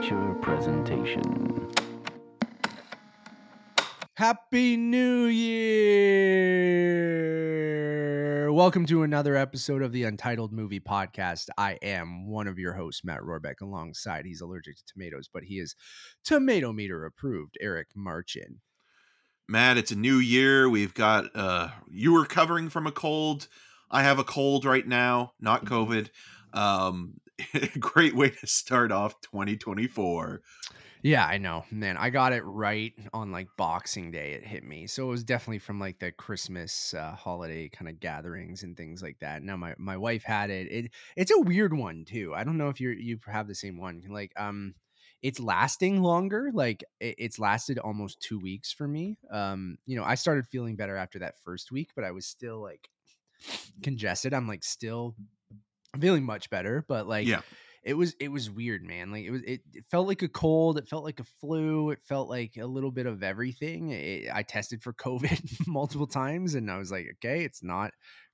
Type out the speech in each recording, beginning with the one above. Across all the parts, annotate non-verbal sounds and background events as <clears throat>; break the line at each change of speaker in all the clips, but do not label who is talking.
Amateur presentation.
Happy New Year! Welcome to another episode of the Untitled Movie Podcast. I am one of your hosts, Matt Rohrbeck. Alongside, he's allergic to tomatoes, but he is tomato meter approved, Eric Marchin.
Matt, it's a new year. We've got uh you were recovering from a cold. I have a cold right now, not COVID. Um <laughs> great way to start off 2024.
Yeah, I know, man. I got it right on like Boxing Day. It hit me, so it was definitely from like the Christmas uh, holiday kind of gatherings and things like that. Now my my wife had it. It it's a weird one too. I don't know if you you have the same one. Like um, it's lasting longer. Like it, it's lasted almost two weeks for me. Um, you know, I started feeling better after that first week, but I was still like congested. I'm like still feeling much better, but like
Yeah.
it was it was weird, man. Like it was it, it felt like a cold, it felt like a flu, it felt like a little bit of everything. It, I tested for COVID <laughs> multiple times, and I was like, okay, it's not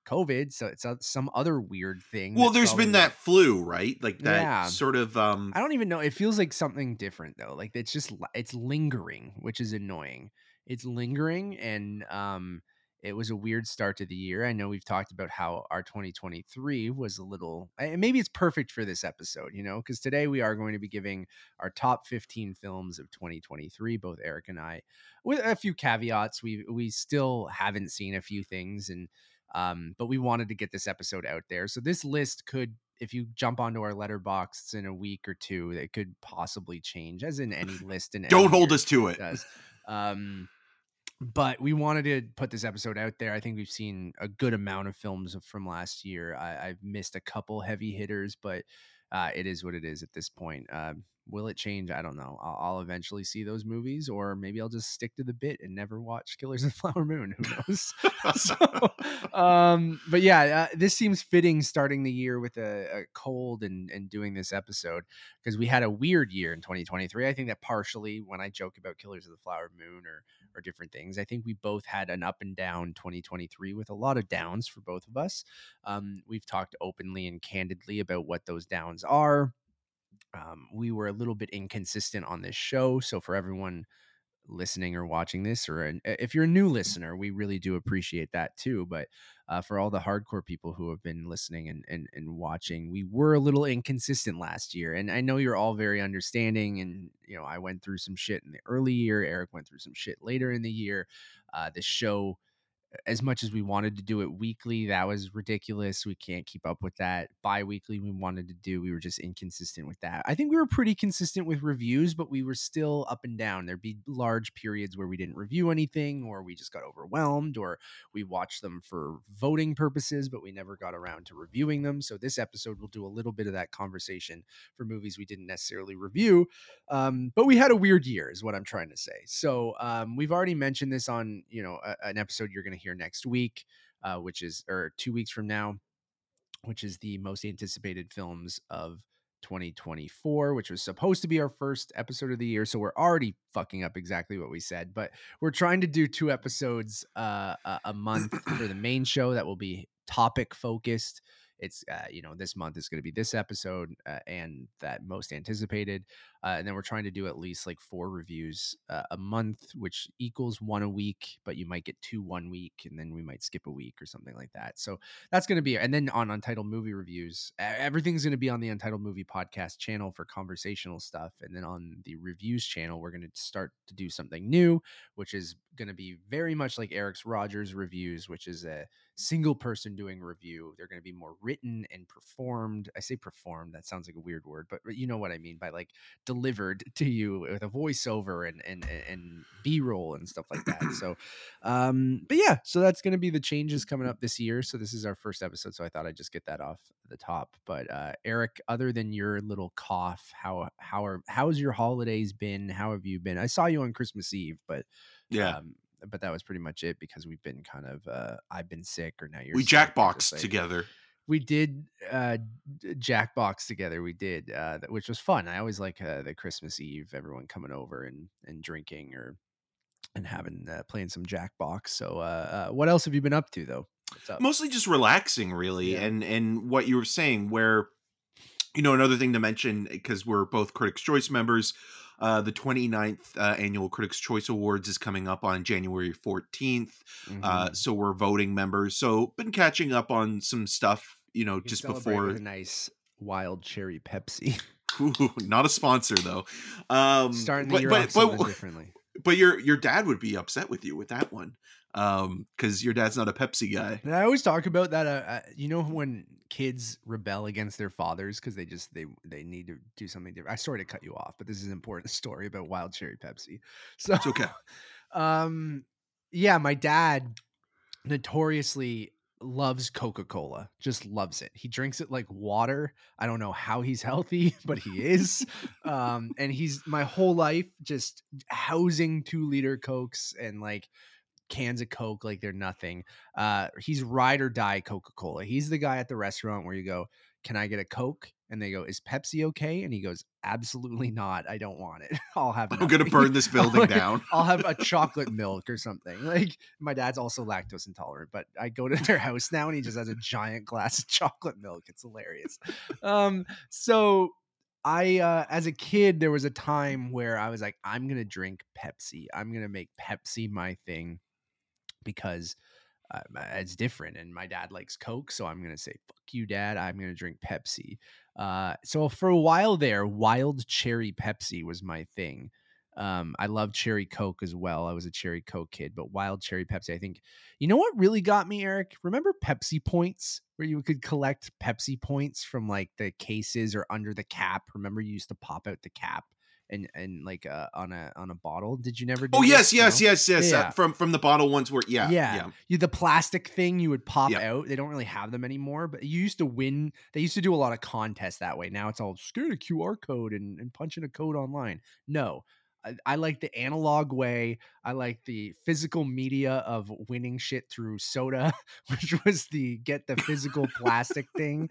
COVID, so it's a, some other weird thing.
Well, there's been
like-
that flu, right? Like that
Yeah.
sort of um
I don't even know. It feels like something different though. Like it's just it's lingering, which is annoying. It's lingering and um it was a weird start to the year. I know we've talked about how our 2023 was a little and maybe it's perfect for this episode, you know, cuz today we are going to be giving our top 15 films of 2023, both Eric and I, with a few caveats. We we still haven't seen a few things and um but we wanted to get this episode out there. So this list could if you jump onto our letterboxd in a week or two, it could possibly change, as in any <laughs> list. In
don't hold us to it.
Um, but we wanted to put this episode out there. I think we've seen a good amount of films from last year. I, I've missed a couple heavy hitters, but uh, it is what it is at this point. Um, will it change? I don't know. I'll, I'll eventually see those movies, or maybe I'll just stick to the bit and never watch Killers of the <laughs> Flower Moon. Who knows? <laughs> so, <laughs> um, but yeah, uh, this seems fitting starting the year with a, a cold and and doing this episode because we had a weird year in 2023. I think that partially when I joke about Killers of the Flower Moon or or different things, I think we both had an up and down 2023 with a lot of downs for both of us. Um, we've talked openly and candidly about what those downs are. Um, we were a little bit inconsistent on this show, so for everyone listening or watching this or an, if you're a new listener we really do appreciate that too but uh, for all the hardcore people who have been listening and, and and watching we were a little inconsistent last year and i know you're all very understanding and you know i went through some shit in the early year eric went through some shit later in the year uh, the show as much as we wanted to do it weekly, that was ridiculous. We can't keep up with that. Bi weekly, we wanted to do, we were just inconsistent with that. I think we were pretty consistent with reviews, but we were still up and down. There'd be large periods where we didn't review anything, or we just got overwhelmed, or we watched them for voting purposes, but we never got around to reviewing them. So this episode will do a little bit of that conversation for movies we didn't necessarily review. Um, but we had a weird year, is what I'm trying to say. So um, we've already mentioned this on you know a, an episode you're going to hear next week, uh, which is or two weeks from now, which is the most anticipated films of 2024, which was supposed to be our first episode of the year. So we're already fucking up exactly what we said, but we're trying to do two episodes uh, a, a month for the main show that will be topic focused. It's uh, you know this month is going to be this episode uh, and that most anticipated, uh, and then we're trying to do at least like four reviews uh, a month, which equals one a week. But you might get two one week, and then we might skip a week or something like that. So that's going to be, and then on Untitled Movie Reviews, everything's going to be on the Untitled Movie Podcast channel for conversational stuff, and then on the reviews channel, we're going to start to do something new, which is going to be very much like Eric's Rogers reviews, which is a single person doing review. They're going to be more written and performed. I say performed, that sounds like a weird word, but you know what I mean by like delivered to you with a voiceover and and and b-roll and stuff like that. <clears throat> So um but yeah so that's going to be the changes coming up this year. So this is our first episode so i thought i'd just get that off the top. But uh eric other than your little cough how how are how's your holidays been? How have you been? I saw you on christmas eve but
Yeah.
um but that was pretty much it because we've been kind of uh i've been sick or now you're
we jackboxed
like-
together.
We did uh jackbox together we did uh which was fun i always like uh, the christmas eve everyone coming over and and drinking or and having uh, playing some jackbox so uh, uh what else have you been up to though up?
Mostly just relaxing really
Yeah.
and and what you were saying where you know, another thing to mention because we're both Critics' Choice members. Uh, the 29th uh, annual Critics' Choice Awards is coming up on January 14th. Uh,
Mhm.
so we're voting members. So been catching up on some stuff, you know,
You
just before.
a nice wild cherry Pepsi. <laughs>
Ooh, not a sponsor though. Um,
Starting the
but,
year
but, but,
differently. <laughs>
but your your dad would be upset with you with that one, um, because your dad's not a Pepsi guy.
And I always talk about that. Uh, uh, you know when kids rebel against their fathers because they just they they need to do something different. I sorry to cut you off, but this is an important <laughs> story about wild cherry Pepsi. So
It's okay.
um, yeah, my dad notoriously loves Coca-Cola. Just loves it. He drinks it like water. I don't know how he's <laughs> healthy, but he is. um, and he's my whole life just housing two liter cokes and like cans of Coke like they're nothing. Uh, he's ride or die Coca Cola. He's the guy at the restaurant where you go, Can I get a Coke? And they go, Is Pepsi okay? And he goes, Absolutely not. I don't want it. <laughs> I'll have
I'm gonna burn this <laughs> building
I'll-
down.
I'll have a <laughs> chocolate milk or something. Like my dad's also lactose intolerant, but I go to their house now and he just has a giant glass of chocolate milk. It's hilarious. Um, so I uh as a kid, there was a time where I was like, I'm gonna drink Pepsi. I'm gonna make Pepsi my thing because uh, it's different and my dad likes coke so i'm to say fuck you dad i'm to drink pepsi. Uh, so for a while there wild cherry pepsi was my thing. Um, i love cherry coke as well i was a cherry coke kid but wild cherry pepsi i think you know what really got me eric? Remember pepsi points where you could collect pepsi points from like the cases or under the cap? Remember you used to pop out the cap and and like uh, on a on a bottle did you never do
Oh
this?
yes, yes,
No?
yes, yes.
Yeah.
Uh, from from the bottle ones where yeah,
yeah,
yeah.
You, the plastic thing you would pop
Yep.
out. They don't really have them anymore, but you used to win. They used to do a lot of contests that way. Now it's all scan a QR code and, and punch in a code online. No, I, I like the analog way. I like the physical media of winning shit through soda, <laughs> which was the get the physical plastic thing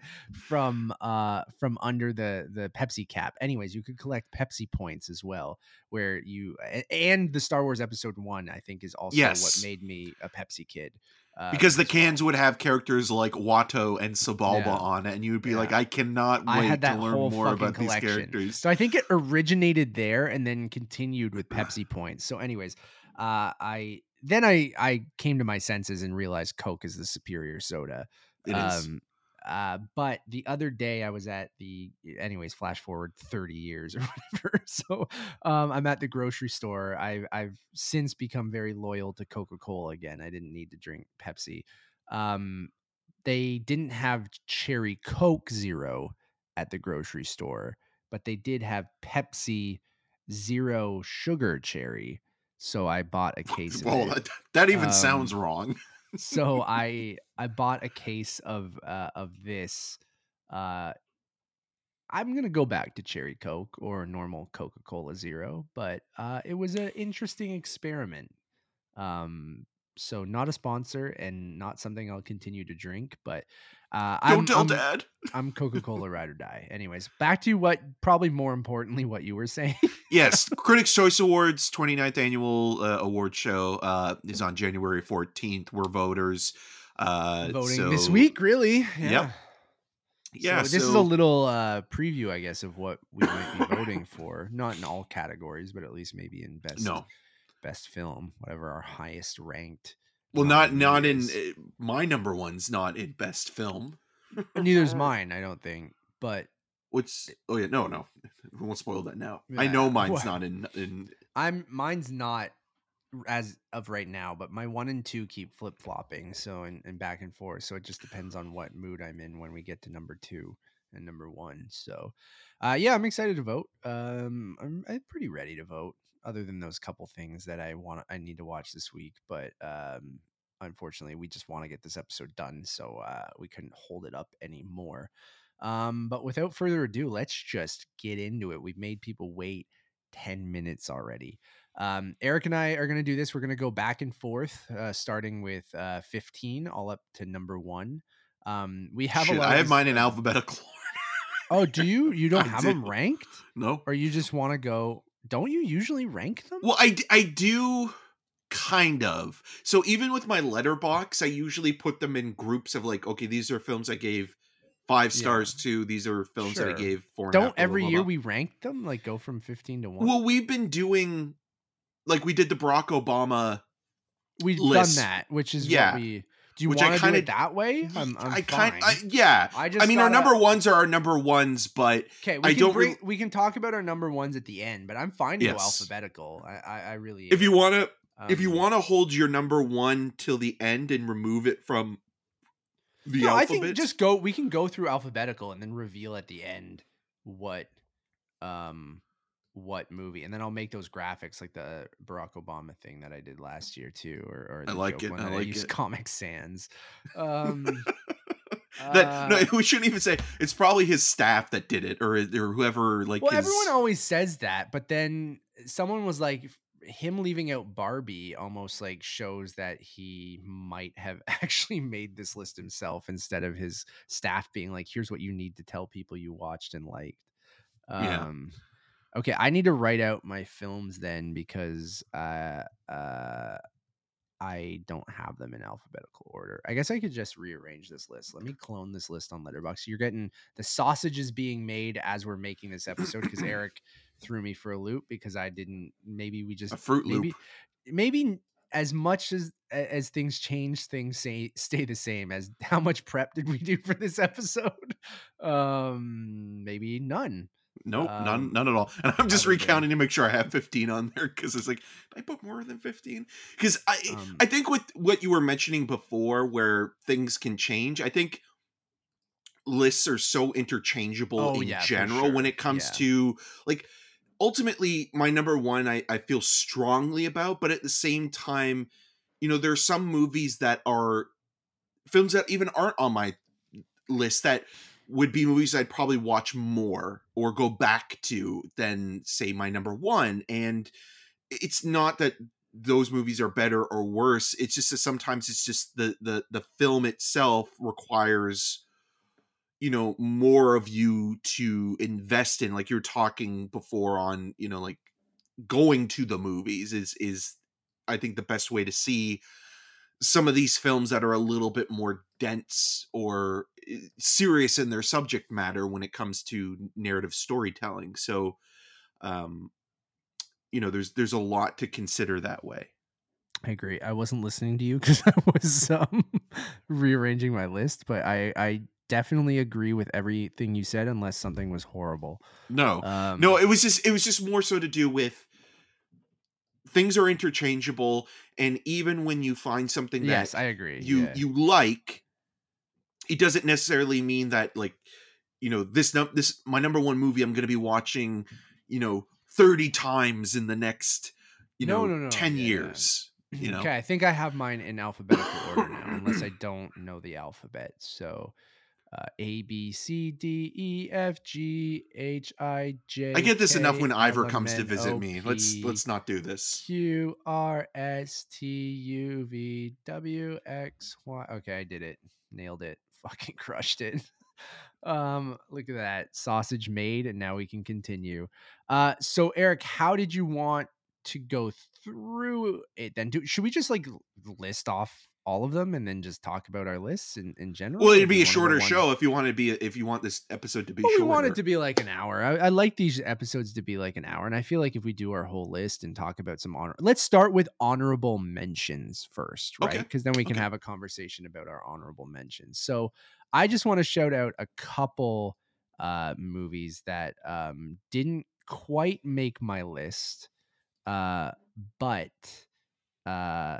from uh from under the the Pepsi cap. Anyways, you could collect Pepsi points as well, where you and the Star Wars Episode One, I think, is also
Yes.
what made me a Pepsi kid. Uh,
Because the cans would have characters like Watto and Sebulba
Yeah.
on it, and you would be like, I cannot
I
wait
that
to learn more about these characters.
So I think it originated there and then continued with <sighs> Pepsi points. So, anyways, uh, I then I I came to my senses and realized Coke is the superior soda.
It is.
Uh, but the other day I was at the, anyways, flash forward 30 years or <laughs> whatever. So um, I'm at the grocery store. I've, I've since become very loyal to Coca Cola again. I didn't need to drink Pepsi. Um, they didn't have cherry Coke Zero at the grocery store, but they did have Pepsi Zero Sugar Cherry. So I bought a case of
well, that, that even
Um,
sounds wrong.
So I I bought a case of uh of this. Uh I'm gonna go back to cherry Coke or normal Coca Cola Zero, but uh it was an interesting experiment. Um so not a sponsor and not something I'll continue to drink, but uh I'm,
Don't tell
I'm,
Dad.
I'm Coca Cola <laughs> ride or die. Anyways, back to what probably more importantly what you were saying. <laughs>
yes, Critics' Choice Awards 29th annual uh, award show uh, is on January 14th. We're voters. Uh,
Voting this week, really?
Yep. Yeah,
so this is a little uh, preview, I guess, of what we might be voting <laughs> for. Not in all categories, but at least maybe in best
No.
best film, whatever our highest ranked.
Well, not not in uh, my number one's not in best film.
Neither's mine, I don't think. But
Which oh yeah no no <laughs> we won't spoil that now. I know mine's not in in
I'm mine's not as of right now, but my one and two keep flip flopping, so and, and back and forth. So it just depends on what mood I'm in when we get to number two and number one. So, uh, yeah, I'm excited to vote. Um, I'm, I'm pretty ready to vote, other than those couple things that I want I need to watch this week. But um, unfortunately, we just want to get this episode done, so uh, we couldn't hold it up anymore. Um, but without further ado, let's just get into it. We've made people wait 10 minutes already. Um, Eric and I are going to do this. We're going to go back and forth, uh, starting with uh, 15 all up to number one. Um, we have
Shit,
a lot.
I have mine in alphabetical <laughs>
Oh, do you? You don't
I
have them ranked,
no.
or you just want to go? Don't you usually rank them?
Well, I, I do kind of. So even with my letterboxd, I usually put them in groups of like, okay, these are films I gave five
Yeah.
stars too. These are films that I gave four. and a half,
Don't
blah,
every
blah,
year we rank them like go from 15 to 1?
Well, we've been doing like we did the Barack Obama.
We've
list.
done that, which is
Yeah.
what we Do you
I
want to do it that way? I'm, I'm
I
fine.
kind, I, yeah.
I just
I mean, our
gotta-
number ones are our number ones, but
Okay, we
I
can
don't
bring,
really-
we can talk about our number ones at the end, but I'm fine to go alphabetical. I I, I really
if you want to, if you
Um,
want to hold your number one till the end and remove it from the
no, I
alphabet,
think just go. We can go through alphabetical and then reveal at the end what, um, what movie, and then I'll make those graphics like the Barack Obama thing that I did last year too, or, or
I like it,
one
I like
used
it.
Comic Sans. <laughs> Um,
that no,
uh,
we shouldn't even say it's probably his staff that did it, or or whoever like.
well,
his,
everyone always says that, but then someone was like, him leaving out Barbie almost like shows that he might have <laughs> actually made this list himself instead of his staff being like, here's what you need to tell people you watched and liked.
Yeah.
Okay, I need to write out my films then because uh, uh, I don't have them in alphabetical order. I guess I could just rearrange this list. Let me clone this list on Letterboxd. You're getting the sausage is being made as we're making this episode because Eric threw me for a loop because I didn't. Maybe we just
a Fruit
maybe
Loop.
maybe as much as as things change, things say stay the same. As <laughs> how much prep did we do for this episode? <laughs> Um, maybe none.
Nope,
um,
none, none at all. And I'm just recounting to make sure I have 15 on there because it's like, I put more than 15? Because I,
Um,
I think with what you were mentioning before, where things can change, I think lists are so interchangeable
Oh,
in
yeah,
general when it comes
Yeah.
to like ultimately my number one I, I feel strongly about but at the same time you know there are some movies that are films that even aren't on my list that would be movies I'd probably watch more or go back to than say my number one and it's not that those movies are better or worse it's just that sometimes it's just the the the film itself requires you know more of you to invest in like you're talking before on you know like going to the movies is is i think the best way to see some of these films that are a little bit more dense or eh, serious in their subject matter when it comes to narrative storytelling so um you know there's there's a lot to consider that way
I agree. I wasn't listening to you <laughs> because I was um, rearranging my list, but I I definitely agree with everything you said, unless something was horrible.
no
Um,
no it was just it was just more so to do with things are interchangeable and even when you find something that
yes, I agree.
you
yeah.
you like it doesn't necessarily mean that like you know this num- this my number one movie i'm going to be watching you know 30 times in the next you
No,
know
no, no,
10
yeah, yeah.
years you mm-hmm, know
Okay, I think I have mine in alphabetical order now, unless I <clears throat> don't know the alphabet. So uh, A B C D E F G H I J.
i get this enough when ivor comes to visit
O,
me let's let's not do this
Q R S T U V W X Y. Okay, I did it. Nailed it. <laughs> Fucking crushed it. <laughs> um, look at that. Sausage made, and now we can continue. Uh so Eric, how did you want to go through it then? Do should we just like list off all of them and then just talk about our lists in, in general?
well it'd be a shorter show if you want to be if you want this episode to be
well, we want it to be like an hour. I, I like these episodes to be like an hour, and I feel like if we do our whole list and talk about some honor, let's start with honorable mentions first, right?
Okay,
Because then we can
okay.
have a conversation about our honorable mentions. So I just want to shout out a couple uh, movies that um, didn't quite make my list, uh, but uh,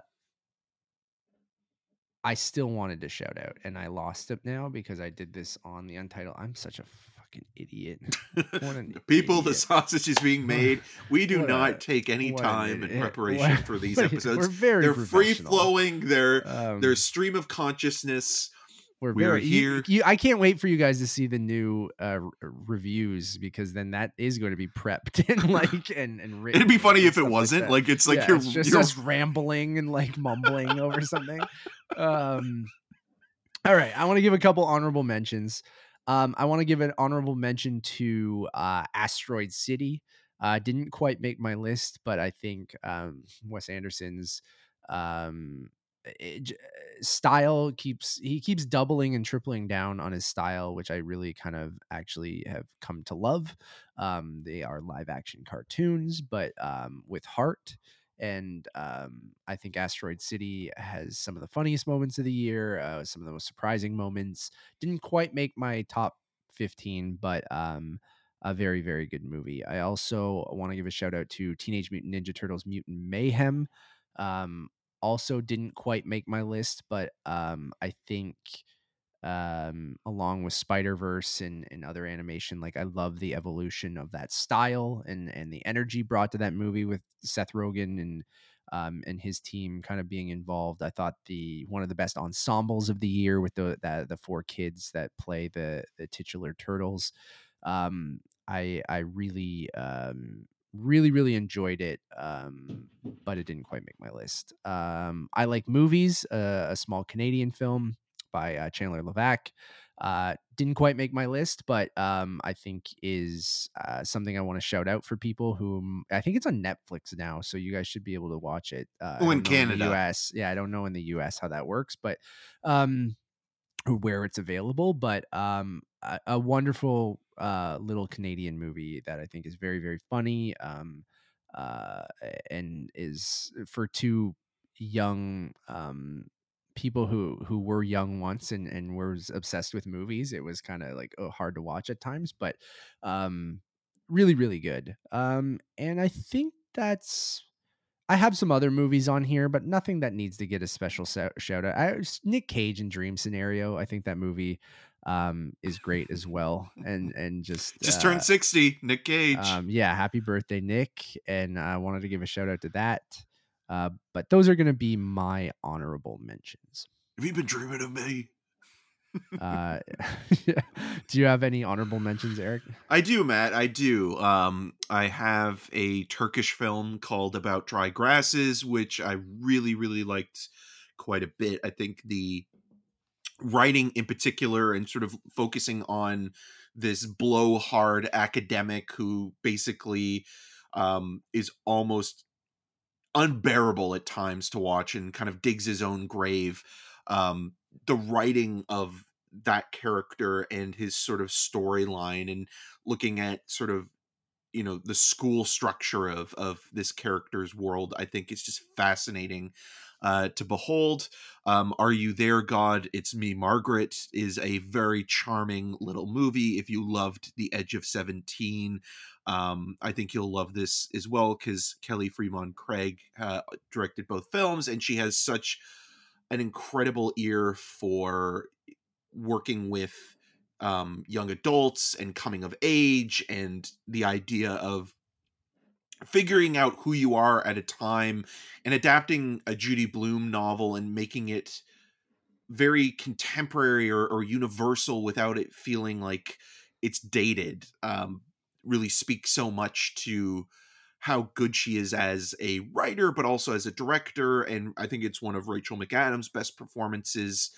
I still wanted to shout out, and I lost it now because I did this on the Untitled. I'm such a fucking idiot. <laughs>
People the
idiot.
sausage is being <laughs> made we do
What a-
not take any time in <laughs> preparation
What-
for these episodes
We're very
they're free flowing they're
Um,
they're stream of consciousness
we're
we're
very
here.
You, I can't wait for you guys to see the new uh, reviews because then that is going to be prepped and like and and written
It'd be funny if it wasn't.
that.
Like, it's like
Yeah,
you're,
it's just
you're
rambling and like mumbling over something. Um, all right, I want to give a couple honorable mentions. Um, I want to give an honorable mention to uh, Asteroid City. Uh, didn't quite make my list, but I think um, Wes Anderson's um, it, style keeps he keeps doubling and tripling down on his style which i really kind of actually have come to love um they are live action cartoons but um with heart and um i think asteroid city has some of the funniest moments of the year uh, some of the most surprising moments. Didn't quite make my top 15 but um a very very good movie. I also want to give a shout out to teenage mutant ninja turtles mutant mayhem. Um also didn't quite make my list, but um, I think um, along with Spider Verse and, and other animation, like I love the evolution of that style and and the energy brought to that movie with Seth Rogen and um, and his team kind of being involved. I thought the one of the best ensembles of the year with the the, the four kids that play the the titular turtles. Um, I I really um, really really enjoyed it um, but it didn't quite make my list um, i like movies uh, a small canadian film by uh, chandler levack uh, didn't quite make my list but um, i think is uh, something i want to shout out for people who i think it's on netflix now so you guys should be able to watch it. Uh,
oh in canada.
In us yeah i don't know in the us how that works but um, where it's available but um, a, a wonderful uh, little Canadian movie that I think is very very funny um, uh, and is for two young um, people who who were young once and and were obsessed with movies. It was kind of like oh, hard to watch at times, but um, really really good. Um, and I think that's I have some other movies on here, but nothing that needs to get a special shout out. I, Nick Cage and Dream Scenario. I think that movie um, is great as well, and and just <laughs>
just uh, turned sixty, Nick Cage.
Um, yeah, happy birthday, Nick! And I wanted to give a shout out to that. Uh, but those are going to be my honorable mentions.
Have you been dreaming of me?
uh, <laughs> <laughs> do you have any honorable mentions, Eric?
I do, Matt. I do. Um, I have a Turkish film called About Dry Grasses, which I really, really liked quite a bit. I think the writing in particular and sort of focusing on this blowhard academic who basically um, is almost unbearable at times to watch and kind of digs his own grave. Um, the writing of that character and his sort of storyline and looking at sort of you know the school structure of of this character's world i think is just fascinating uh, to behold. Um, Are You There, God? It's Me, Margaret is a very charming little movie. If you loved The Edge of 17, um, I think you'll love this as well because Kelly Fremon Craig uh, directed both films and she has such an incredible ear for working with um, young adults and coming of age and the idea of figuring out who you are at a time and adapting a Judy Blume novel and making it very contemporary or, or universal without it feeling like it's dated. Um, really speaks so much to how good she is as a writer but also as a director and i think it's one of rachel mcadams best performances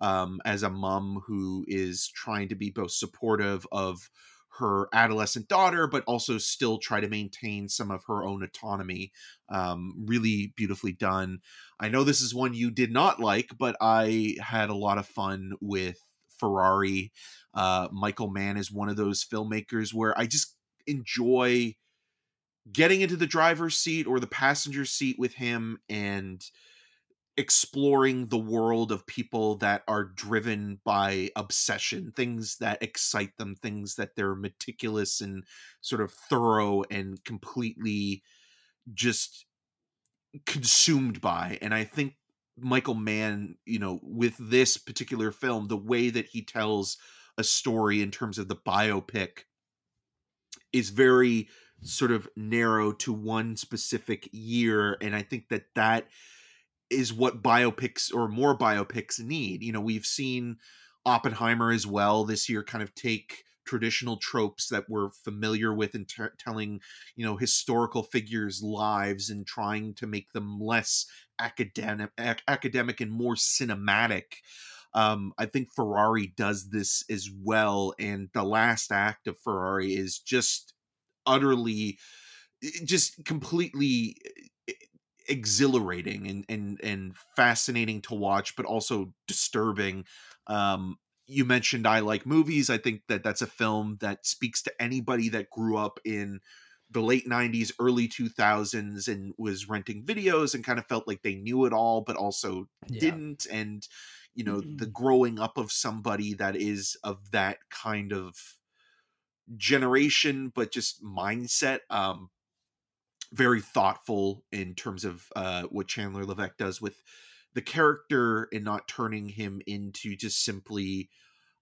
um, as a mom who is trying to be both supportive of her adolescent daughter, but also still try to maintain some of her own autonomy. Um, really beautifully done. I know this is one you did not like, but I had a lot of fun with Ferrari. Uh, Michael Mann is one of those filmmakers where I just enjoy getting into the driver's seat or the passenger seat with him and exploring the world of people that are driven by obsession, things that excite them, things that they're meticulous and sort of thorough and completely just consumed by. And I think Michael Mann, you know, with this particular film, the way that he tells a story in terms of the biopic is very sort of narrow to one specific year and i think that that is what biopics or more biopics need. You know, we've seen Oppenheimer as well this year kind of take traditional tropes that we're familiar with and t- telling, you know, historical figures' lives and trying to make them less academic, ac- academic and more cinematic. Um, I think Ferrari does this as well, and the last act of Ferrari is just utterly, just completely exhilarating and and and fascinating to watch but also disturbing um you mentioned i like movies i think that that's a film that speaks to anybody that grew up in the late 90s early 2000s and was renting videos and kind of felt like they knew it all but also
Yeah.
didn't and you know
Mm-hmm.
the growing up of somebody that is of that kind of generation but just mindset um very thoughtful in terms of uh what Chandler Levack does with the character and not turning him into just simply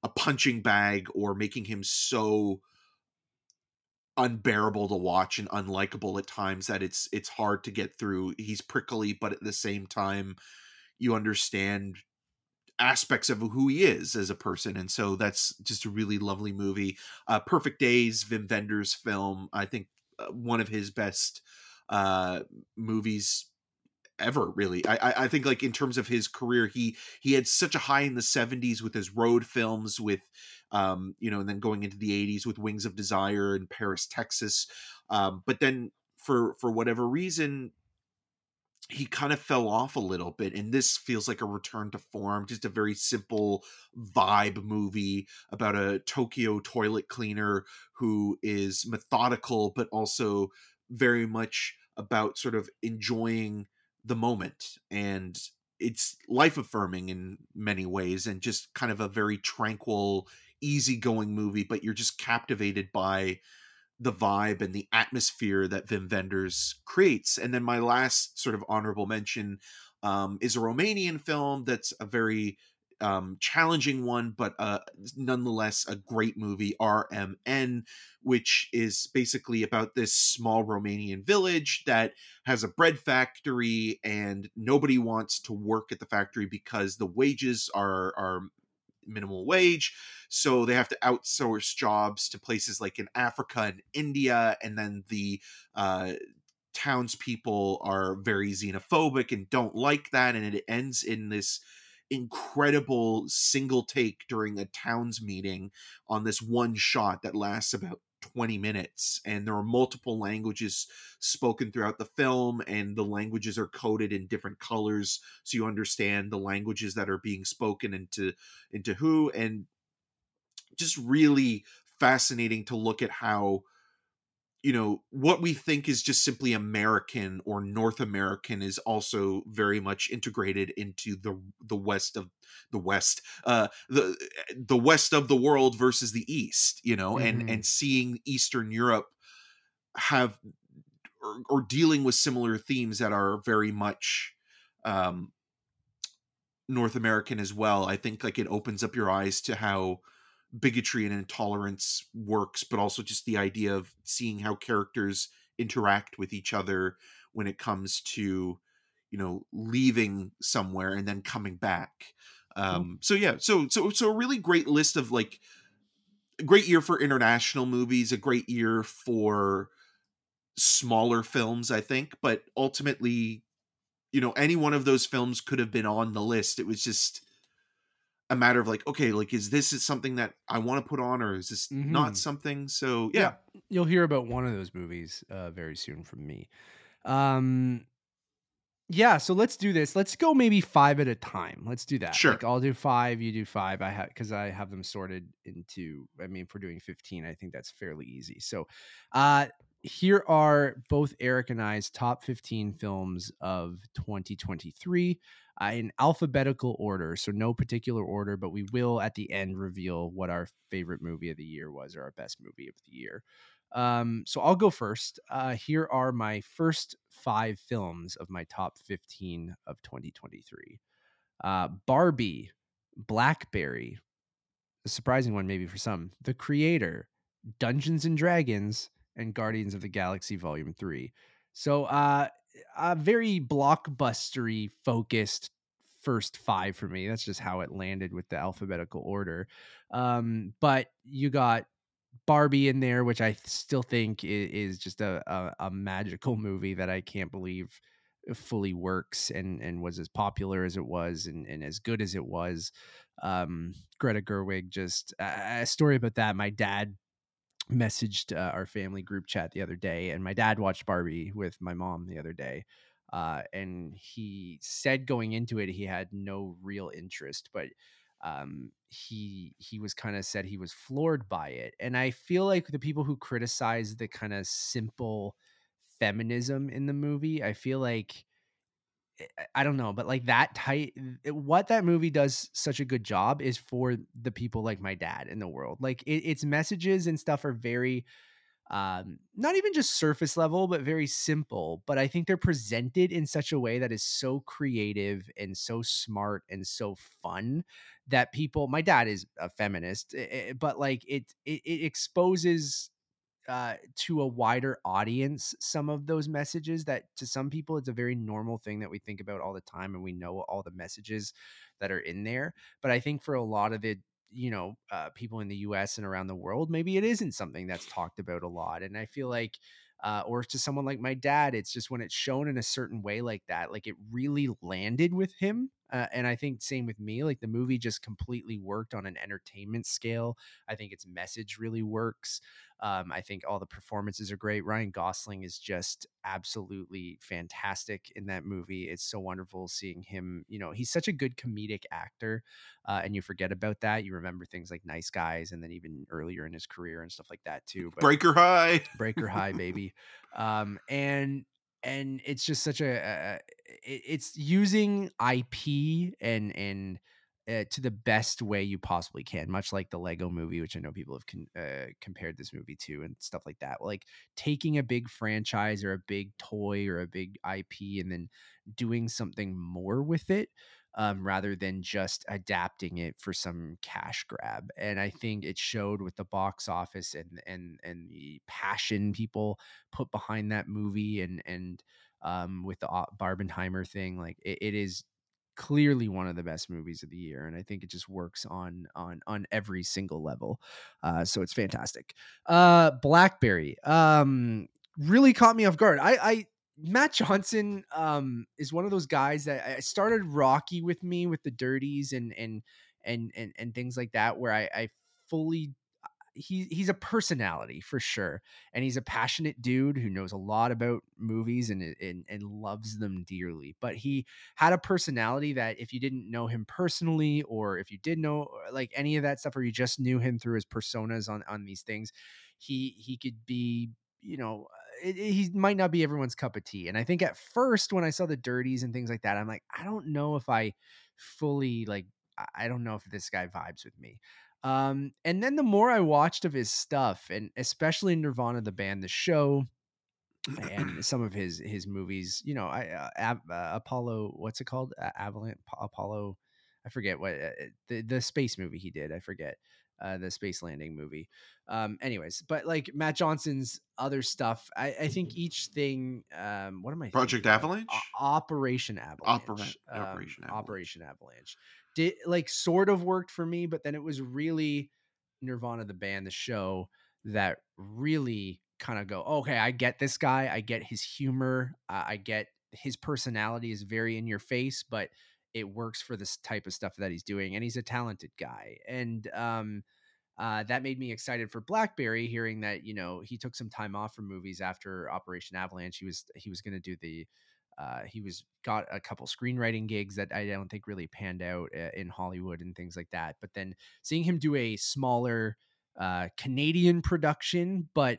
a punching bag or making him so unbearable to watch and unlikable at times that it's it's hard to get through. He's prickly, but at the same time, you understand aspects of who he is as a person, and so that's just a really lovely movie. Uh, Perfect Days, Wim Wenders film, I think uh, one of his best uh, movies ever really I, I think like in terms of his career he he had such a high in the 70s with his road films with um you know and then going into the 80s with wings of desire and paris texas um but then for for whatever reason he kind of fell off a little bit and this feels like a return to form just a very simple vibe movie about a tokyo toilet cleaner who is methodical but also very much about sort of enjoying the moment and it's life affirming in many ways and just kind of a very tranquil easygoing movie but you're just captivated by the vibe and the atmosphere that Wim Wenders creates. And then my last sort of honorable mention um, is a Romanian film that's a very um, challenging one, but uh, nonetheless a great movie, RMN, which is basically about this small Romanian village that has a bread factory and nobody wants to work at the factory because the wages are are minimal wage so they have to outsource jobs to places like in africa and india and then the uh townspeople are very xenophobic and don't like that and it ends in this incredible single take during a towns meeting on this one shot that lasts about 20 minutes and there are multiple languages spoken throughout the film and the languages are coded in different colors so you understand the languages that are being spoken into into who and just really fascinating to look at how you know what we think is just simply american or north american is also very much integrated into the the west of the west uh the the west of the world versus the east you know
Mhm.
and and seeing eastern europe have or, or dealing with similar themes that are very much um north american as well i think like it opens up your eyes to how bigotry and intolerance works, but also just the idea of seeing how characters interact with each other when it comes to, you know, leaving somewhere and then coming back. Um, so yeah, so so so a really great list of like great year for international movies, a great year for smaller films, I think, but ultimately, you know, any one of those films could have been on the list. It was just a matter of like, okay, like is this is something that I want to put on or is this
Mhm.
not something? So yeah.
you'll hear about one of those movies uh, very soon from me. Um, yeah, so let's do this. Let's go maybe five at a time. Let's do that.
Sure.
Like I'll do five, you do five. I have because I have them sorted into. I mean, if we're doing fifteen, I think that's fairly easy. So, uh, here are both Eric and I's top fifteen films of 2023 uh, in alphabetical order. So no particular order, but we will at the end reveal what our favorite movie of the year was or our best movie of the year. Um, so I'll go first. Uh, here are my first five films of my top 15 of 2023. Uh, Barbie, Blackberry, a surprising one maybe for some, The Creator, Dungeons and Dragons, and Guardians of the Galaxy Volume 3. So uh, a very blockbustery focused first five for me. That's just how it landed with the alphabetical order. Um, but you got Barbie in there, which I still think is, is just a, a, a magical movie that I can't believe fully works and and was as popular as it was and, and as good as it was. Um, Greta Gerwig, just a a story about that. My dad messaged uh, our family group chat the other day, and my dad watched Barbie with my mom the other day. uh, and he said going into it he had no real interest, but um, he he was kind of said he was floored by it, and I feel like the people who criticize the kind of simple feminism in the movie, I feel like I don't know, but like that tight, what that movie does such a good job is for the people like my dad in the world. Like it, its messages and stuff are very um, not even just surface level, but very simple. But I think they're presented in such a way that is so creative and so smart and so fun that people. My dad is a feminist, eh, eh, but like it, it, it exposes uh, to a wider audience some of those messages that to some people it's a very normal thing that we think about all the time and we know all the messages that are in there but i think for a lot of the you know uh, people in the us and around the world maybe it isn't something that's talked about a lot and i feel like uh, or to someone like my dad it's just when it's shown in a certain way like that like it really landed with him uh, and i think same with me like the movie just completely worked on an entertainment scale i think its message really works um, I think all the performances are great. Ryan Gosling is just absolutely fantastic in that movie. It's so wonderful seeing him. You know, he's such a good comedic actor, uh, and you forget about that. You remember things like Nice Guys, and then even earlier in his career and stuff like that too.
But Breaker High,
Breaker High, baby, um, and and it's just such a, a it's using IP and and uh, to the best way you possibly can, much like the Lego movie, which I know people have con- uh, compared this movie to and stuff like that. Like taking a big franchise or a big toy or a big IP and then doing something more with it um, rather than just adapting it for some cash grab. And I think it showed with the box office and and and the passion people put behind that movie and and um, with the Barbenheimer thing, like it, it is clearly one of the best movies of the year and i think it just works on on on every single level uh so it's fantastic uh blackberry um really caught me off guard i i matt johnson um is one of those guys that i started rocky with me with the dirties and and and and, and things like that where i i fully he he's a personality for sure, and he's a passionate dude who knows a lot about movies and and and loves them dearly. But he had a personality that if you didn't know him personally, or if you did know uh, like any of that stuff, or you just knew him through his personas on on these things, he he could be you know uh, it, it, he might not be everyone's cup of tea. And I think at first when I saw the dirties and things like that, I'm like, I don't know if I fully like I don't know if this guy vibes with me. Um, and then the more I watched of his stuff, and especially Nirvana the band, the show, and <clears throat> some of his his movies, you know, I uh, uh, Apollo, what's it called? Uh, Avalanche Apollo, I forget what uh, the the space movie he did. I forget uh, the space landing movie. Um, anyways, but like Matt Johnson's other stuff, I, I think each thing. Um, what am I?
Project Avalanche.
O- Operation Avalanche.
Opera-
um,
Operation Avalanche.
Operation Avalanche did like sort of worked for me, but then it was really Nirvana the band, the show that really kind of go, okay, I get this guy, I get his humor, uh, I get his personality is very in your face, but it works for this type of stuff that he's doing, and he's a talented guy, and um, uh, that made me excited for Blackberry, hearing that you know he took some time off from movies after Operation Avalanche. He was he was going to do the uh, he was got a couple screenwriting gigs that I don't think really panned out uh, in Hollywood and things like that. But then seeing him do a smaller uh, Canadian production, but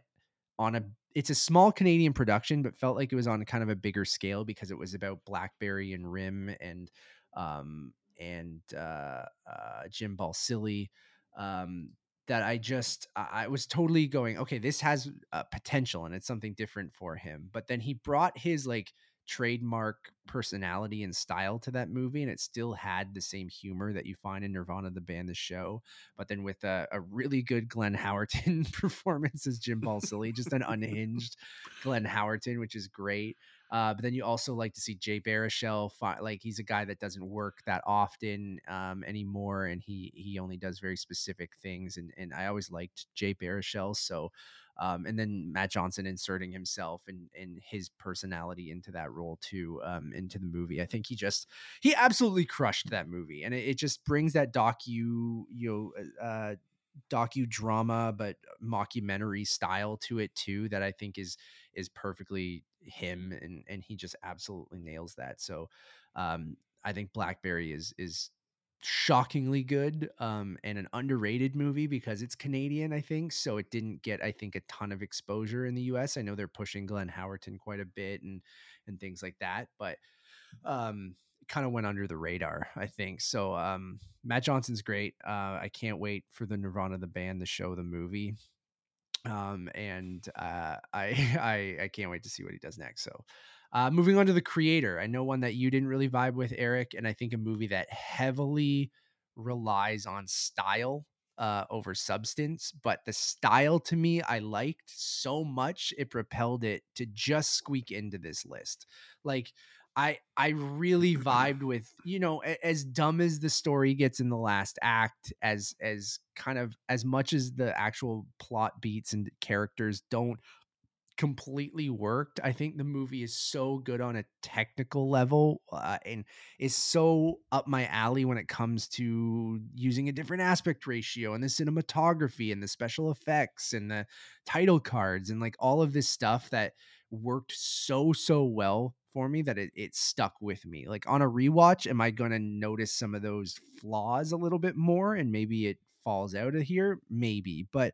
on a it's a small Canadian production, but felt like it was on kind of a bigger scale because it was about BlackBerry and RIM and um, and uh, uh, Jim Balsillie. Um, that I just I was totally going, okay, this has potential and it's something different for him. But then he brought his like trademark personality and style to that movie and it still had the same humor that you find in nirvana the band the show but then with a, a really good glenn howerton <laughs> performance as jim balsillie just an unhinged glenn howerton which is great uh, but then you also like to see Jay Baruchel. Fi- like he's a guy that doesn't work that often um, anymore, and he he only does very specific things. And and I always liked Jay Baruchel, so um, and then Matt Johnson inserting himself and and his personality into that role too, um, into the movie. I think he just he absolutely crushed that movie, and it, it just brings that docu you know uh, docudrama but mockumentary style to it too that I think is is perfectly him and and he just absolutely nails that. So um I think Blackberry is is shockingly good um and an underrated movie because it's Canadian I think so it didn't get I think a ton of exposure in the US I know they're pushing Glenn Howerton quite a bit and and things like that but um kind of went under the radar I think so um Matt Johnson's great uh I can't wait for the Nirvana the band to show the movie um and uh <laughs> I I I can't wait to see what he does next so uh, moving on to the creator, I know one that you didn't really vibe with, Eric, and I think a movie that heavily relies on style uh, over substance. But the style to me, I liked so much it propelled it to just squeak into this list. Like I I really vibed with you know as dumb as the story gets in the last act, as as kind of as much as the actual plot beats and characters don't completely worked. I think the movie is so good on a technical level uh, and is so up my alley when it comes to using a different aspect ratio and the cinematography and the special effects and the title cards and like all of this stuff that worked so so well for me that it, it stuck with me like on a rewatch am i going to notice some of those flaws a little bit more and maybe it falls out of here maybe but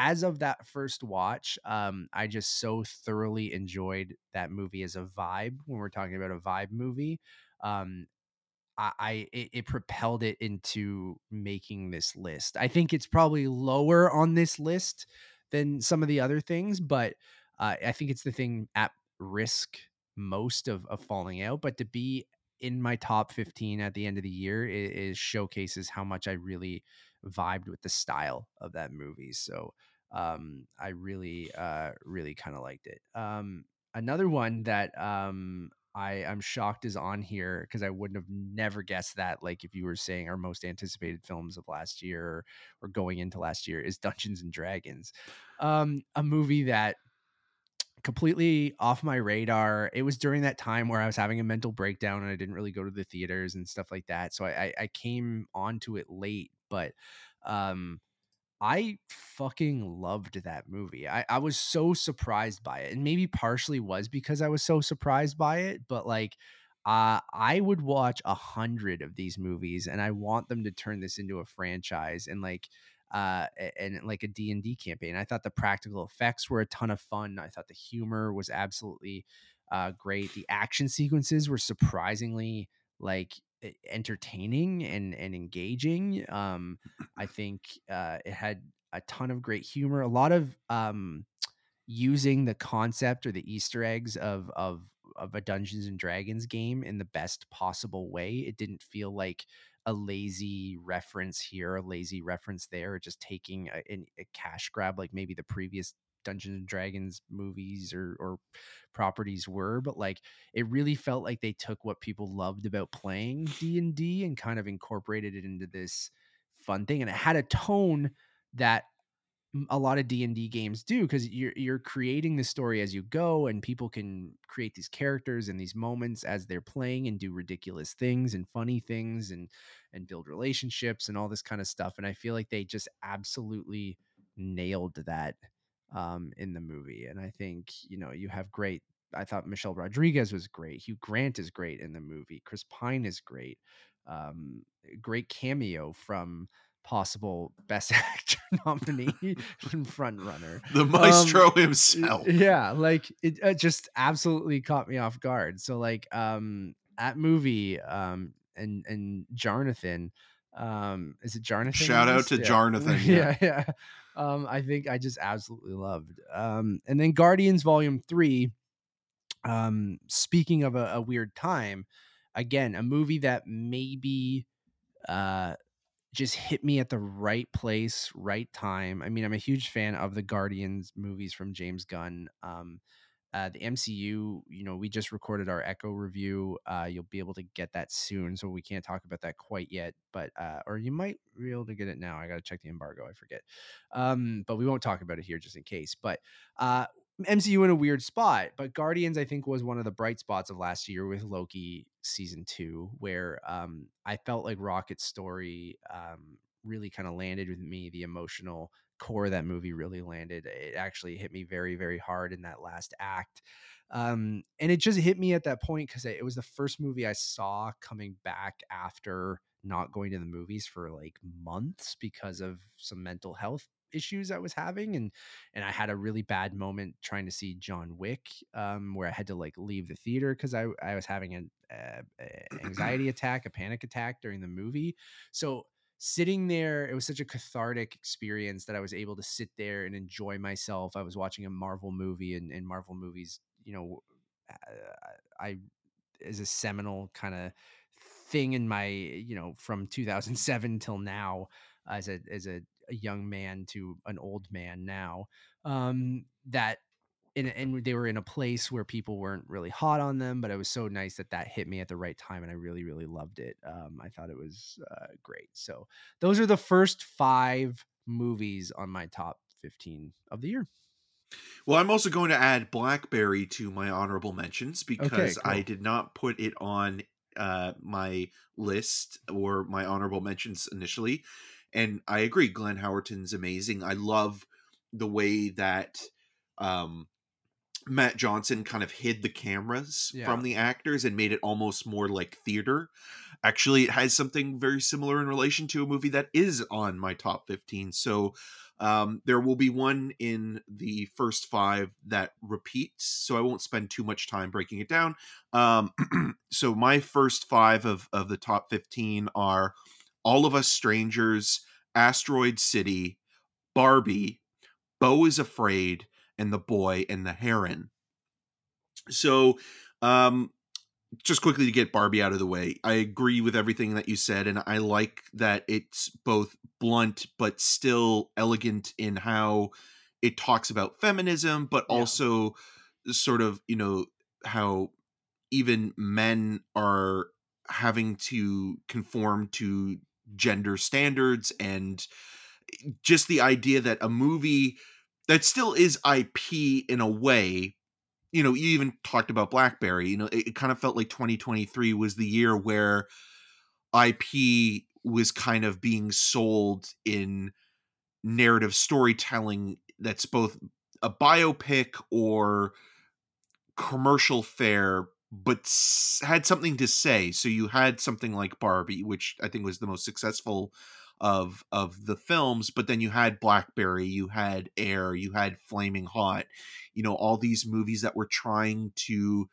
as of that first watch, um, I just so thoroughly enjoyed that movie as a vibe. When we're talking about a vibe movie, um, I, I it, it, propelled it into making this list. I think it's probably lower on this list than some of the other things, but uh, I think it's the thing at risk most of of falling out. But to be in my top 15 at the end of the year is, is showcases how much I really vibed with the style of that movie. So um, I really, uh, really kind of liked it. Um, another one that um, I I'm shocked is on here because I wouldn't have never guessed that. Like if you were saying our most anticipated films of last year or, or going into last year is Dungeons and Dragons, um, a movie that completely off my radar. It was during that time where I was having a mental breakdown and I didn't really go to the theaters and stuff like that. So I, I came onto it late, but um, I fucking loved that movie. I, I was so surprised by it. And maybe partially was because I was so surprised by it, but like uh, I would watch a hundred of these movies and I want them to turn this into a franchise and like uh and like a D&D campaign. I thought the practical effects were a ton of fun. I thought the humor was absolutely uh great. The action sequences were surprisingly like entertaining and and engaging. Um, I think uh, it had a ton of great humor, a lot of um, using the concept or the Easter eggs of of of a Dungeons and Dragons game in the best possible way. It didn't feel like a lazy reference here, a lazy reference there, just taking a, a cash grab like maybe the previous Dungeons and Dragons movies or or properties were, but like it really felt like they took what people loved about playing D&D and kind of incorporated it into this fun thing and it had a tone that a lot of D&D games do because you're you're creating the story as you go and people can create these characters and these moments as they're playing and do ridiculous things and funny things and and build relationships and all this kind of stuff and I feel like they just absolutely nailed that um, in the movie. And I think, you know, you have great. I thought Michelle Rodriguez was great. Hugh Grant is great in the movie. Chris Pine is great. Um, great cameo from possible best <laughs> actor nominee <laughs> and front runner
the maestro
um,
himself
yeah like it, it, just absolutely caught me off guard so like um that movie um and and jonathan um is it Jarnathan?
shout out to
yeah. <laughs>
jonathan
yeah yeah, yeah um, I think I just absolutely loved. Um, and then Guardians Volume Three. Um, speaking of a, a weird time, again, a movie that maybe uh just hit me at the right place, right time. I mean, I'm a huge fan of the Guardians movies from James Gunn. Um, uh, the MCU, you know, we just recorded our Echo review. Uh, you'll be able to get that soon, so we can't talk about that quite yet. But uh, or you might be able to get it now. I got to check the embargo. I forget. Um, but we won't talk about it here just in case. But uh, MCU in a weird spot. But Guardians, I think, was one of the bright spots of last year with Loki season two, where um, I felt like Rocket's story um, really kind of landed with me. The emotional core of that movie really landed. It actually hit me very, very hard in that last act. Um, and it just hit me at that point because it was the first movie I saw coming back after not going to the movies for like months because of some mental health issues I was having and and I had a really bad moment trying to see John Wick um where I had to like leave the theater cuz I I was having an uh, anxiety <clears throat> attack, a panic attack during the movie. So sitting there it was such a cathartic experience that I was able to sit there and enjoy myself. I was watching a Marvel movie and, and Marvel movies, you know, uh, I is a seminal kind of thing in my you know from 2007 till now as a as a, a young man to an old man now um that and, and they were in a place where people weren't really hot on them but it was so nice that that hit me at the right time and i really really loved it um i thought it was uh, great so those are the first five movies on my top 15 of the year
well, I'm also going to add Blackberry to my honorable mentions because okay, cool. I did not put it on uh, my list or my honorable mentions initially. And I agree, Glenn Howerton's amazing. I love the way that um, Matt Johnson kind of hid the cameras yeah. from the actors and made it almost more like theater. Actually, it has something very similar in relation to a movie that is on my top 15. So um, there will be one in the first five that repeats, so I won't spend too much time breaking it down. Um, <clears throat> so my first five of of the top fifteen are All of Us Strangers, Asteroid City, Barbie, Bo is Afraid, and The Boy and the Heron. So um, just quickly to get Barbie out of the way, I agree with everything that you said, and I like that it's both blunt but still elegant in how it talks about feminism, but yeah. also sort of, you know, how even men are having to conform to gender standards and just the idea that a movie that still is IP in a way, you know, you even talked about Blackberry. You know, it, it kind of felt like 2023 was the year where IP was kind of being sold in narrative storytelling that's both a biopic or commercial fare but had something to say so you had something like barbie which i think was the most successful of of the films but then you had blackberry you had air you had flaming hot you know all these movies that were trying to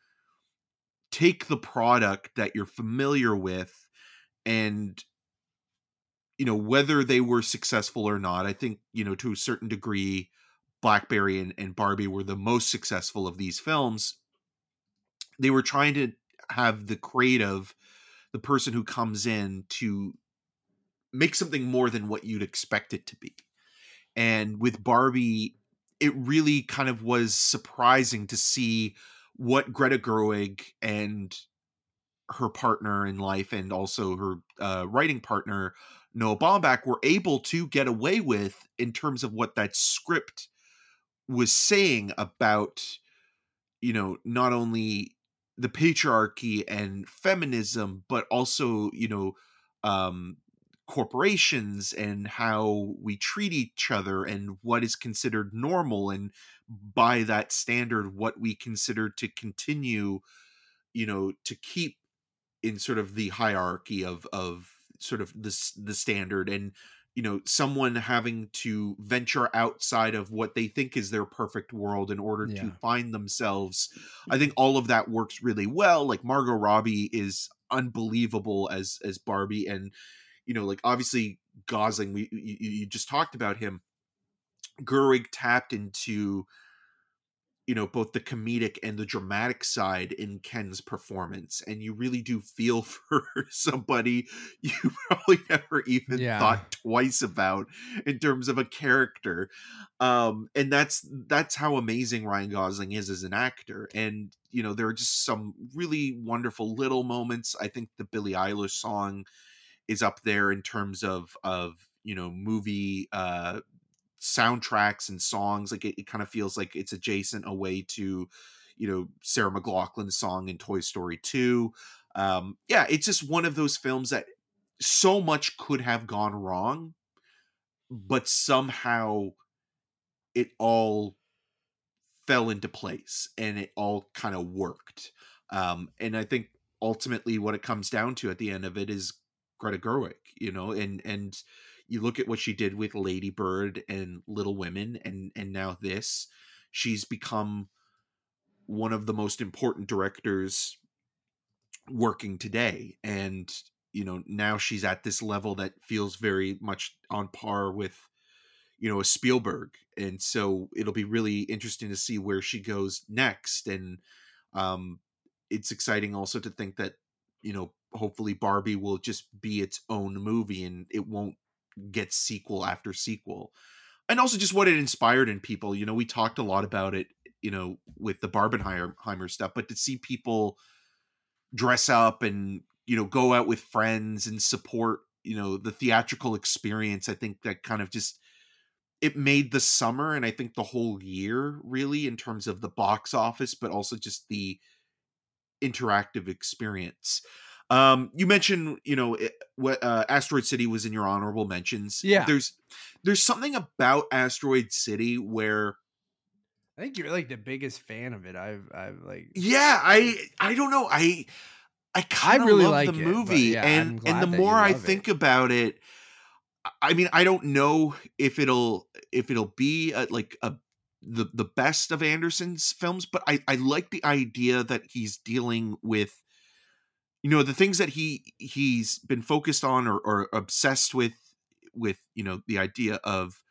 take the product that you're familiar with and you know whether they were successful or not i think you know to a certain degree blackberry and, and barbie were the most successful of these films. They were trying to have the creative the person who comes in to make something more than what you'd expect it to be. And with Barbie, it really kind of was surprising to see what Greta Gerwig and her partner in life and also her uh, writing partner Noah Baumbach were able to get away with in terms of what that script was saying about you know not only the patriarchy and feminism but also you know um corporations and how we treat each other and what is considered normal and by that standard what we consider to continue you know to keep in sort of the hierarchy of of sort of this the standard and you know someone having to venture outside of what they think is their perfect world in order yeah. to find themselves i mm-hmm. think all of that works really well like margot robbie is unbelievable as as barbie and you know, like obviously Gosling, we you, you just talked about him. Gerwig tapped into you know both the comedic and the dramatic side in Ken's performance and you really do feel <laughs> for somebody you <laughs> probably never even yeah. thought twice about in terms of a character um and that's that's how amazing Ryan Gosling is as an actor and you know there are just some really wonderful little moments I think the Billie Eilish song is up there in terms of of you know movie uh soundtracks and songs like it, it kind of feels like it's adjacent away to you know sarah mclachlan's song in toy story 2 um yeah it's just one of those films that so much could have gone wrong but somehow it all fell into place and it all kind of worked. Um, and I think ultimately what it comes down to at the end of it is Greta Gerwig, you know, and and you look at what she did with Lady Bird and Little Women and and now this, she's become one of the most important directors working today and you know now she's at this level that feels very much on par with you know a Spielberg and so it'll be really interesting to see where she goes next and um it's exciting also to think that you know hopefully Barbie will just be its own movie and it won't get sequel after sequel. And also just what it inspired in people you know we talked a lot about it you know with the Barbenheimer stuff but to see people dress up and you know go out with friends and support you know the theatrical experience i think that kind of just it made the summer and i think the whole year really in terms of the box office but also just the interactive experience um you mentioned you know it, what uh, asteroid city was in your honorable mentions
Yeah.
there's there's something about asteroid city where
I think you're like the biggest fan of it. I've I've like
yeah i i don't know i i kind of
really
love
like
the
it,
movie
yeah,
and and the more i
love it.
think about it I- i mean i don't know if it'll if it'll be a, like a the the best of anderson's films but i i like the idea that he's dealing with you know the things that he he's been focused on or, or obsessed with with you know the idea of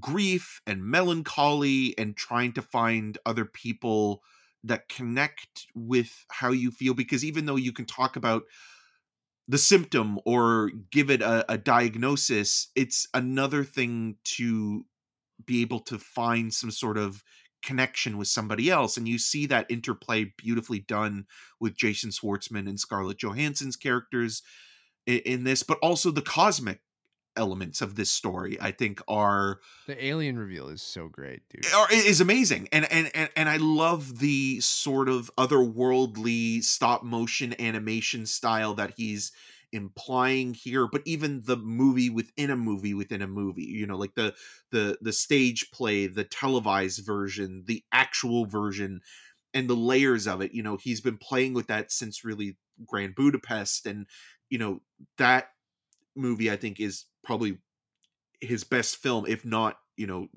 grief and melancholy and trying to find other people that connect with how you feel because even though you can talk about the symptom or give it a, a diagnosis it's another thing to be able to find some sort of connection with somebody else and you see that interplay beautifully done with jason schwartzman and scarlett johansson's characters in, in this but also the cosmic elements of this story i think are
the alien reveal is so great, dude.
are, is amazing and, and and and i love the sort of otherworldly stop motion animation style that he's implying here but even the movie within a movie within a movie you know like the the the stage play the televised version the actual version and the layers of it you know he's been playing with that since really grand budapest and you know that movie i think is probably his best film if not you know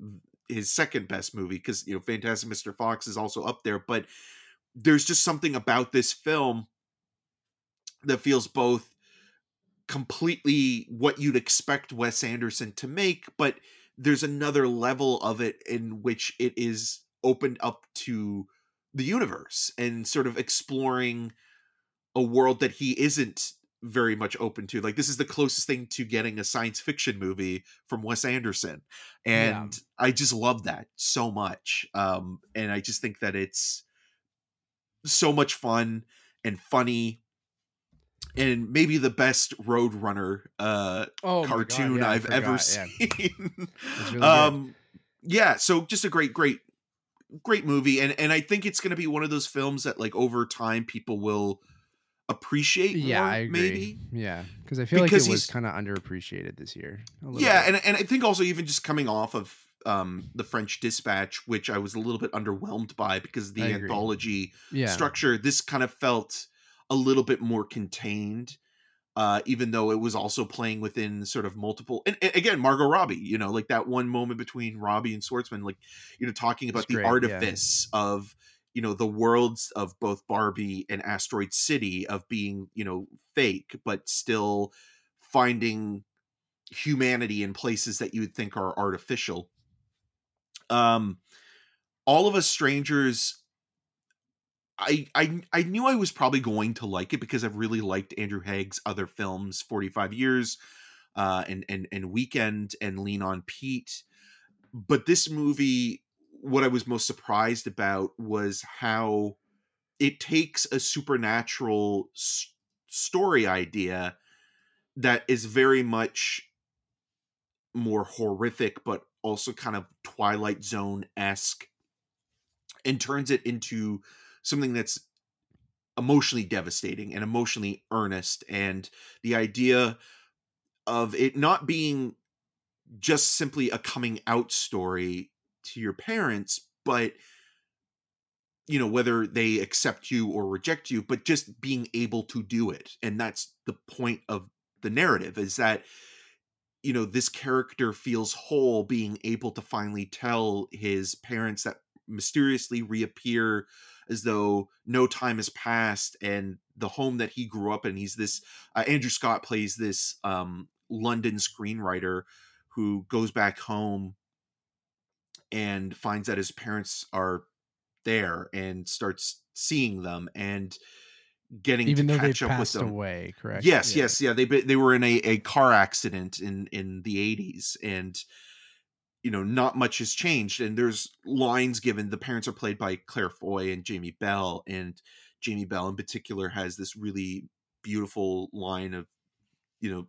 his second best movie because you know fantastic mr fox is also up there but there's just something about this film that feels both completely what you'd expect wes anderson to make but there's another level of it in which it is opened up to the universe and sort of exploring a world that he isn't very much open to. Like this is the closest thing to getting a science fiction movie from Wes Anderson.
Yeah.
And I just love that so much. Um and I just think that it's so much fun and funny and maybe the best Roadrunner uh
Oh, my God,
cartoon
yeah,
I've ever
forgot,
seen.
yeah. <laughs> It's <laughs> really good.
um yeah, so just a great great great movie and and I think it's going to be one of those films that like over time people will appreciate
yeah,
more,
I agree.
maybe.
Yeah, because I feel like it was kind of underappreciated this year.
Yeah,
bit.
and and I think also even just coming off of um the French Dispatch, which I was a little bit underwhelmed by because the anthology
yeah,
structure, this kind of felt a little bit more contained. Uh, even though it was also playing within sort of multiple, and, and again, Margot Robbie, you know, like that one moment between Robbie and Schwartzman, like you know, talking about
It's
the
great, yeah.
artifice of you know the worlds of both Barbie and Asteroid City of being you know fake, but still finding humanity in places that you would think are artificial. Um, all of us strangers. I, I I knew I was probably going to like it because I've really liked Andrew Haigh's other films, Forty Five Years, uh, and and and Weekend and Lean on Pete. But this movie, what I was most surprised about was how it takes a supernatural s- story idea that is very much more horrific, but also kind of Twilight Zone esque, and turns it into something that's emotionally devastating and emotionally earnest. And the idea of it not being just simply a coming out story to your parents, but you know whether they accept you or reject you but just being able to do it and that's the point of the narrative is that you know this character feels whole being able to finally tell his parents that mysteriously reappear as though no time has passed and the home that he grew up in he's this uh, andrew scott plays this um, london screenwriter who goes back home and finds that his parents are there and starts seeing them and getting
Even
to
though they
catch up with
passed
them.
away, correct?
Yes,
Yeah.
yes, yeah. They they were in a, a car accident in in the eighties, and you know not much has changed. And there's lines given. The parents are played by Claire Foy and Jamie Bell, and Jamie Bell in particular has this really beautiful line of you know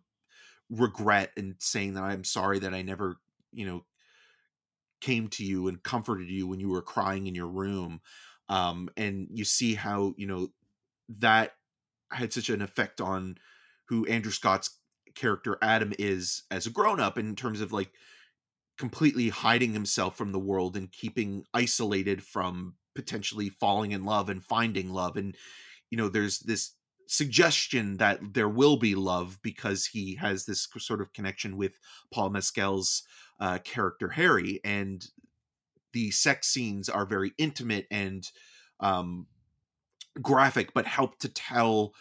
regret and saying that I'm sorry that I never you know came to you and comforted you when you were crying in your room um and you see how you know that had such an effect on who Andrew Scott's character Adam is as a grown up in terms of like completely hiding himself from the world and keeping isolated from potentially falling in love and finding love. And you know there's this suggestion that there will be love because he has this sort of connection with Paul Mescal's uh, character Harry. And the sex scenes are very intimate and um graphic but help to tell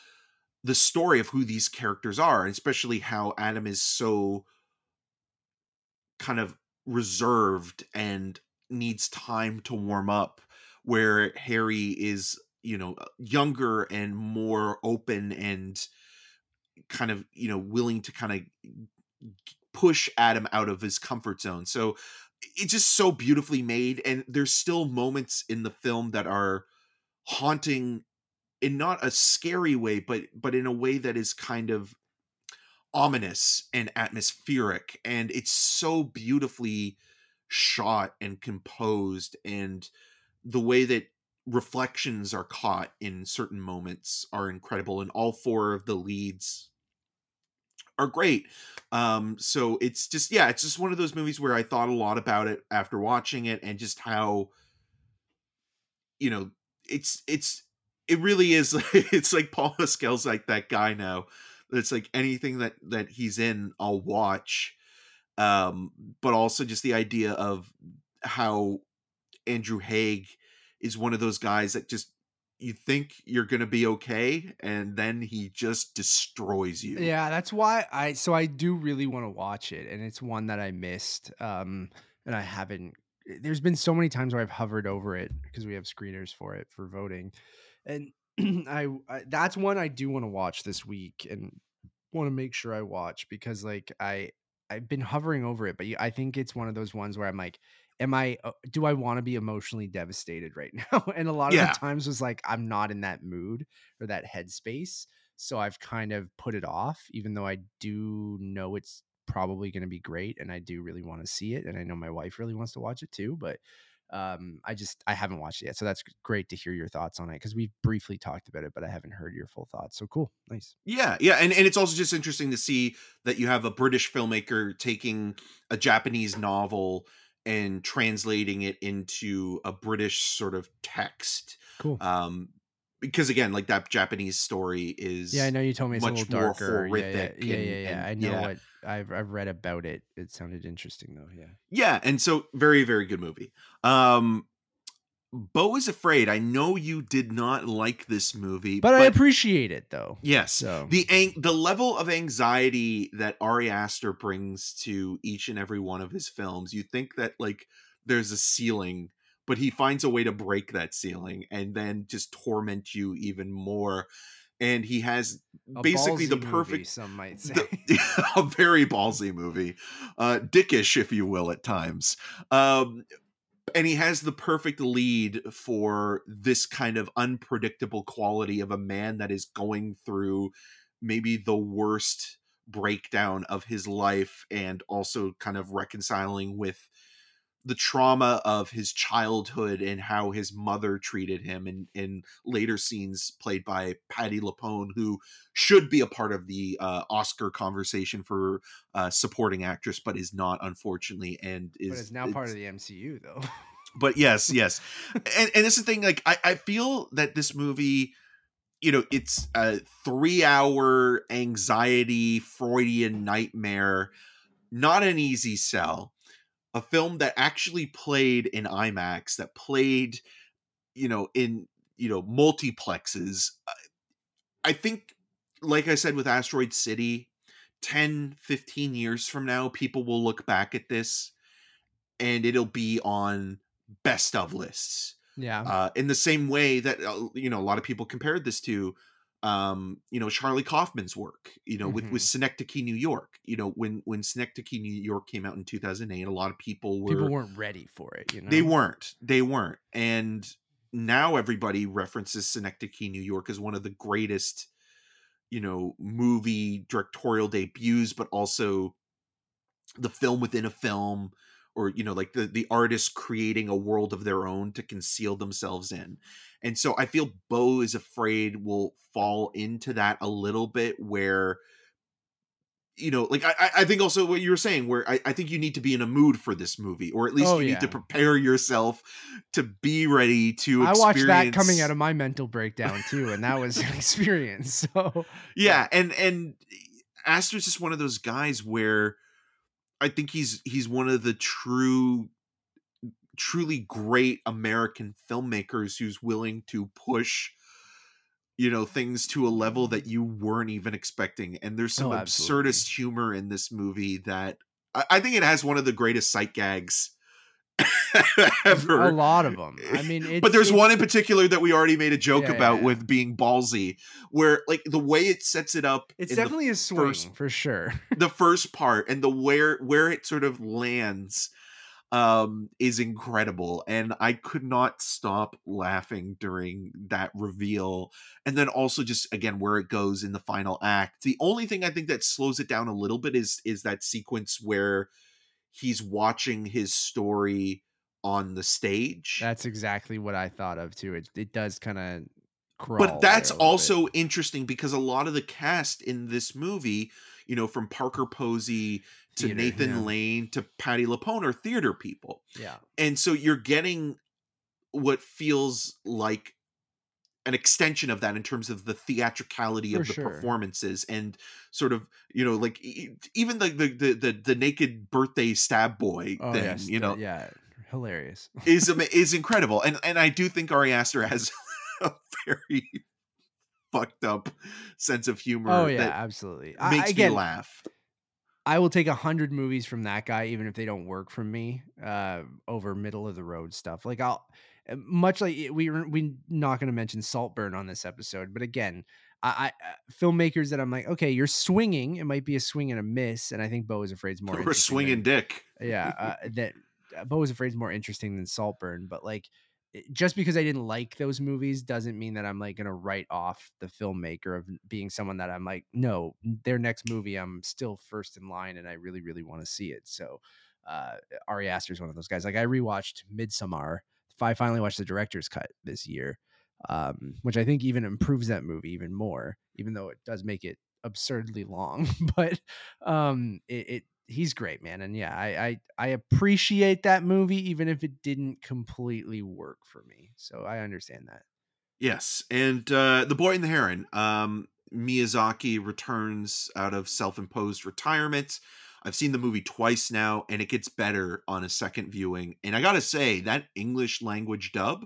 the story of who these characters are and especially how adam is so kind of reserved and needs time to warm up where harry is you know uh, younger and more open and kind of you know willing to kind of push adam out of his comfort zone. So it's just so beautifully made and there's still moments in the film that are haunting in not a scary way but but in a way that is kind of ominous and atmospheric and it's so beautifully shot and composed and the way that reflections are caught in certain moments are incredible and all four of the leads are great. Um so it's just yeah it's just one of those movies where i thought a lot about it after watching it and just how you know it's it's it really is <laughs> it's like paul mescal's like that guy now it's like anything that that he's in i'll watch um but also just the idea of how andrew haigh is one of those guys that just you think you're gonna be okay and then he just destroys you
Yeah, that's why I so I do really want to watch it and it's one that I missed um and I haven't there's been so many times where I've hovered over it because we have screeners for it for voting. And <clears throat> I, I that's one I do want to watch this week and want to make sure I watch because like I I've been hovering over it but I think it's one of those ones where I'm like am I uh, do I want to be emotionally devastated right <laughs> now? And a lot of
Yeah.
the times was like I'm not in that mood or that headspace. So I've kind of put it off, even though I do know it's probably going to be great and I do really want to see it. And I know my wife really wants to watch it too, but um I just I haven't watched it yet. So that's great to hear your thoughts on it because we've briefly talked about it, but I haven't heard your full thoughts. So cool. Nice.
Yeah, yeah, and, and it's also just interesting to see that you have a British filmmaker taking a Japanese novel and translating it into a British sort of text.
Cool.
Um, because again, like that Japanese story is
yeah, I know you told me it's a
much
little
more
darker. Yeah, yeah,
horrific
yeah,
and-
yeah, yeah.
and-
I know
yeah.
what I've I've read about it. It sounded interesting though. Yeah.
Yeah, and so very very good movie. Um, Bo is afraid. I know you did not like this movie,
But, I appreciate it though.
yes,
So
the ang- the level of anxiety that Ari Aster brings to each and every one of his films, you think that like there's a ceiling, but he finds a way to break that ceiling and then just torment you even more. And he has
a
basically the
ballsy movie,
perfect
some might say.
the- <laughs> a very ballsy movie, uh, dickish, if you will, at times. Um, and he has the perfect lead for this kind of unpredictable quality of a man that is going through maybe the worst breakdown of his life and also kind of reconciling with the trauma of his childhood and how his mother treated him and in later scenes played by Patti LuPone who should be a part of the uh, Oscar conversation for uh, supporting actress but is not unfortunately and is
but it's now part of the MCU though. <laughs>
but yes yes and and it's the thing like I, I feel that this movie you know it's a three hour anxiety freudian nightmare not an easy sell a film that actually played in imax that played you know in you know multiplexes i think like i said with asteroid city 10 15 years from now people will look back at this and it'll be on best of lists
Yeah.
uh, in the same way that uh, you know a lot of people compared this to um you know charlie kaufman's work you know with with synecdoche new york you know when when synecdoche new york came out in 2008 a lot of people were
People weren't ready for it, you know.
they weren't they weren't and now everybody references synecdoche new york as one of the greatest you know movie directorial debuts but also the film within a film or you know like the the artist creating a world of their own to conceal themselves in and so i feel bo is afraid will fall into that a little bit where you know like i I- think also what you were saying where i, I think you need to be in a mood for this movie or at least
Oh,
you need to prepare yourself to be ready to
I watched that coming out of my mental breakdown too, and that was an <laughs> experience. <laughs> So
yeah and and eh, Aster's just one of those guys where I think he's he's one of the true truly great American filmmakers who's willing to push you know things to a level that you weren't even expecting and there's some
Oh,
absurdist humor in this movie that I, I think it has one of the greatest sight gags <laughs> ever
a lot of them. I mean, <laughs> it's,
but there's one in particular that we already made a joke
yeah,
about
yeah.
with being ballsy where like the way it sets it up
It's definitely a swing
first-
for sure. <laughs>
the first part and the where where it sort of lands um is incredible and i could not stop laughing during that reveal and then also just again where it goes in the final act the only thing i think that slows it down a little bit is is that sequence where he's watching his story on the stage
That's exactly what I thought of too. It it does kind of crawl.
but that's
there a little bit.
also interesting because a lot of the cast in this movie you know from parker posey to
Theater,
nathan
yeah.
lane to patti lupone are theater people
yeah.
and so you're getting what feels like an extension of that in terms of the theatricality
For
of the
sure.
performances and sort of you know like even the the the, the, the naked birthday stab boy
Oh
thing
yes,
you
the-
know
yeah, hilarious.
is <laughs> is incredible and and i do think ari aster has <laughs> a very fucked up sense of humor
Oh yeah, absolutely. I,
makes
again,
me laugh
I will take a hundred movies from that guy, even if they don't work for me, uh, over middle of the road stuff. Like I'll, much like we were, we not going to mention Saltburn on this episode, but again, I, I uh, filmmakers that I'm like, okay, you're swinging. It might be a swing and a miss, and I think Bo is afraid is more. <laughs>
or
interesting
swinging
than-
dick
yeah, uh, <laughs> that uh, Bo is afraid is more interesting than Saltburn, but like just because I didn't like those movies doesn't mean that I'm like gonna write off the filmmaker of being someone that I'm like, no, their next movie I'm still first in line and I really, really want to see it. So uh Ari Aster is one of those guys. Like I rewatched Midsommar. I finally watched the director's cut this year, um, which I think even improves that movie even more, even though it does make it absurdly long. <laughs> but um it, it he's great, man. And yeah, I, I I appreciate that movie, even if it didn't completely work for me. So I understand that.
Yes, and uh, the boy and the heron. Um, Miyazaki returns out of self-imposed retirement. I've seen the movie twice now, and it gets better on a second viewing. And I gotta say, that English language dub,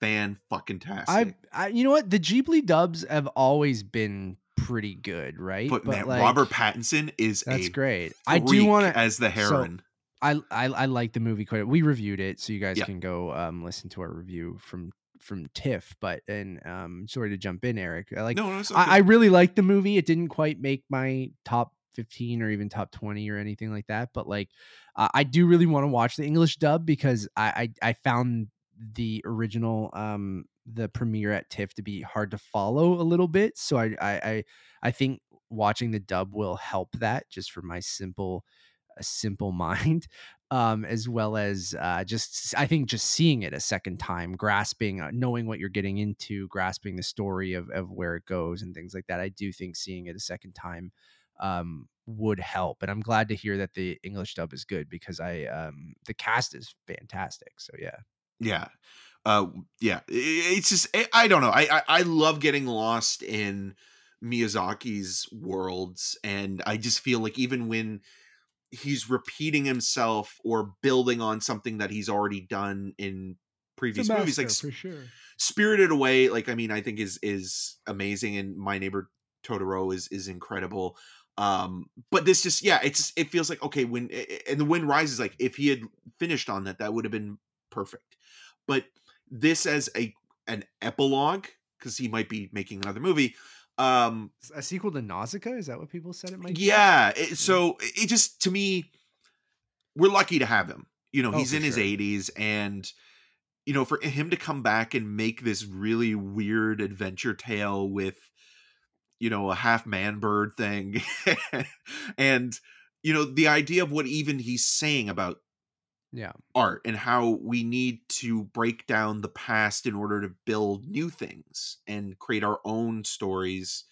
fan fucking tastic.
I, I you know what? The Ghibli dubs have always been pretty good, right?
But, man,
like,
Robert Pattinson is
that's great. I do want to
as the heron.
I, I I like the movie quite. We reviewed it, so you guys
Yeah.
can go um listen to our review from from TIFF. But and um sorry to jump in, Eric. I like
no, no, it's
I, I really liked the movie. It didn't quite make my top 15 or even top 20 or anything like that. But like, uh, I do really want to watch the English dub because I, I I found the original um the premiere at TIFF to be hard to follow a little bit. So I I I, I think watching the dub will help that just for my simple a simple <laughs> mind. um, as well as uh, just I think just seeing it a second time, grasping, uh, knowing what you're getting into, grasping the story of of where it goes and things like that. I do think seeing it a second time um, would help, and I'm glad to hear that the English dub is good because I um, the cast is fantastic. So yeah,
Yeah. Uh yeah, it's just I- I don't know. I I, I love getting lost in Miyazaki's worlds and I just feel like even when he's repeating himself or building on something that he's already done in previous movies like
for sure.
Spirited Away, like I mean, I think is is amazing, and My Neighbor Totoro is is incredible. Um, but this just yeah, it's it feels like okay when and the wind rises. Like if he had finished on that, that would have been perfect. But this as a an epilogue because he might be making another movie. Um,
A sequel to Nausicaa is that what people said it might? be?
yeah, it, so it just to me, we're lucky to have him. You know,
Oh,
he's in his 80s and you know, for him to come back and make this really weird adventure tale with you know, a half man bird thing. <laughs> And you know, the idea of what even he's saying about
yeah,
art and how we need to break down the past in order to build new things and create our own stories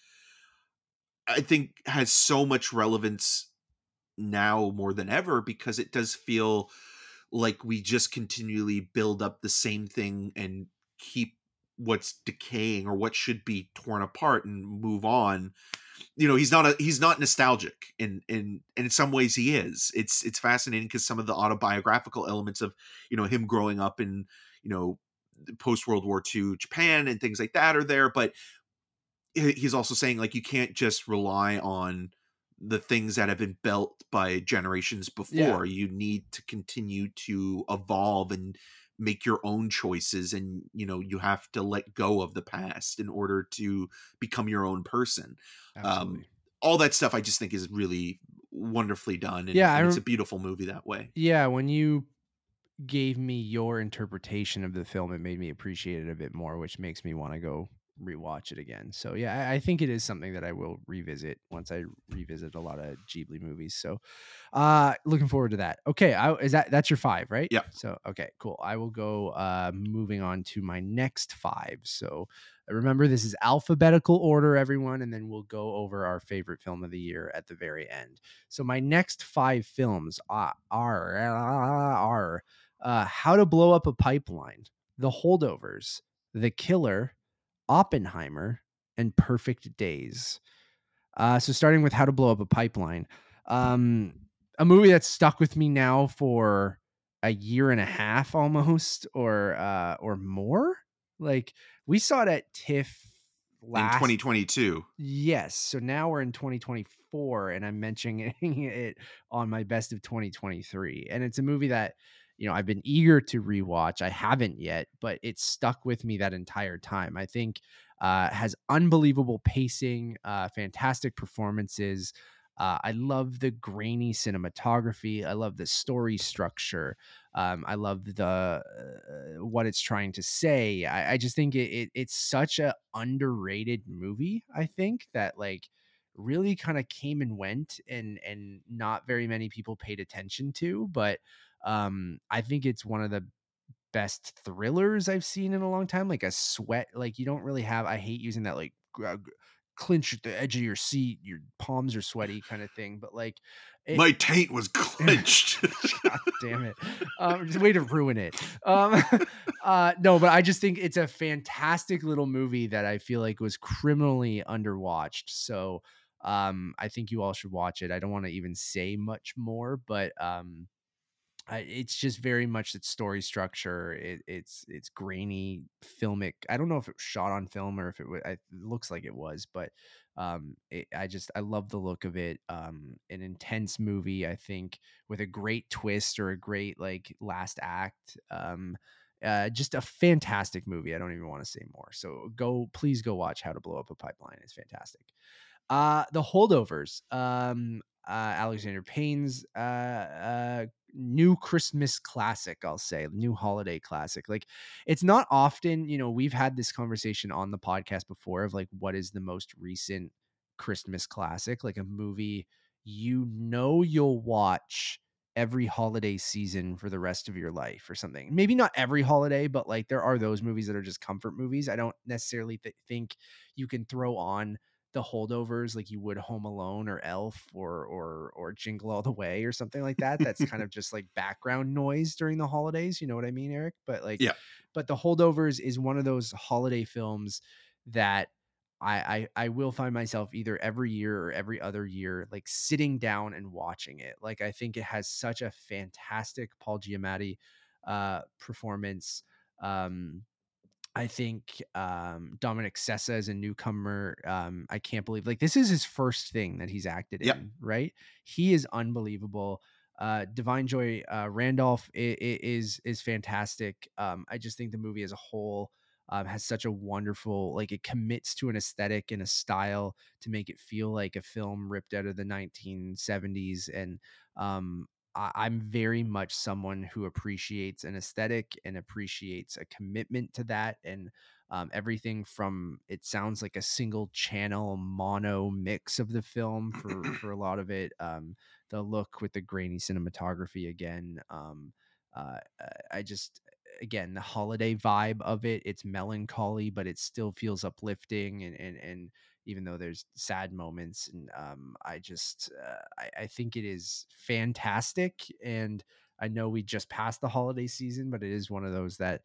i think has so much relevance now more than ever because it does feel like we just continually build up the same thing and keep what's decaying or what should be torn apart and move on you know he's not a he's not nostalgic in in and in some ways he is. It's it's fascinating because some of the autobiographical elements of you know him growing up in you know post world war ii japan and things like that are there but he's also saying like you can't just rely on the things that have been built by generations before. You need to continue to evolve and make your own choices and you know you have to let go of the past in order to become your own person um,
absolutely.
all that stuff I just think is really wonderfully done. And,
Yeah,
and it's a beautiful movie that way.
yeah, when you gave me your interpretation of the film, it made me appreciate it a bit more, which makes me want to go rewatch it again. So yeah, I, I think it is something that I will revisit once I revisit a lot of Ghibli movies. So uh looking forward to that. Okay, I, is that that's your five, right?
Yeah.
So okay, cool. I will go uh moving on to my next five. So remember this is alphabetical order everyone and then we'll go over our favorite film of the year at the very end. So my next five films are are, are uh, How to Blow Up a Pipeline, The Holdovers, The Killer, Oppenheimer, and Perfect Days. Uh, so starting with How to Blow Up a Pipeline, um, a movie that's stuck with me now for a year and a half almost, or uh, or more. Like we saw it at TIFF last
In 2022.
Yes. So now we're in 2024, and I'm mentioning <laughs> it on my best of 2023. And it's a movie that, you know, I've been eager to rewatch. I haven't yet, but it stuck with me that entire time. I think uh, has unbelievable pacing, uh, fantastic performances. Uh, I love the grainy cinematography. I love the story structure. Um, I love the uh, what it's trying to say. I, I just think it, it it's such a underrated movie. I think that like really kind of came and went, and and not very many people paid attention to. But um, I think it's one of the best thrillers I've seen in a long time. Like a sweat, like you don't really have. I hate using that like gr- clinch at the edge of your seat, your palms are sweaty kind of thing. But like, it-
My taint was clenched. <laughs>
God damn it. Um, just way to ruin it. Um, <laughs> uh, no, but I just think it's a fantastic little movie that I feel like was criminally underwatched. So um, I think you all should watch it. I don't want to even say much more, but um, It's just very much its story structure. It, it's it's grainy, filmic. I don't know if it was shot on film or if it, wa- I- it looks like it was, but um, it, I just I love the look of it. Um, an intense movie, I think, with a great twist or a great like last act. Um, uh, just a fantastic movie. I don't even want to say more. So go, please go watch How to Blow Up a Pipeline. It's fantastic. Uh, the Holdovers. Um, uh, Alexander Payne's uh, uh, new Christmas classic, I'll say, new holiday classic. Like, it's not often, you know, we've had this conversation on the podcast before of like, what is the most recent Christmas classic? Like a movie you know you'll watch every holiday season for the rest of your life or something. Maybe not every holiday, but like there are those movies that are just comfort movies. I don't necessarily th- think you can throw on the holdovers like you would Home Alone or Elf or or or Jingle All the Way or something like that. That's kind of <laughs> just like background noise during the holidays. You know what I mean, Eric? But like,
Yeah.
But the holdovers is one of those holiday films that I, I I will find myself either every year or every other year like sitting down and watching it. Like I think it has such a fantastic Paul Giamatti uh performance. Um I think um Dominic Sessa is a newcomer. Um I can't believe like this is his first thing that he's acted
Yep.
in, right? He is unbelievable. Uh Da'Vine Joy uh Randolph is is fantastic. Um I just think the movie as a whole um, has such a wonderful like it commits to an aesthetic and a style to make it feel like a film ripped out of the 1970s and um I, i'm very much someone who appreciates an aesthetic and appreciates a commitment to that and um, everything from it sounds like a single channel mono mix of the film for <clears throat> for a lot of it um the look with the grainy cinematography again um uh, I just again the holiday vibe of it it's melancholy but it still feels uplifting and and and even though there's sad moments and um i just uh, I, I think it is fantastic and i know we just passed the holiday season but it is one of those that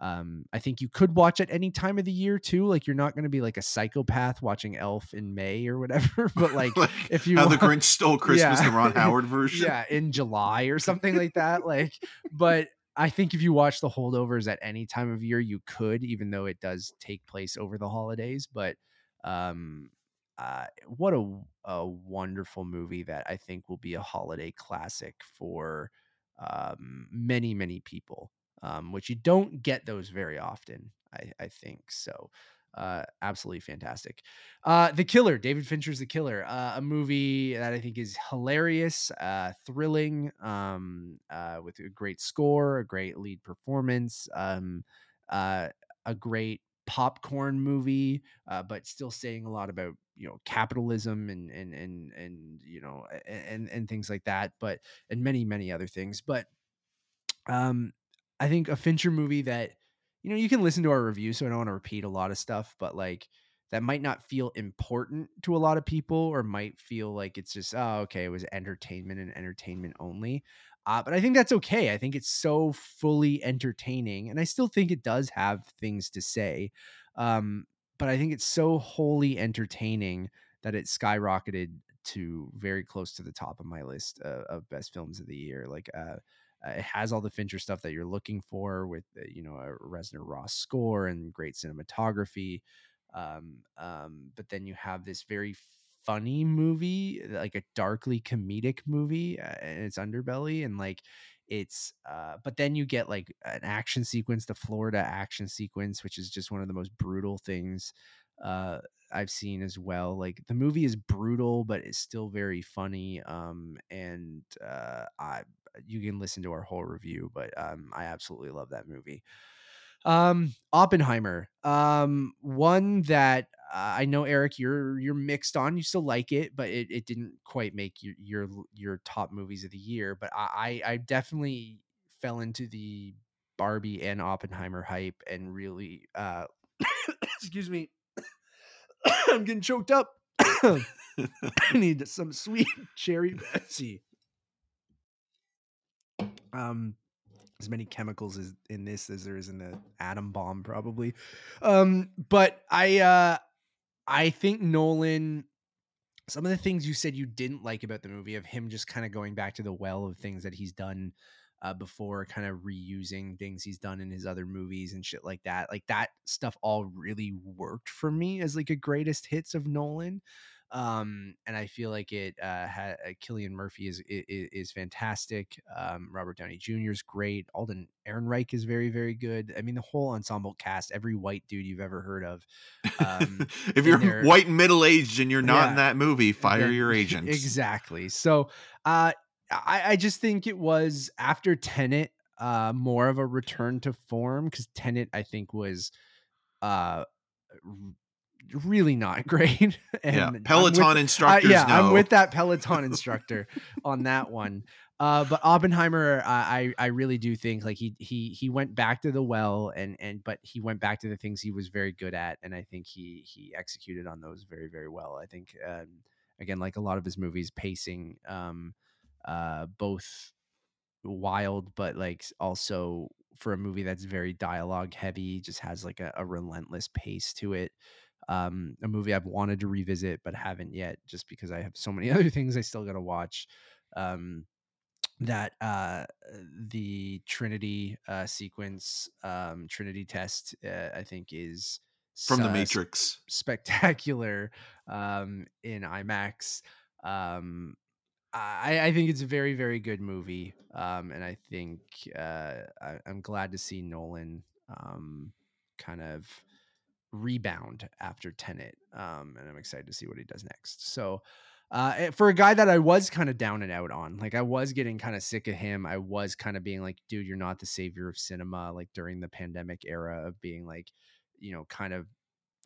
um i think you could watch at any time of the year too like you're not going to be like a psychopath watching elf in may or whatever <laughs> but <laughs> like if you
how the Grinch stole <laughs> Christmas,
Yeah.
the Ron Howard version.
yeah in july or something like that like but i think if you watch the holdovers at any time of year you could even though it does take place over the holidays but um uh what a a wonderful movie that i think will be a holiday classic for um many many people um which you don't get those very often i i think so uh absolutely fantastic. Uh the killer david fincher's the killer uh, a movie that i think is hilarious uh thrilling um uh with a great score a great lead performance um uh a great popcorn movie uh but still saying a lot about you know capitalism and and and and you know and and things like that but and many many other things but um i think a fincher movie that you know you can listen to our review so i don't want to repeat a lot of stuff but like that might not feel important to a lot of people or might feel like it's just oh okay it was entertainment and entertainment only uh, but i think that's okay i think it's so fully entertaining and i still think it does have things to say um, but i think it's so wholly entertaining that it skyrocketed to very close to the top of my list uh, of best films of the year like uh, uh, it has all the Fincher stuff that you're looking for with uh, you know a Reznor Ross score and great cinematography. Um, um, but then you have this very funny movie, like a darkly comedic movie, uh, and its underbelly, and like it's. Uh, but then you get like an action sequence, the Florida action sequence, which is just one of the most brutal things uh, I've seen as well. Like the movie is brutal, but it's still very funny. Um, and uh, I you can listen to our whole review, but um, I absolutely love that movie. Um, Oppenheimer, um, one that uh, I know Eric, you're you're mixed on. You still like it, but it, it didn't quite make your your your top movies of the year. But I I definitely fell into the Barbie and Oppenheimer hype and really uh, <coughs> excuse me, <coughs> I'm getting choked up. <coughs> I need some sweet <laughs> cherry Pepsi um as many chemicals as in this as there is in the atom bomb probably. Um but i uh i think nolan some of the things you said you didn't like about the movie of him just kind of going back to the well of things that he's done uh, before kind of reusing things he's done in his other movies and shit like that like that stuff all really worked for me as like a greatest hits of nolan um and i feel like it uh had uh, cillian murphy is, is is fantastic. Um robert downey jr is great. Alden ehrenreich is very very good. I mean the whole ensemble cast every white dude you've ever heard of. Um <laughs>
if you're
they're-
white and middle aged and you're not in that movie, fire
then-
your <laughs> agent.
exactly. So uh i i just think it was after tenet uh more of a return to form because tenet i think was uh really not <laughs> great and
Yeah,
with-
Peloton
I-
instructors.
yeah,
know.
I'm with that Peloton instructor <laughs> on that one. Uh, but Oppenheimer, I I really do think like he he he went back to the well and and but he went back to the things he was very good at, and I think he he executed on those very very well. I think um, again, like a lot of his movies, pacing, um, uh, both wild but like also for a movie that's very dialogue heavy, just has like a, a relentless pace to it. Um, a movie I've wanted to revisit but haven't yet, just because I have so many <laughs> other things I still got to watch. Um, that uh the trinity uh sequence um trinity test uh, i think is
From the Matrix.
spectacular um in imax um i i think it's a very very good movie um and i think uh I, i'm glad to see nolan um kind of rebound after Tenet, um, and I'm excited to see what he does next. So, uh, eh, for a guy that I was kind of down and out on, like I was getting kind of sick of him. I was kind of being like, dude, you're not the savior of cinema. Like during the pandemic era of being like, you know, kind of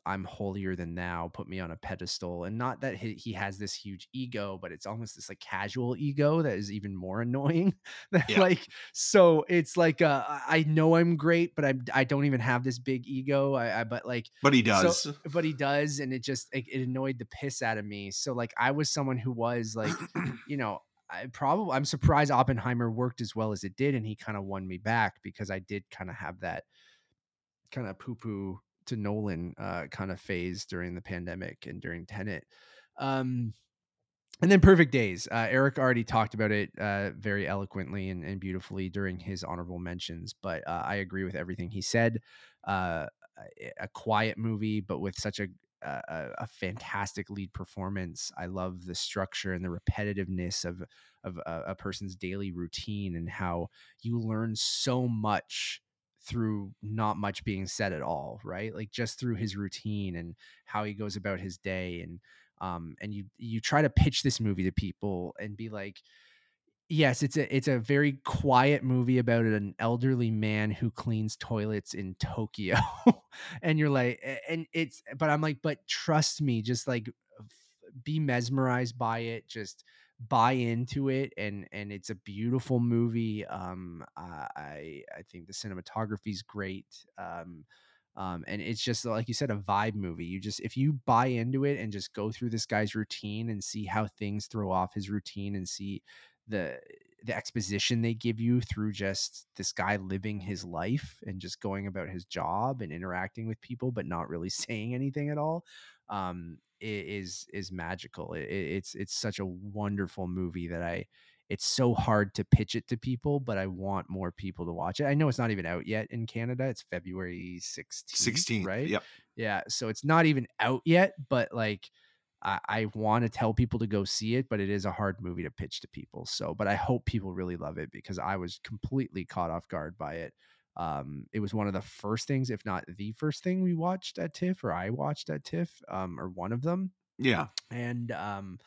I'm holier than thou, put me on a pedestal. And not that he, he has this huge ego, but it's almost this like casual ego that is even more <laughs> annoying. That,
Yeah.
Like, so it's like, uh, I know I'm great, but I, I don't even have this big ego. I, I but like,
But he
so-
does.
but he does. And it just, it, it annoyed the piss out of me. So like, I was someone who was like, <clears throat> you know, I probably I'm surprised Oppenheimer worked as well as it did, and he kind of won me back because I did kind of have that kind of poo poo to Nolan uh, kind of phase during the pandemic and during Tenet. Um, and then Perfect Days. Uh, Eric already talked about it uh, very eloquently and, and beautifully during his honorable mentions, but uh, I agree with everything he said. Uh, a- quiet movie, but with such a a, a- fantastic lead performance. I love the structure and the repetitiveness of of a, a person's daily routine and how you learn so much through not much being said at all, right? Like just through his routine and how he goes about his day and um and you you try to pitch this movie to people and be like yes it's a it's a very quiet movie about an elderly man who cleans toilets in tokyo <laughs> and you're like and it's but i'm like but trust me just like be mesmerized by it just buy into it and and it's a beautiful movie um i i think the cinematography is great um um, and it's just like you said, a vibe movie. You just if you buy into it and just go through this guy's routine and see how things throw off his routine and see the the exposition they give you through just this guy living his life and just going about his job and interacting with people but not really <laughs> saying anything at all um is is magical it, it- it's it's such a wonderful movie that i it's so hard to pitch it to people but i want more people to watch it i know it's not even out yet in canada it's february 16th
16th.
right
Yep.
yeah, so it's not even out yet, but like I, I want to tell people to go see it, but it is a hard movie to pitch to people. So, but I hope people really love it because I was completely caught off guard by it. Um, it was one of the first things, if not the first thing we watched at TIFF or I watched at TIFF, um, or one of them.
Yeah.
And um,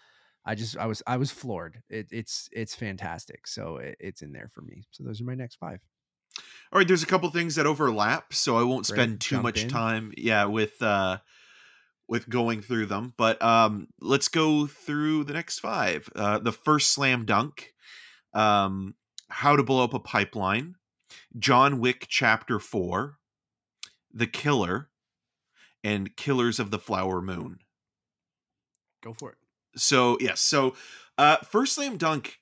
I just I was I was floored. It, it's it's fantastic. So it, it's in there for me. So those are my next five.
All right, there's a couple things that overlap, so I won't spend too much
in.
time, yeah, with uh with going through them. But um let's go through the next five. Uh the first slam dunk, um How to Blow Up a Pipeline, John Wick Chapter 4, The Killer, and Killers of the Flower Moon.
Go for it.
So, yes, so uh first slam dunk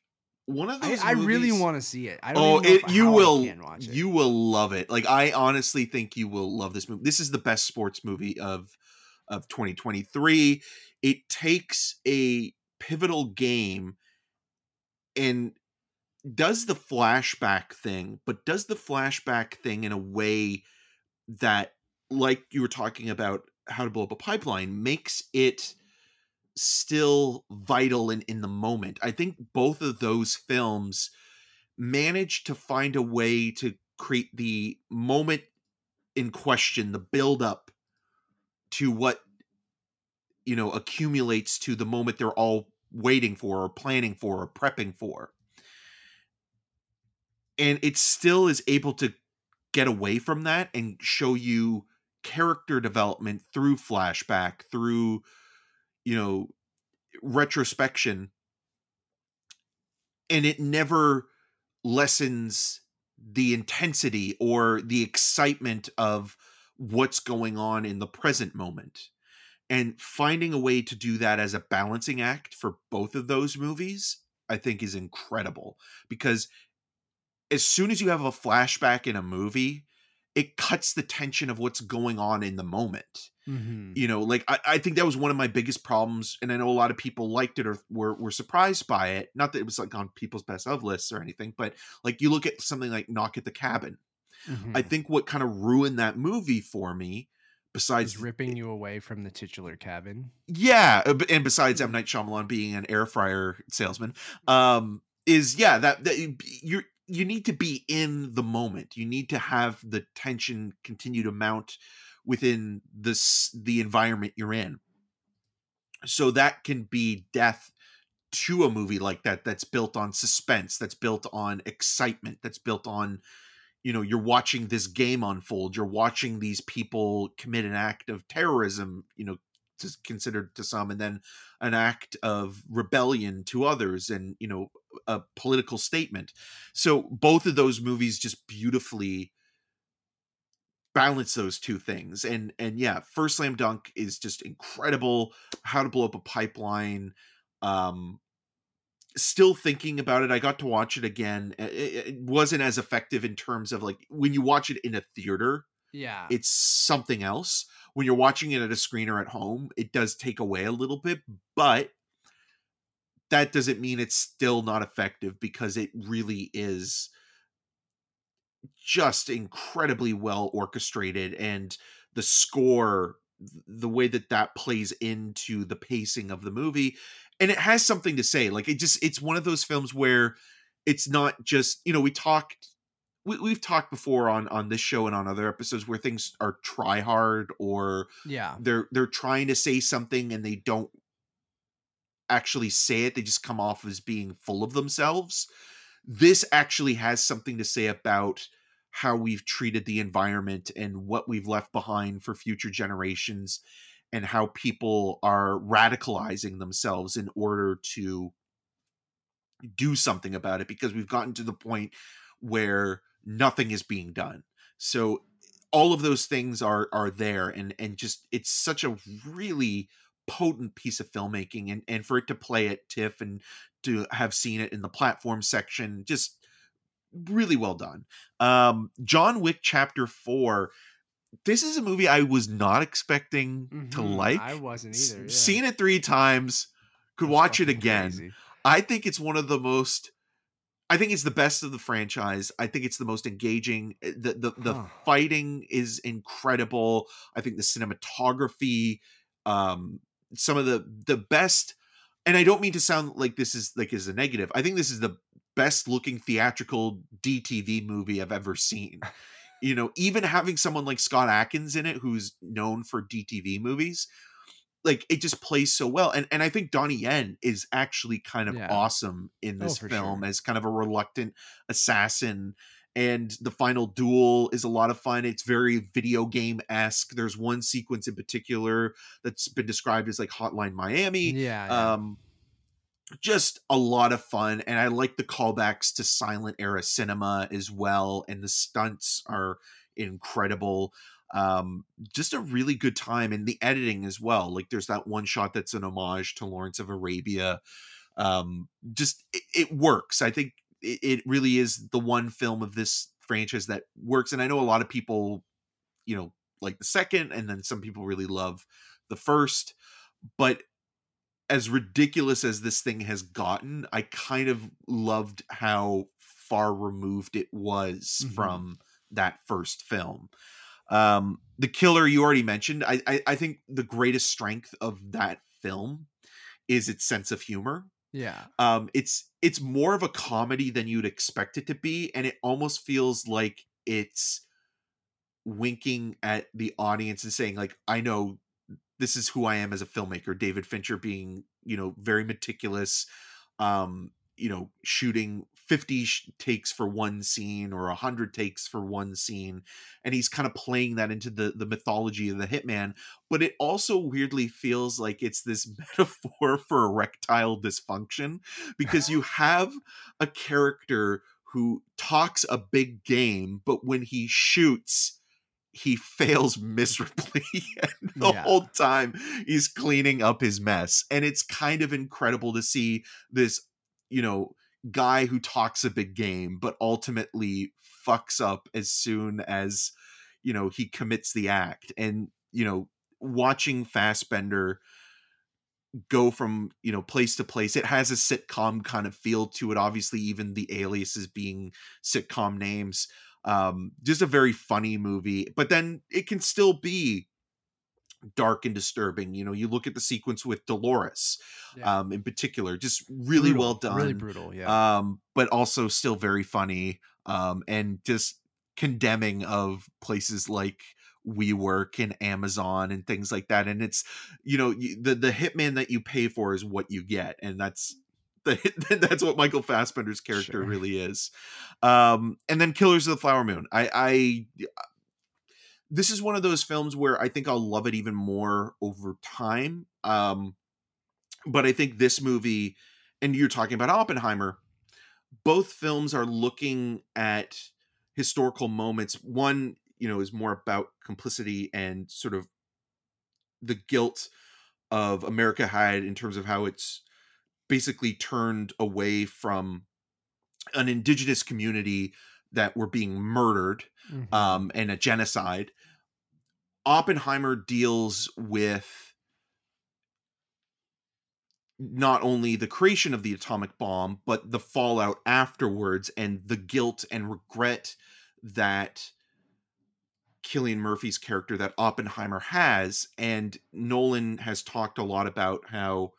one of
I,
those
I really want to see it. I don't
Oh, it you
I
will
it.
you will love it. Like I honestly think you will love this movie. This is the best sports movie of of 2023. It takes a pivotal game and does the flashback thing, but does the flashback thing in a way that like you were talking about how to blow up a pipeline makes it still vital in, in the moment. I think both of those films managed to find a way to create the moment in question, the build up to what you know accumulates to the moment they're all waiting for or planning for or prepping for. And it still is able to get away from that and show you character development through flashback, through you know retrospection. And it never lessens the intensity or the excitement of what's going on in the present moment. And finding a way to do that as a balancing act for both of those movies i think is incredible because as soon as you have a flashback in a movie it cuts the tension of what's going on in the moment
Mhm.
you know like I, I think that was one of my biggest problems and i know a lot of people liked it or were, were surprised by it not that it was like on people's best of lists or anything but like you look at something like knock at the cabin i
Mhm.
think what kind of ruined that movie for me besides
is ripping you away from the titular cabin.
yeah uh, and besides m night Shyamalan being an air fryer salesman um is yeah that, that you- you're you need to be in the moment. You need to have the tension continue to mount within this the environment you're in. So that can be death to a movie like that that's built on suspense that's built on excitement that's built on you know you're watching this game unfold you're watching these people commit an act of terrorism you know considered to some and then an act of rebellion to others and you know a political statement. So both of those movies just beautifully balance those two things and and yeah first slam dunk is just incredible. How to blow up a pipeline um still thinking about it. I got to watch it again. It, it wasn't as effective in terms of like when you watch it in a theater
Yeah.
it's something else. When you're watching it at a screen or at home it does take away a little bit but that doesn't mean it's still not effective because it really is just incredibly well orchestrated and the score the way that that plays into the pacing of the movie and it has something to say like it just it's one of those films where it's not just you know we talked we, we've talked before on on this show and on other episodes where things are try hard or
yeah.
they're they're trying to say something and they don't actually say it they just come off as being full of themselves. This actually has something to say about how we've treated the environment and what we've left behind for future generations and how people are radicalizing themselves in order to do something about it because we've gotten to the point where nothing is being done. So all of those things are are there and and just it's such a really potent piece of filmmaking and and for it to play at tiff and to have seen it in the platform section just really well done um john wick chapter 4 this is a movie i was not expecting to
Mhm.
like
I wasn't either. Yeah.
seen it three times could
That's
watch it again
crazy.
I think it's one of the most. I think it's the best of the franchise. I think it's the most engaging. eh, The the, the
Huh.
fighting is incredible. I think the cinematography, um, some of the the best. And I don't mean to sound like this is like is a negative. I think this is the best looking theatrical DTV movie I've ever seen. <laughs> You know, even having someone like Scott Adkins in it, who's known for DTV movies, like it just plays so well and and i think donnie yen is actually kind of
Yeah.
awesome in
Oh,
this
for
film
sure.
as kind of a reluctant assassin and the final duel is a lot of fun. It's very video game-esque. There's one sequence in particular that's been described as like hotline miami.
Yeah. yeah.
um just a lot of fun and i like the callbacks to silent era cinema as well and the stunts are incredible. Um just a really good time and the editing as well. Like there's that one shot that's an homage to lawrence of arabia. Um just it, it works. I think it, really is the one film of this franchise that works and i know a lot of people you know like the second and then some people really love the first but as ridiculous as this thing has gotten i kind of loved how far removed it was
Mhm.
from that first film um the killer you already mentioned I, I i think the greatest strength of that film is its sense of humor
yeah.
um it's it's more of a comedy than you'd expect it to be and it almost feels like it's winking at the audience and saying like i know this is who i am as a filmmaker david fincher being you know very meticulous um you know shooting 50 sh- takes for one scene or 100 takes for one scene and he's kind of playing that into the the mythology of the hitman but it also weirdly feels like it's this <laughs> metaphor for erectile dysfunction because you <laughs> have a character who talks a big game but when he shoots he fails miserably <laughs> and the
Yeah.
whole time he's cleaning up his mess and it's kind of incredible to see this you know guy who talks a big game but ultimately fucks up as soon as you know he commits the act. And you know watching Fassbender go from you know place to place it has a sitcom kind of feel to it. Obviously even the aliases being sitcom names. Um just a very funny movie but then it can still be dark and disturbing you know you look at the sequence with Dolores
Yeah.
um in particular just really
Brutal,
well done
Really brutal. Yeah.
um but also still very funny um and just condemning of places like WeWork and Amazon and things like that and it's you know you, the the hitman that you pay for is what you get and that's the, <laughs> that's what Michael Fassbender's character
Sure.
really is um and then Killers of the Flower Moon I I this is one of those films where I think I'll love it even more over time um but I think this movie and you're talking about Oppenheimer both films are looking at historical moments. One you know is more about complicity and sort of the guilt of america had in terms of how it's basically turned away from an indigenous community that were being murdered
Mhm.
um, and a genocide. Oppenheimer deals with not only the creation of the atomic bomb, but the fallout afterwards and the guilt and regret that Cillian Murphy's character that Oppenheimer has. And Nolan has talked a lot about how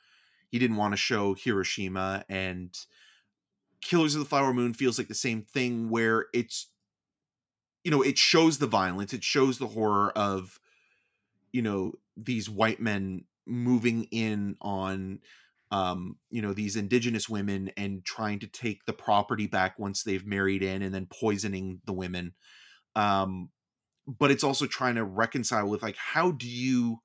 he didn't want to show Hiroshima and Killers of the Flower Moon feels like the same thing where it's you know, it shows the violence, it shows the horror of you know, these white men moving in on um, you know, these indigenous women and trying to take the property back once they've married in and then poisoning the women. Um but it's also trying to reconcile with like how do you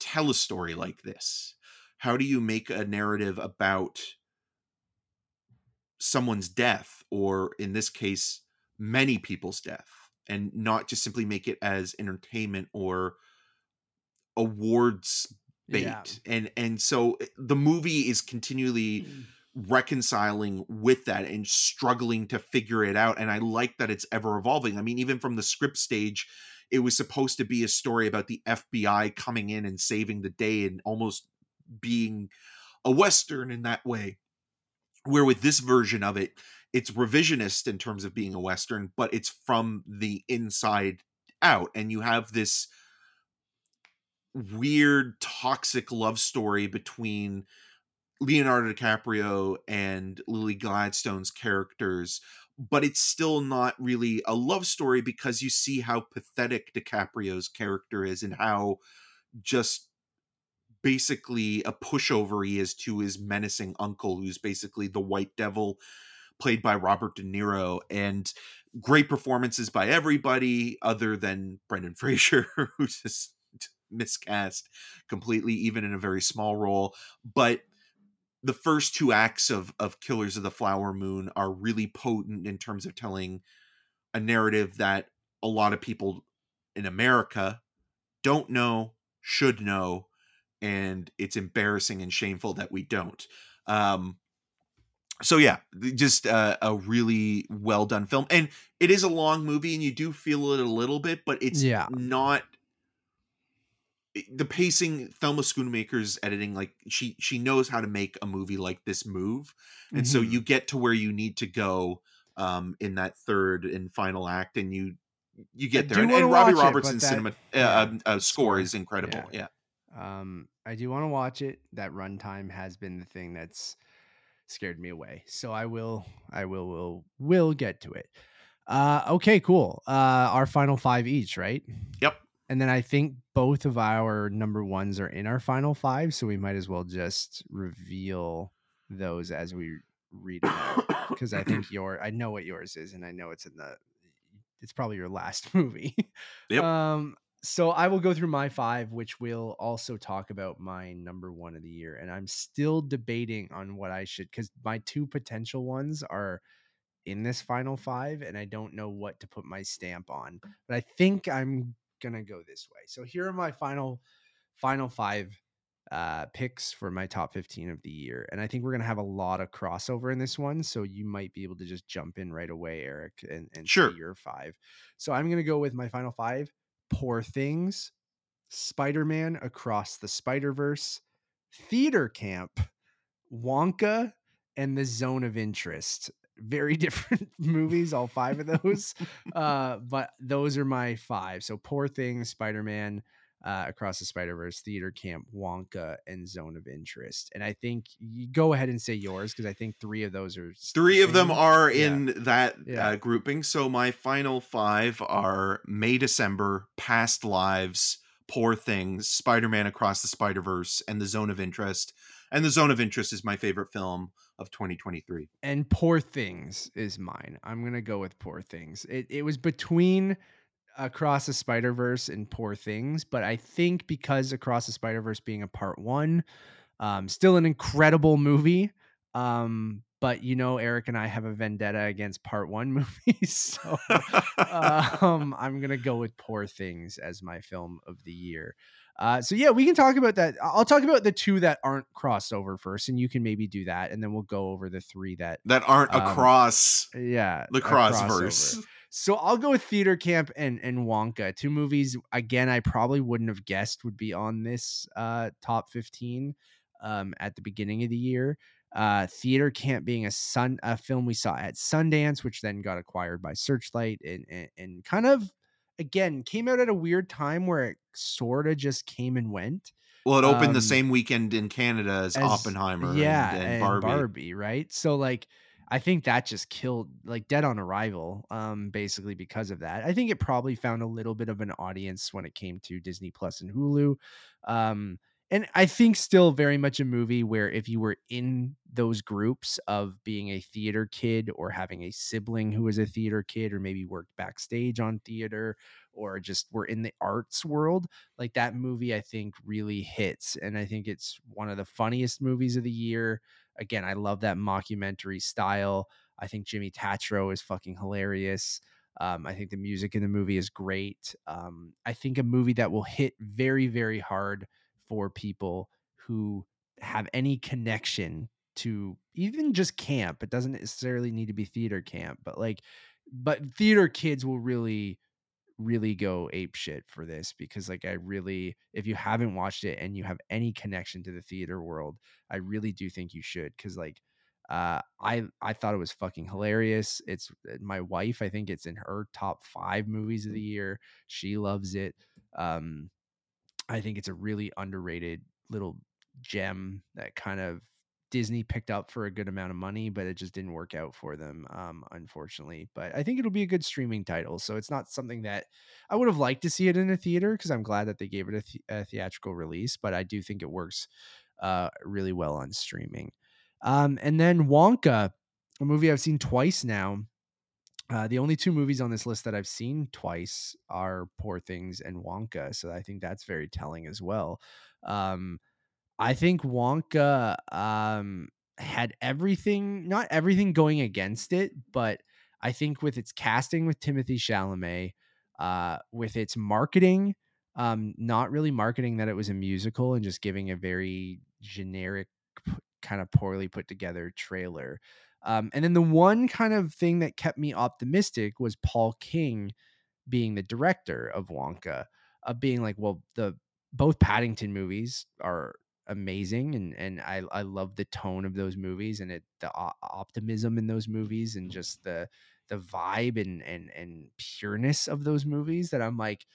tell a story like this? How do you make a narrative about someone's death or in this case many people's death and not just simply make it as entertainment or awards bait
Yeah.
and and so eh, the movie is continually reconciling with that and struggling to figure it out and i like that it's ever evolving. I mean even from the script stage it was supposed to be a story about the fbi coming in and saving the day and almost being a western in that way where with this version of it it's revisionist in terms of being a western but it's from the inside out and you have this weird toxic love story between Leonardo DiCaprio and Lily Gladstone's characters but it's still not really a love story because you see how pathetic DiCaprio's character is and how just basically a pushover he is to his menacing uncle who's basically the white devil played by Robert De Niro and great performances by everybody other than Brendan <laughs> Fraser who's just miscast completely even in a very small role. But the first two acts of of Killers of the Flower Moon are really potent in terms of telling a narrative that a lot of people in America don't know, should know, and it's embarrassing and shameful that we don't. Um, so yeah, just uh, a really well done film, and it is a long movie, and you do feel it a little bit, but it's
Yeah.
not the pacing thelma schoonmaker's editing like she she knows how to make a movie like this move and so
Mhm.
you get to where you need to go um in that third and final act and you you get there and, and robbie
it,
robertson's
but that-
cinema uh,
yeah,
um, uh, score
score,
is incredible yeah,
Um, I do want to watch it. That runtime has been the thing that's scared me away. So I will, I will, will, will get to it. Uh, okay, cool. Uh, our final five each, right?
Yep.
And then I think both of our number ones are in our final five, so we might as well just reveal those as we read it out <coughs> because I think your I know what yours is, and I know it's in the it's probably your last <laughs> movie.
Yep.
Um. So I will go through my five, which will also talk about my number one of the year, and I'm still debating on what I should because my two potential ones are in this final five, and I don't know what to put my stamp on. But I think I'm gonna go this way. So here are my final final five uh picks for my top 15 of the year and i think we're gonna have a lot of crossover in this one so you might be able to just jump in right away eric and, and
Sure.
your five so i'm gonna go with my final five poor things spider-man across the spider-verse theater camp wonka and the zone of interest. Very <laughs> different movies all five of those <laughs> uh but those are my five. So poor things spider-man uh, across the Spider Verse, Theater Camp, Wonka, and Zone of Interest. And I think you go ahead and say yours because I think three of those are s- the
Three of them are
Yeah.
in that
Yeah.
uh, grouping. So my final five are May December, Past Lives, Poor Things, Spider Man Across the Spider Verse, and The Zone of Interest. And The Zone of Interest is my favorite film of 2023.
and Poor Things is mine. I'm gonna go with Poor Things. It it was between Across the Spider Verse and Poor Things, but I think because Across the Spider Verse being a part one, um, still an incredible movie. Um, but you know, Eric and I have a vendetta against part one <laughs> movies, so um, <laughs> I'm gonna go with Poor Things as my film of the year. Uh, so yeah, we can talk about that. I'll talk about the two that aren't crossed over first, and you can maybe do that, and then we'll go over the three that
that aren't
Um,
across
yeah
the
a
cross verse.
So I'll go with Theater Camp and and Wonka, two movies again I probably wouldn't have guessed would be on this uh top 15 um at the beginning of the year. Uh Theater Camp being a sun a film we saw at Sundance which then got acquired by Searchlight and and, and kind of again came out at a weird time where it sort of just came and went.
Well, it opened
Um,
the same weekend in Canada as,
as-
Oppenheimer
yeah,
and, and
and
Barbie.
right? So like I think that just killed like Dead on Arrival, um, basically because of that. I think it probably found a little bit of an audience when it came to Disney Plus and Hulu. Um, and I think still very much a movie where if you were in those groups of being a theater kid or having a sibling who was a theater kid or maybe worked backstage on theater or just were in the arts world, like that movie I think really hits. And I think it's one of the funniest movies of the year. Again, I love that mockumentary style. I think Jimmy Tatro is fucking hilarious. Um, I think the music in the movie is great. Um, I think a movie that will hit very, very hard for people who have any connection to even just camp. It doesn't necessarily need to be theater camp, but like, but theater kids will really, really go ape shit for this because, like, I really, if you haven't watched it and you have any connection to the theater world, I really do think you should because, like, uh, I I thought it was fucking hilarious. It's uh, my wife. I think it's in her top five movies of the year. She loves it. Um, I think it's a really underrated little gem that kind of Disney picked up for a good amount of money, but it just didn't work out for them, um, unfortunately. But I think it'll be a good streaming title. So it's not something that I would have liked to see it in a theater because I'm glad that they gave it a, the- a theatrical release, but I do think it works uh, really well on streaming. Um, and then Wonka, a movie I've seen twice now. Uh, the only two movies on this list that I've seen twice are Poor Things and Wonka, so I think that's very telling as well. Um, I think Wonka um, had everything, not everything going against it, but I think with its casting with Timothée Chalamet, uh, with its marketing, um, not really marketing that it was a musical and just giving a very generic, kind of poorly put together trailer. Um, and then the one kind of thing that kept me optimistic was Paul King being the director of Wonka, of being like, well, the both Paddington movies are amazing, and and I I love the tone of those movies and it the optimism in those movies and just the the vibe and and and pureness of those movies that I'm like.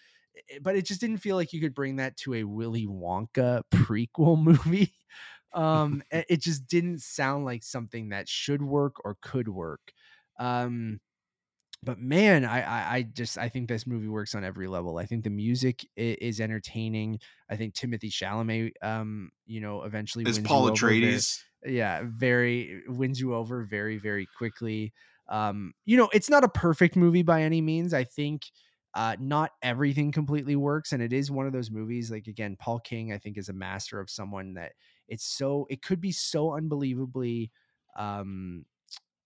eh, But it just didn't feel like you could bring that to a Willy Wonka <laughs> prequel movie um <laughs> it it just didn't sound like something that should work or could work um but man I, I i just i think this movie works on every level i think the music is entertaining i think timothée chalamet um you know eventually
Is
wins you
Paul
over very-
Atreides?
yeah, very wins you over very very quickly. Um, you know, it's not a perfect movie by any means. I think uh, not everything completely works, and it is one of those movies. Like again, Paul King, I think, is a master of someone that it's so it could be so unbelievably um,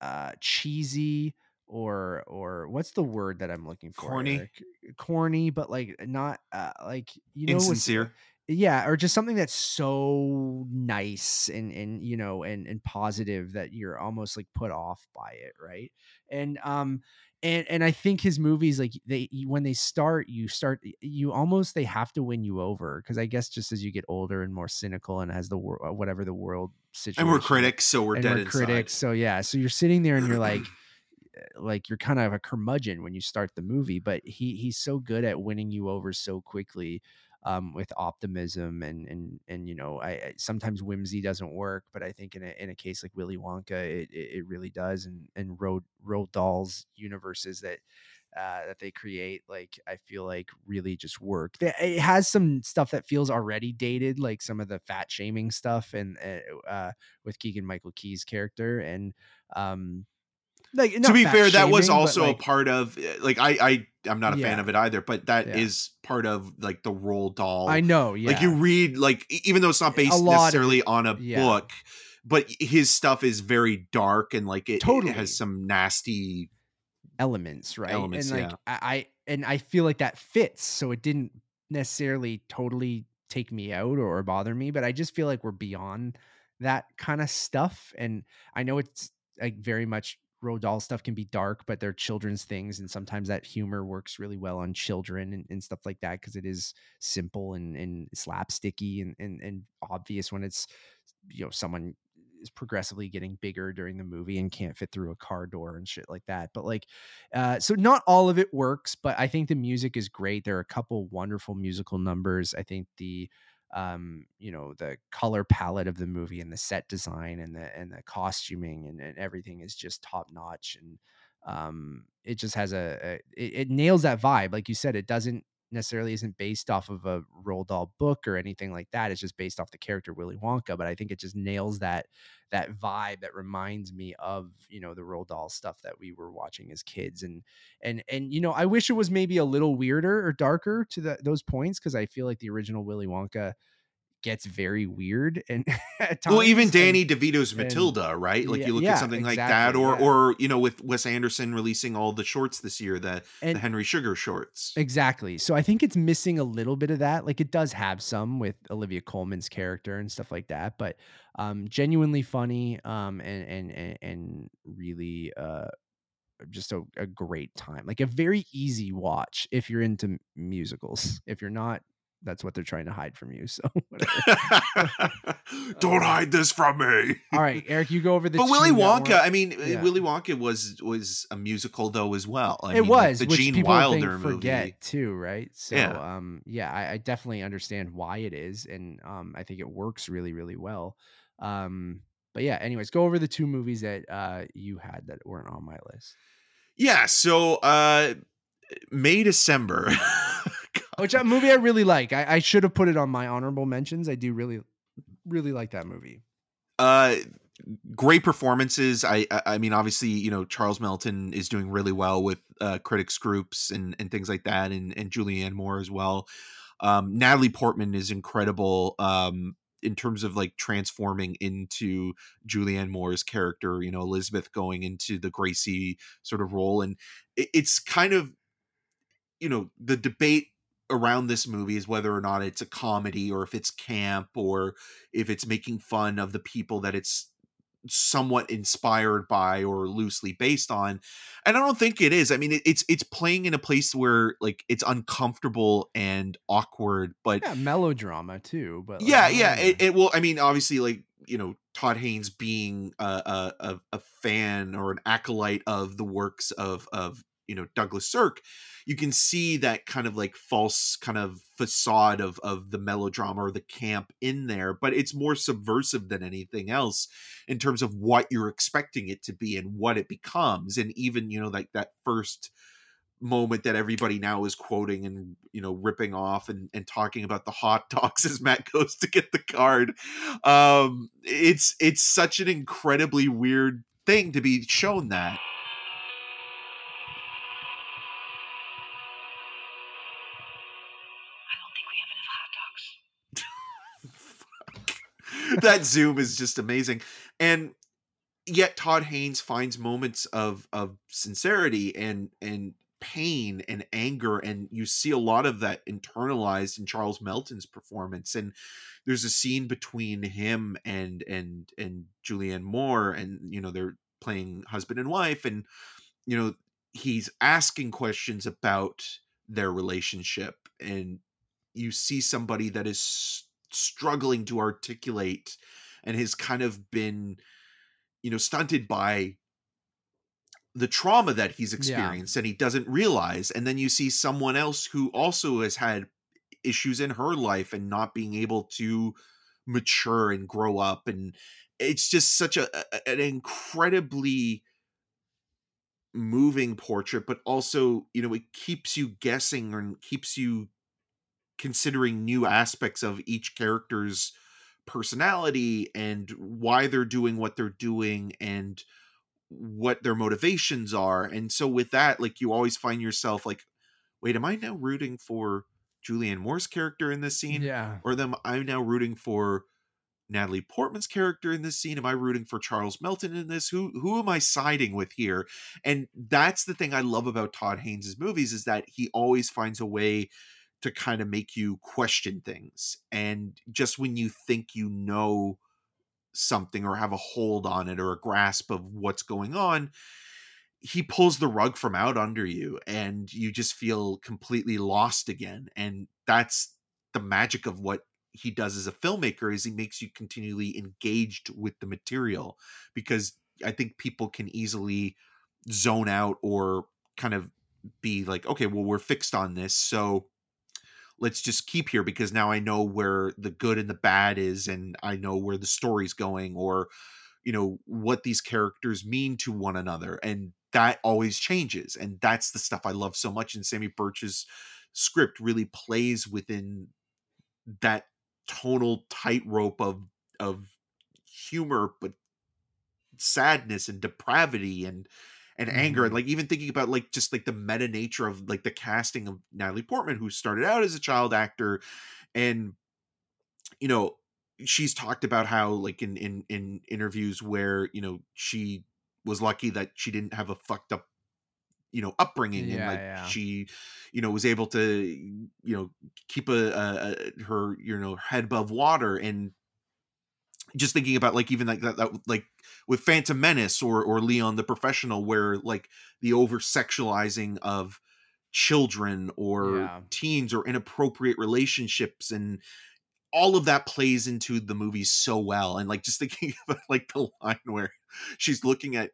uh, cheesy or or what's the word that I'm looking for?
Corny?
Eric? corny, but like not uh, like you know
Insincere.
yeah or just something that's so nice and and you know and and positive that you're almost like put off by it right and um and and i think his movies like they when they start you start you almost they have to win you over because i guess just as you get older and more cynical and as the world whatever the world situation
And we're critics, so we're
and
dead
we're critics so yeah so you're sitting there and you're like <clears throat> like you're kind of a curmudgeon when you start the movie but he he's so good at winning you over so quickly um, with optimism and and and you know I, I sometimes whimsy doesn't work but I think in a in a case like Willy Wonka it it, it really does and and Road Roald Dahl's universes that uh, that they create like I feel like really just work. It has some stuff that feels already dated, like some of the fat shaming stuff and uh, uh, with Keegan Michael Key's character and um like
to be fair, that was also
like,
a part of like I I I'm not a fan of it either, but that is
Yeah.
part of like the Roald Dahl.
I know, yeah.
Like you read like even though it's not based
lot of
necessarily on a
yeah.
book, but his stuff is very dark and like it, it
Totally.
has some nasty.
elements, right?
Elements,
and like
yeah.
I and I feel like that fits. So it didn't necessarily totally take me out or bother me, but I just feel like we're beyond that kind of stuff. And I know it's like very much Roald Dahl stuff can be dark, but they're children's things, and sometimes that humor works really well on children and, and stuff like that because it is simple and, and slapsticky and, and and obvious when it's you know someone is progressively getting bigger during the movie and can't fit through a car door and shit like that. But like, uh, so not all of it works, but I think the music is great. There are a couple wonderful musical numbers. I think the um you know the color palette of the movie and the set design and the and the costuming and, and everything is just top notch and um it just has a, a it, it nails that vibe like you said it doesn't necessarily isn't based off of a Roald Dahl book or anything like that it's just based off the character Willy Wonka but I think it just nails that that vibe that reminds me of you know the Roald Dahl stuff that we were watching as kids and and and you know I wish it was maybe a little weirder or darker to the, those points because I feel like the original Willy Wonka gets very weird and <laughs> at
Well, even
times, and-
Danny DeVito's
and-
Matilda, right? Like
Yeah,
you look
yeah,
at something like that, or
yeah.
or you know, with Wes Anderson releasing all the shorts this year, the
and
the Henry Sugar shorts.
Exactly. So I think it's missing a little bit of that. Like it does have some with Olivia Colman's character and stuff like that, but um genuinely funny um and and and, and really uh just a, a great time. Like a very easy watch if you're into musicals. If you're not, that's what they're trying to hide from you. So. <laughs> <laughs>
Don't hide this from me.
All right, <laughs> Eric, you go over the
But Willy Wonka,
weren't-
I mean, uh,
Yeah.
Willy Wonka was was a musical though as well. I
it
mean, like
was,
the
which
Gene
people I think
Wilder
forget
movie.
too, right? So,
Yeah.
um, yeah, I, I definitely understand why it is, and um, I think it works really, really well. Um, but yeah, anyways, go over the two movies that uh you had that weren't on my list,
Yeah, so uh May December. <laughs>
which a movie I really like. I, I should have put it on my honorable mentions. I do really, really like that movie.
uh great performances i I- i mean obviously you know charles melton is doing really well with uh critics groups and and things like that and and julianne moore as well um natalie portman is incredible um in terms of like transforming into julianne moore's character you know elizabeth going into the gracie sort of role and it, it's kind of you know the debate around this movie is whether or not it's a comedy or if it's camp or if it's making fun of the people that it's somewhat inspired by or loosely based on and i don't think it is i mean it's it's playing in a place where like it's uncomfortable and awkward but
Yeah, melodrama too. But like,
yeah yeah it, it will i mean obviously like you know todd haynes being a, a a a fan or an acolyte of the works of of you know douglas sirk you can see that kind of like false kind of facade of of the melodrama or the camp in there but it's more subversive than anything else in terms of what you're expecting it to be and what it becomes and even you know like that first moment that everybody now is quoting and you know ripping off and, and talking about the hot <laughs> dogs as Matt goes to get the card. Um, it's it's such an incredibly weird thing to be shown that. That zoom is just amazing and yet todd haynes finds moments of of sincerity and and pain and anger and you see a lot of that internalized in charles melton's performance and there's a scene between him and and and julianne moore and you know they're playing husband and wife and you know he's asking questions about their relationship and you see somebody that is struggling to articulate and has kind of been you know stunted by the trauma that he's experienced yeah. and he doesn't realize and then you see someone else who also has had issues in her life and not being able to mature and grow up and it's just such a, a an incredibly moving portrait but also you know it keeps you guessing and keeps you considering new aspects of each character's personality and why they're doing what they're doing and what their motivations are and so with that like you always find yourself like wait am i now rooting for julianne moore's character in this scene?
Yeah.
Or them i'm now rooting for natalie portman's character in this scene? Am i rooting for charles melton in this? Who who am i siding with here? And that's the thing i love about todd haynes's movies is that he always finds a way to kind of make you question things. And just when you think you know something or have a hold on it or a grasp of what's going on, he pulls the rug from out under you and you just feel completely lost again. And that's the magic of what he does as a filmmaker is he makes you continually engaged with the material because I think people can easily zone out or kind of be like, okay, well, we're fixed on this. So let's just keep here because now I know where the good and the bad is and I know where the story's going or you know what these characters mean to one another and that always changes and that's the stuff I love so much and Samy Burch's script really plays within that tonal tightrope of of humor but sadness and depravity and and mm-hmm. anger and like even thinking about like just like the meta nature of like the casting of Natalie Portman who started out as a child actor and you know she's talked about how like in in in interviews where you know she was lucky that she didn't have a fucked up you know upbringing
yeah,
and like
yeah.
she you know was able to you know keep a, a, a her you know head above water and just thinking about like even like that, that like with Phantom Menace or or Leon the Professional, where like the over sexualizing of children or
yeah.
teens or inappropriate relationships and all of that plays into the movie so well and like just thinking <laughs> about like the line where she's looking at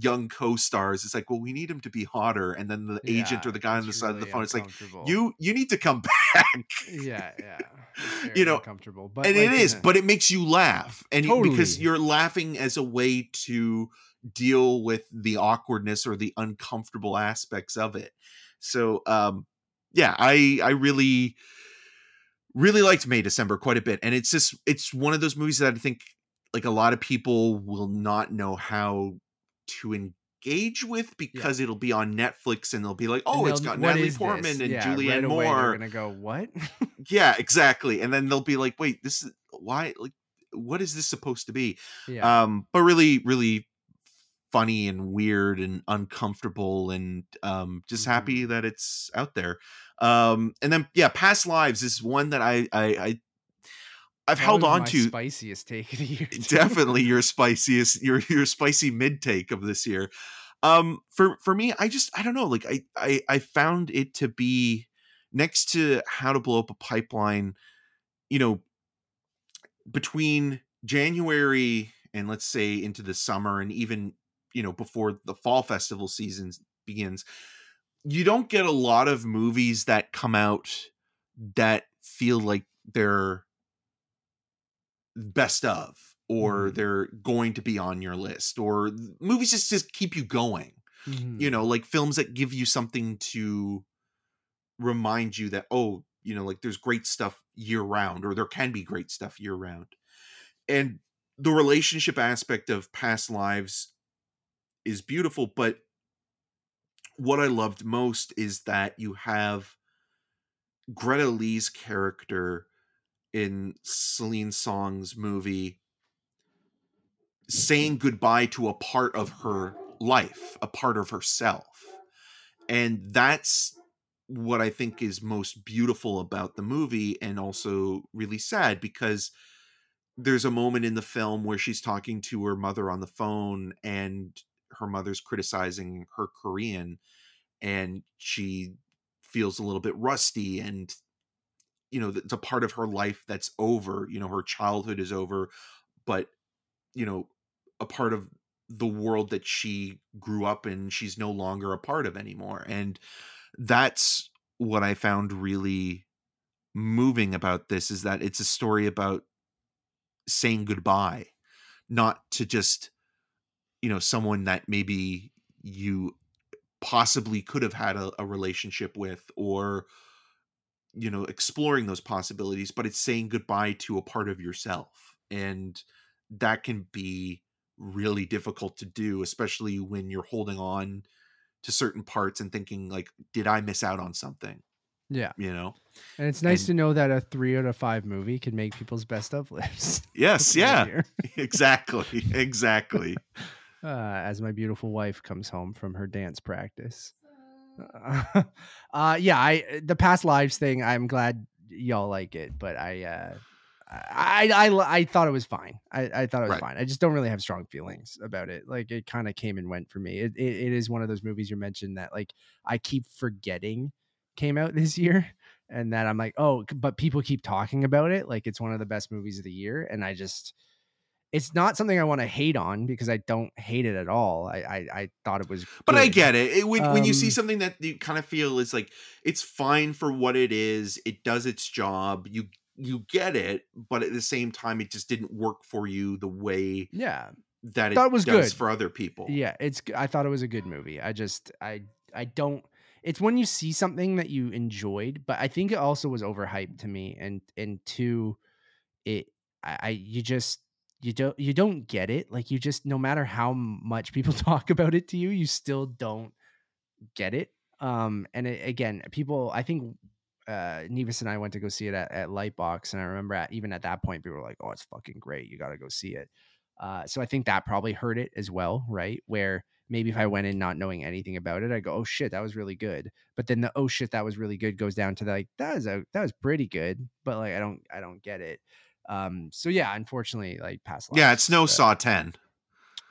young co-stars it's like well we need him to be hotter and then the
Yeah,
agent or the guy on the side of the phone it's like you you need to come <laughs> back.
Yeah, yeah. <laughs>
You know,
comfortable, but
and
like,
it is
a- <laughs>
but it makes you laugh and you- because you're laughing as a way to deal with the awkwardness or the uncomfortable aspects of it. So um yeah i i really really liked may december quite a bit and it's just it's one of those movies that i think like a lot of people will not know how to engage with because it'll be on netflix and they'll be like oh it's got natalie portman
this?
and
Yeah,
julianne
right
moore
They're gonna go what? <laughs>
yeah exactly and then they'll be like wait this is why like what is this supposed to be
yeah,
um but really really funny and weird and uncomfortable and um just happy
Mm-hmm.
that it's out there um and then yeah past lives is one that i i, I i've held on to
spiciest take of the year.
definitely your spiciest your your spicy mid take of this year um for for me i just i don't know like I, I i found it to be next to how to blow up a pipeline you know between january and let's say into the summer and even you know before the fall festival season begins you don't get a lot of movies that come out that feel like they're best of or
Mhm.
they're going to be on your list or movies just just keep you going
Mhm.
you know like films that give you something to remind you that oh you know like there's great stuff year round or there can be great stuff year round and the relationship aspect of past lives is beautiful but what i loved most is that you have greta lee's character in celine song's movie saying mm-hmm. goodbye to a part of her life a part of herself. And that's what I think is most beautiful about the movie and also really sad because there's a moment in the film where she's talking to her mother on the phone and her mother's criticizing her Korean and she feels a little bit rusty and you know it's a part of her life that's over you know her childhood is over but you know a part of the world that she grew up in she's no longer a part of anymore and that's what i found really moving about this is that it's a story about saying goodbye not to just you know someone that maybe you possibly could have had a, a relationship with or you know exploring those possibilities but it's saying goodbye to a part of yourself and that can be really difficult to do especially when you're holding on to certain parts and thinking like did i miss out on something
Yeah.
you know
And it's nice
And-
to know that a three out of five movie can make people's best of lives. <laughs>
yes
That's what I
yeah <laughs> exactly <laughs> exactly
Uh, as my beautiful wife comes home from her dance practice. Uh, <laughs> uh, yeah, I the past lives thing. I'm glad y'all like it, but I, uh, I, I, I, I thought it was fine. I, I thought it was
Right.
fine. I just don't really have strong feelings about it. Like it kind of came and went for me. It, it, it is one of those movies you mentioned that like I keep forgetting came out <laughs> this year, and that I'm like, oh, but people keep talking about it. Like it's one of the best movies of the year, and I just. It's not something I want to hate on because I don't hate it at all. I I, I thought it was,
but i get it, It- when, when you see
Um,
something that you kind of feel is like it's fine for what it is it does its job you you get it but at the same time it just didn't work for you the way
Yeah,
that it
Thought it was
does
good.
for other people
Yeah, it's. I thought it was a good movie. I just, I, I don't. It's when you see something that you enjoyed, but I think it also was overhyped to me, and and two, it, I, I you just you don't you don't get it. Like you just no matter how much people <laughs> talk about it to you, you still don't get it. Um, and it, again, people, I think. Uh, Nevis and I went to go see it at, at Lightbox, and I remember at, even at that point, people were like, "Oh, it's fucking great! You got to go see it." Uh, so I think that probably hurt it as well, right? Where maybe if I went in not knowing anything about it, I go, "Oh shit, that was really good." But then the "Oh shit, that was really good" goes down to like that was a that was pretty good, but like I don't I don't get it. Um, so yeah, unfortunately, like past
yeah it's no
uh,
saw 10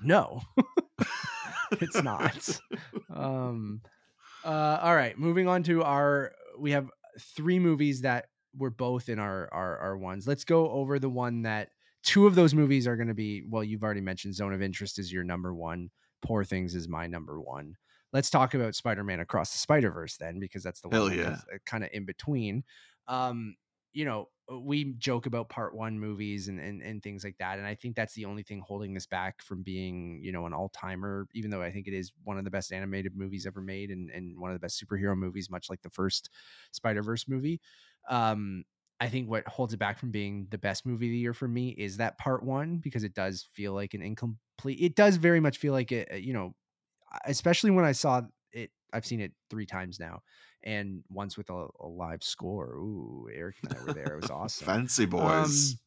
no, <laughs> it's not. <laughs> um, uh, all right, moving on to our we have three movies that were both in our our our ones. Let's go over the one that two of those movies are going to be. Well, you've already mentioned Zone of Interest is your number one. Poor Things is my number one. Let's talk about Spider-Man Across the Spider-Verse then, because that's the
Hell
one
yeah.
kind of in between. Um, you know, we joke about part one movies and, and and things like that, and I think that's the only thing holding this back from being, you know, an all timer. Even though I think it is one of the best animated movies ever made, and and one of the best superhero movies, much like the first Spider Verse movie. Um, I think what holds it back from being the best movie of the year for me is that part one because it does feel like an incomplete. It does very much feel like it, you know, especially when I saw. I've seen it three times now, and once with a, a live score. Ooh, Eric and I were there. It was <laughs> awesome.
fancy boys
Um,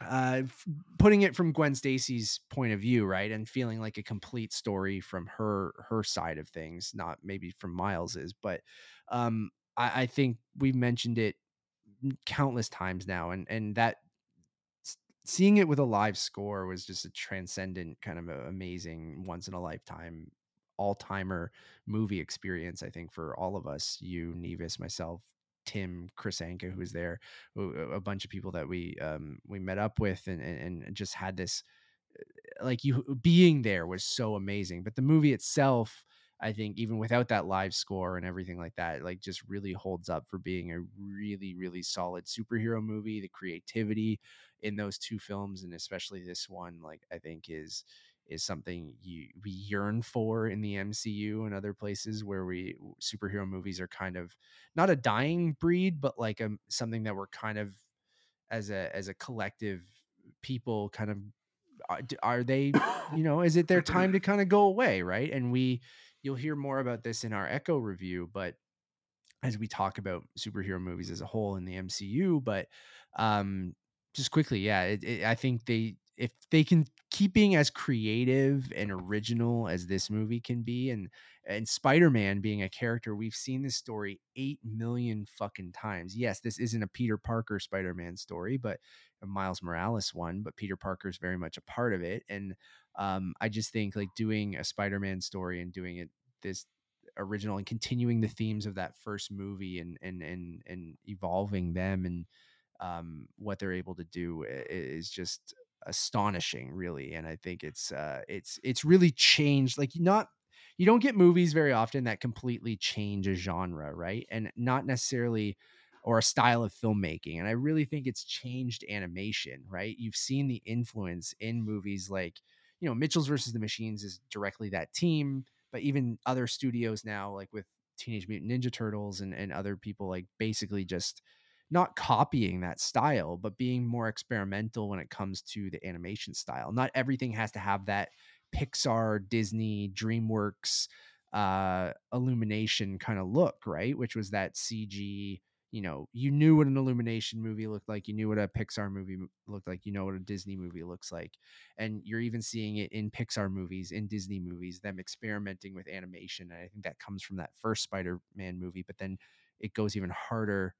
uh, f- putting it from Gwen Stacy's point of view, right, and feeling like a complete story from her her side of things, not maybe from Miles's, but um, I, I think we've mentioned it countless times now, and and that seeing it with a live score was just a transcendent kind of amazing once in a lifetime all timer movie experience i think for all of us you nevis myself tim chris anka who was there a bunch of people that we um we met up with and and, and just had this uh, like you being there was so amazing. But the movie itself i think even without that live score and everything like that like just really holds up for being a really really solid superhero movie. The creativity in those two films and especially this one like i think is is something you we yearn for in the MCU and other places where we superhero movies are kind of not a dying breed, but like a something that we're kind of as a as a collective people kind of are, are they you know is it their time to <coughs> kind of go away right? And we you'll hear more about this in our echo review but as we talk about superhero movies as a whole in the mcu but um just quickly yeah it, it, i think they if they can keep being as creative and original as this movie can be and and spider-man being a character we've seen this story 8 million fucking times. Yes this isn't a peter parker spider-man story but a miles morales one but peter parker is very much a part of it and um, i just think like doing a spider-man story and doing it this original and continuing the themes of that first movie and and and and evolving them and um, what they're able to do is just astonishing really and i think it's uh it's it's really changed like not you don't get movies very often that completely change a genre right? And not necessarily or a style of filmmaking and i really think it's changed animation right? You've seen the influence in movies like you know mitchell's versus the machines is directly that team but even other studios now like with teenage mutant ninja turtles and, and other people like basically just not copying that style, but being more experimental when it comes to the animation style. Not everything has to have that Pixar, Disney, DreamWorks, uh, illumination kind of look, right? Which was that CG. You know, you knew what an illumination movie looked like. You knew what a Pixar movie looked like. You know what a Disney movie looks like. And you're even seeing it in Pixar movies, in Disney movies, them experimenting with animation. And I think that comes from that first Spider Man movie. But then it goes even harder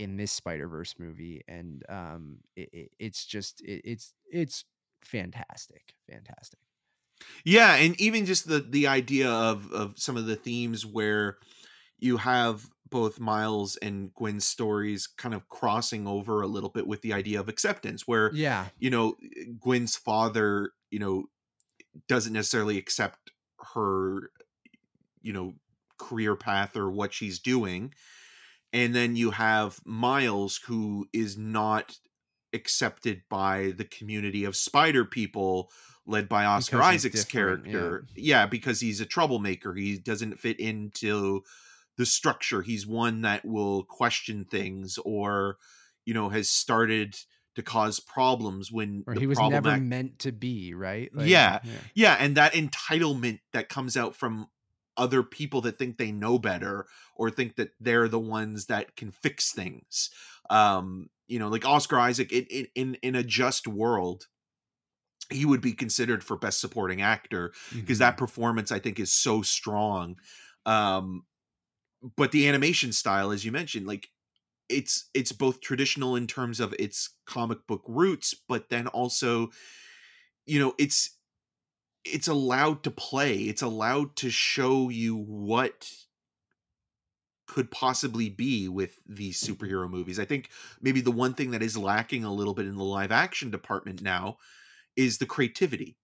in this Spider Verse movie, and um, it, it, it's just it, it's it's fantastic, fantastic.
Yeah, and even just the the idea of of some of the themes where you have both Miles and Gwen's stories kind of crossing over a little bit with the idea of acceptance, where
yeah,
you know, Gwen's father, you know, doesn't necessarily accept her, you know, career path or what she's doing and then you have Miles who is not accepted by the community of spider people led by Oscar because Isaac's character. Yeah. yeah, because he's a troublemaker. He doesn't fit into the structure. He's one that will question things or you know has started to cause problems when
or he was never meant to be, right?
Like, yeah, yeah. Yeah, and that entitlement that comes out from other people that think they know better or think that they're the ones that can fix things. Um, you know, like Oscar Isaac in in in a just world, he would be considered for best supporting actor because mm-hmm. that performance I think is so strong. Um, but the animation style, as you mentioned, like it's it's both traditional in terms of its comic book roots, but then also, you know, it's it's allowed to play it's allowed to show you what could possibly be with these superhero movies. I think maybe the one thing that is lacking a little bit in the live action department now is the creativity.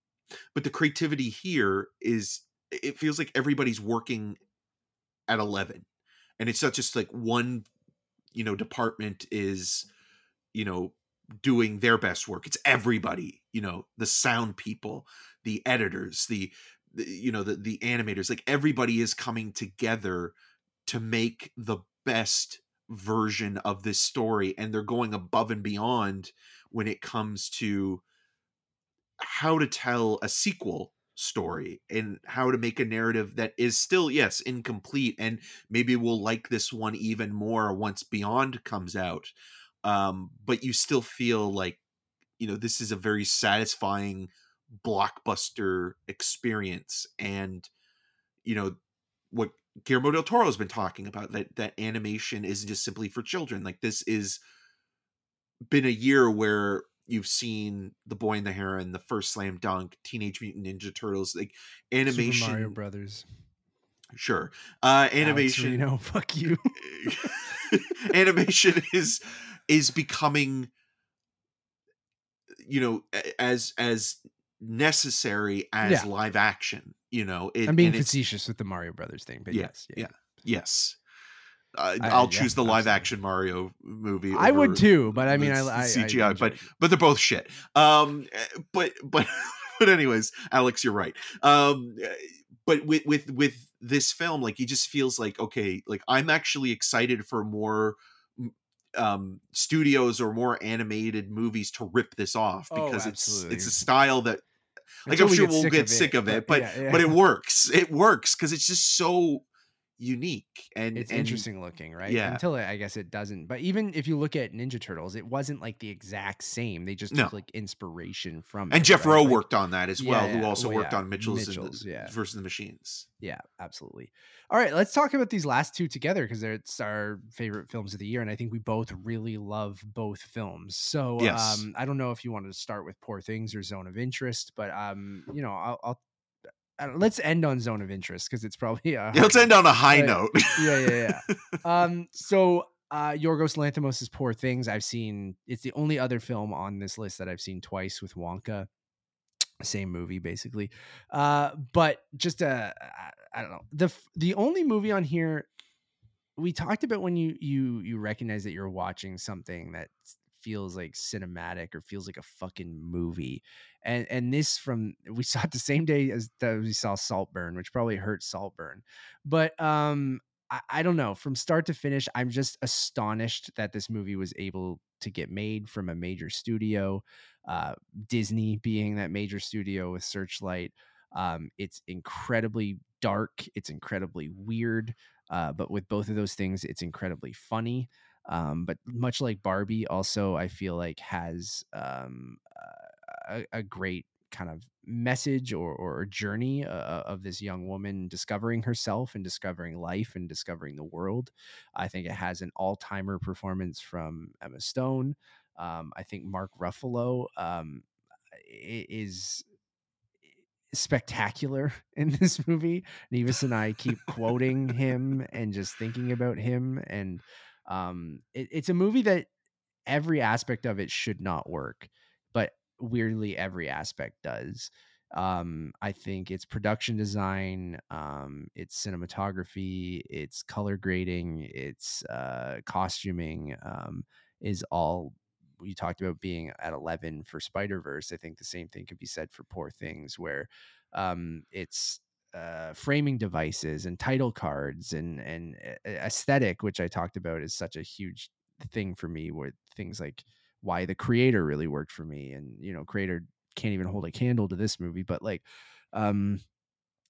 But the creativity here is it feels like everybody's working at 11 and it's not just like one you know department is you know doing their best work it's everybody you know the sound people the editors the, the you know the the animators like everybody is coming together to make the best version of this story and they're going above and beyond when it comes to how to tell a sequel story and how to make a narrative that is still yes incomplete and maybe we'll like this one even more once beyond comes out um but you still feel like you know this is a very satisfying blockbuster experience and you know what Guillermo del Toro has been talking about that that animation isn't just simply for children like this is been a year where you've seen the boy and the heron the first slam dunk teenage mutant ninja turtles like animation
Super Mario brothers.
Sure. Uh animation
No, <laughs> fuck you. <laughs>
animation is is becoming you know as as necessary as yeah. live action. You know,
it, I'm being facetious with the Mario Brothers thing, but
yeah,
yes,
yeah, yeah yes. Uh, I, will choose the live action Mario movie.
I would too, but I mean, I, I
CGI, I but but they're both shit. Um, eh, but but <laughs> but anyways, Alex, you're right. Um, but with with with this film, like he just feels like okay, like I'm actually excited for more um studios or more animated movies to rip this off
Oh,
because it's it's a style that like
Until
I'm
we
sure
get
we'll
sick
get
of
sick of it, but
yeah, yeah.
but it works. It works because it's just so unique and
it's
and
interesting looking, right?
yeah.
Until it, I guess it doesn't. But even if you look at Ninja Turtles, it wasn't like the exact same. They just
No.
took like inspiration from
And
it,
Jeff
right?
Rowe
Like-
worked on that as well, who also
Well,
worked
yeah,
on Mitchell's, and
Mitchell's,
the,
yeah.
versus the Machines.
Yeah, absolutely. All right, let's talk about these last two together because it's our favorite films of the year, and I think we both really love both films. So,
Yes.
um, I don't know if you wanted to start with Poor Things or Zone of Interest, but um, you know, I'll, I'll let's end on Zone of Interest because it's probably a
Yeah, let's end on a high
Right.
note.
yeah, yeah, yeah. <laughs> um, so uh, Yorgos Lanthimos' Poor Things. I've seen. It's the only other film on this list that I've seen twice with Wonka. Same movie, basically. Uh, but just uh, I- I don't know. the The only movie on here we talked about when you you you recognize that you're watching something that feels like cinematic or feels like a fucking movie and and this from we saw it the same day as that we saw saltburn which probably hurt saltburn but um I, I don't know from start to finish i'm just astonished that this movie was able to get made from a major studio uh disney being that major studio with searchlight um it's incredibly dark it's incredibly weird uh, but with both of those things, it's incredibly funny. Um, but much like Barbie, also I feel like has um, uh, a, a great kind of message or, or journey uh, of this young woman discovering herself and discovering life and discovering the world. I think it has an all timer performance from Emma Stone. Um, I think Mark Ruffalo um, is spectacular <laughs> in this movie. Nevis and I keep quoting him and just thinking about him. And um, it, it's a movie that every aspect of it should not work, but weirdly every aspect does. Um, I think its production design, um, its cinematography, its color grading, its uh, costuming um, is all you talked about being at 11 for Spider Verse. I think the same thing could be said for Poor Things, where um, it's uh, framing devices and title cards and and a- a- aesthetic, which I talked about, is such a huge thing for me. Where things like why the creator really worked for me, and you know, creator can't even hold a candle to this movie, but like. Um,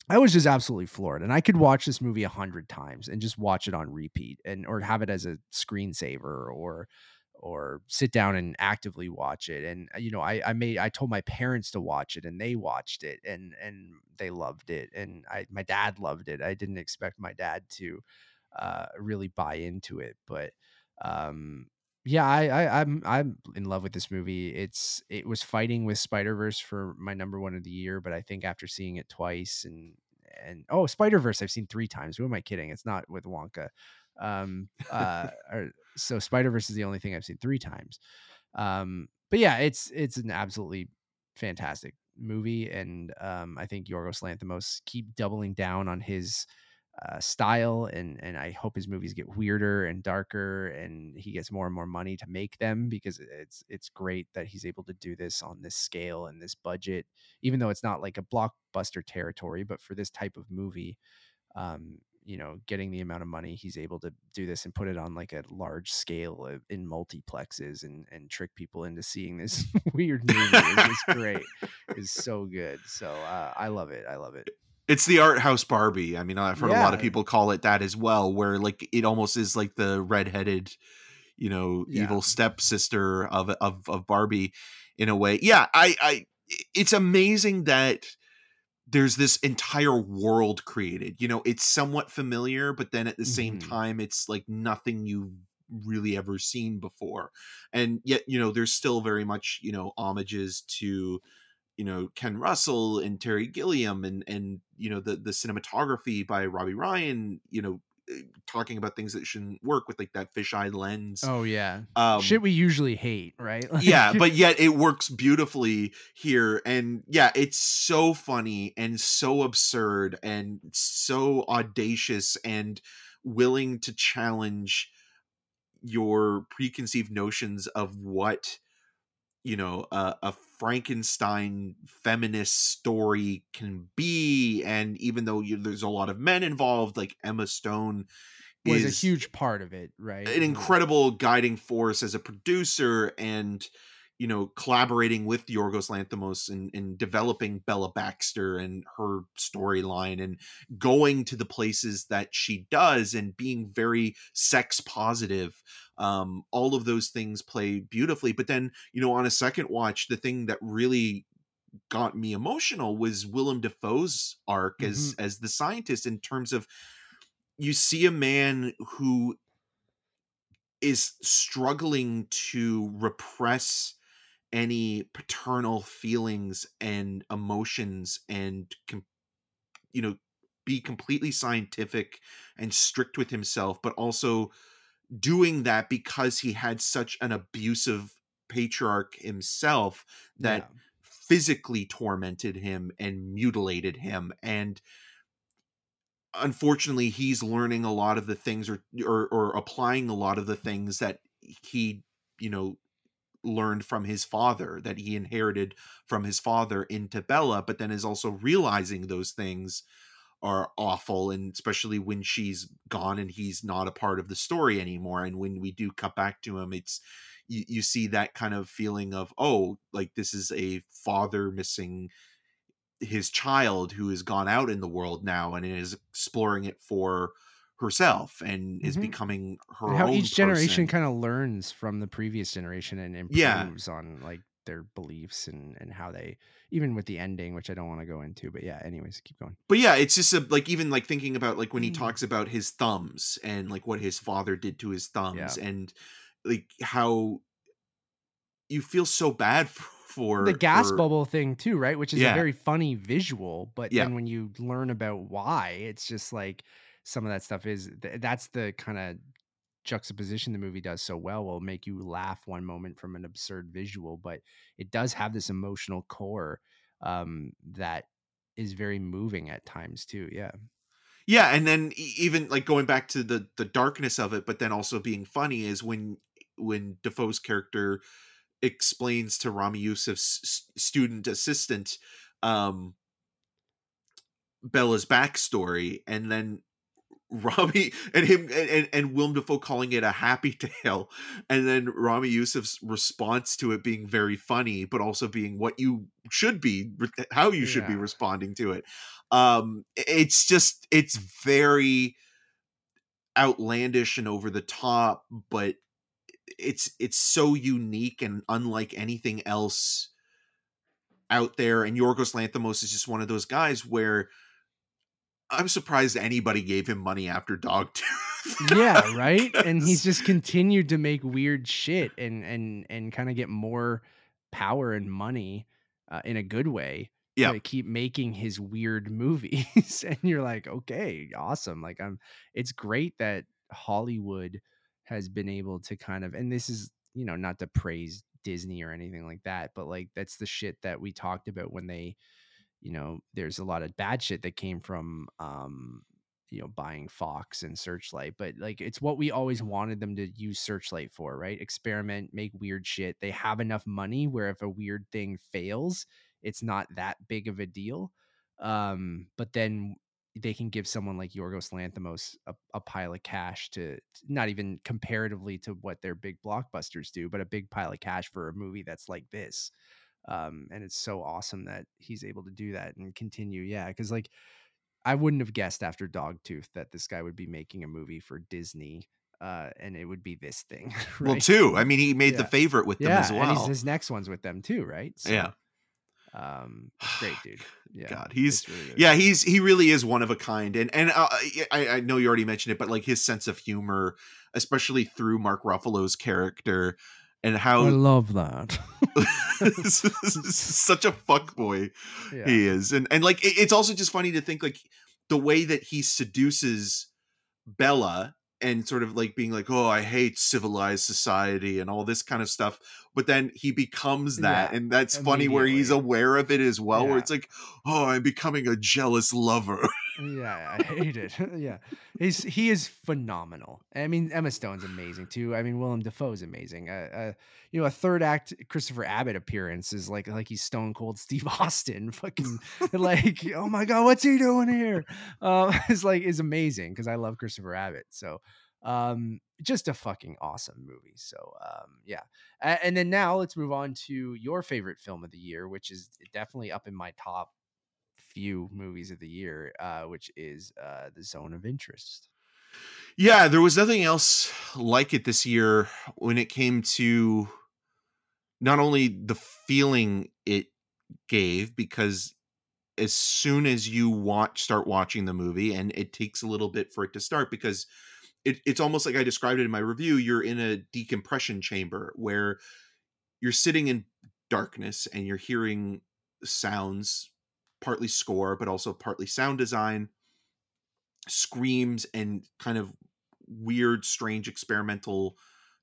I was just absolutely floored, and I could watch this movie a hundred times and just watch it on repeat, and or have it as a screensaver, or or sit down and actively watch it. And uh, you know, I I made I told my parents to watch it, and they watched it, and and they loved it, and I my dad loved it. I didn't expect my dad to uh, really buy into it, but um, yeah, I, I I'm I'm in love with this movie. It's it was fighting with Spider Verse for my number one of the year, but I think after seeing it twice and and oh Spider Verse I've seen three times. Who am I kidding? It's not with Wonka. Um, <laughs> uh, or, so Spider Verse is the only thing I've seen three times. Um, but yeah, it's it's an absolutely fantastic movie, and um, I think Yorgos Lanthimos keep doubling down on his uh, style, and and I hope his movies get weirder and darker, and he gets more and more money to make them because it's it's great that he's able to do this on this scale and this budget, even though it's not like a blockbuster territory, but for this type of movie, um, you know, getting the amount of money he's able to do this and put it on like a large scale of- in multiplexes and and trick people into seeing this <laughs> weird movie is just great. is <laughs> so good. So uh, I love it. I love it.
It's the art house Barbie. I mean, I've heard a lot of people call it that as well, where like it almost is like the redheaded, you know,
Yeah.
evil stepsister of of of Barbie in a way. Yeah, I I it's amazing that there's this entire world created. You know, it's somewhat familiar, but then at the same
Mhm.
time it's like nothing you've really ever seen before. And yet, you know, there's still very much, you know, homages to you know Ken Russell and Terry Gilliam and and you know the the cinematography by Robbie Ryan, you know, talking about things that shouldn't work with like that fisheye lens.
Oh yeah,
um,
shit we usually hate, right? <laughs> Like-
yeah, but yet it works beautifully here. And yeah, it's so funny and so absurd and so audacious and willing to challenge your preconceived notions of what you know a, a frankenstein feminist story can be and even though you, there's a lot of men involved like emma stone
was
is
a huge part of it, right?
an incredible guiding force as a producer and you know collaborating with Yorgos Lanthimos in, in developing Bella Baxter and her storyline and going to the places that she does and being very sex positive um, all of those things play beautifully but then you know on a second watch the thing that really got me emotional was Willem Dafoe's arc as as the scientist in terms of you see a man who is struggling to repress any paternal feelings and emotions and you know be completely scientific and strict with himself but also doing that because he had such an abusive patriarch himself that
Yeah.
physically tormented him and mutilated him and unfortunately he's learning a lot of the things or, or or applying a lot of the things that he you know learned from his father that he inherited from his father into Bella but then is also realizing those things are awful and especially when she's gone and he's not a part of the story anymore and when we do cut back to him it's you, you see that kind of feeling of oh like this is a father missing his child who has gone out in the world now and is exploring it for herself and is
Mhm.
becoming her
And how
own
each generation kind of learns from the previous generation and
Yeah.
improves on like their beliefs and and how they even with the ending, which I don't want to go into, but yeah. Anyways, keep going.
but yeah it's just a, like even like thinking about like when he
Mm.
talks about his thumbs and like what his father did to his thumbs and like how you feel so bad <laughs> for, for
the gas
for-
bubble thing too, right? Which is
Yeah.
a very funny visual, but
Yeah.
then when you learn about why, it's just like some of that stuff is th- that's the kind of juxtaposition the movie does so well will make you laugh one moment from an absurd visual but it does have this emotional core um that is very moving at times too yeah.
Yeah and then even like going back to the the darkness of it but then also being funny is when when dafoe's character explains to ramy youssef's student assistant um bella's backstory and then Ramy <laughs> and him and, and, Willem Dafoe calling it a happy <laughs> tale, and then Ramy Youssef's response to it being very funny, but also being what you should be, how you should be responding to it. Um, it's just it's very outlandish and over the top, but it's it's so unique and unlike anything else out there. And Yorgos Lanthimos is just one of those guys where I'm surprised anybody gave him money after Dogtooth. <laughs>
yeah <laughs> right and he's just continued to make weird shit and and and kind of get more power and money uh, in a good way
Yeah.
to keep making his weird <laughs> movies and you're like okay awesome like i'm it's great that hollywood has been able to kind of and this is you know not to praise disney or anything like that but like that's the shit that we talked about when they you know there's a lot of bad shit that came from um you know buying fox and searchlight but like it's what we always wanted them to use searchlight for right experiment make weird shit they have enough money where if a weird thing fails it's not that big of a deal um but then they can give someone like Yorgos Lanthimos a, a pile of cash to not even comparatively to what their big blockbusters do, but a big pile of cash for a movie that's like this. Um, and it's so awesome that he's able to do that and continue. Yeah, because like I wouldn't have guessed after Dogtooth that this guy would be making a movie for Disney, uh, and it would be this thing. <laughs> Right?
Well, too. I mean, he made the favorite with them
yeah,
as
and
well.
his, his next one's with them too, right?
Yeah.
um, great, dude. <sighs> Yeah,
God, he's
really
yeah, he's he really is one of a kind, and and uh, I I know you already mentioned it, but like his sense of humor, especially through Mark Ruffalo's character, and how I
love that. <laughs>
such a fuckboy
yeah.
he is, and and like it- it's also just funny to think like the way that he seduces Bella and sort of like being like, oh, I hate civilized society and all this kind of stuff. But then he becomes that.
Yeah,
and that's funny where he's aware of it as well, where it's like, oh, I'm becoming a jealous lover. <laughs>
yeah, I hate it. <laughs> yeah, he's he is phenomenal. I mean, Emma Stone's amazing too. I mean, Willem Dafoe's amazing. Uh, uh, you know, a third act Christopher Abbott appearance is like like he's Stone Cold Steve <laughs> Austin. Fucking <laughs> like, oh my god, what's he doing here? Uh, it's like is amazing because I love Christopher Abbott. So, um, just a fucking awesome movie. So, um, yeah. And then now let's move on to your favorite film of the year, which is definitely up in my top few movies of the year, uh, which is uh, The Zone of Interest.
Yeah, there was nothing else like it this year when it came to not only the feeling it gave, because as soon as you watch start watching the movie, and it takes a little bit for it to start because it, it's almost like I described it in my review. You're in a decompression chamber where you're sitting in darkness and you're hearing sounds partly score, but also partly sound design, screams, and kind of weird, strange experimental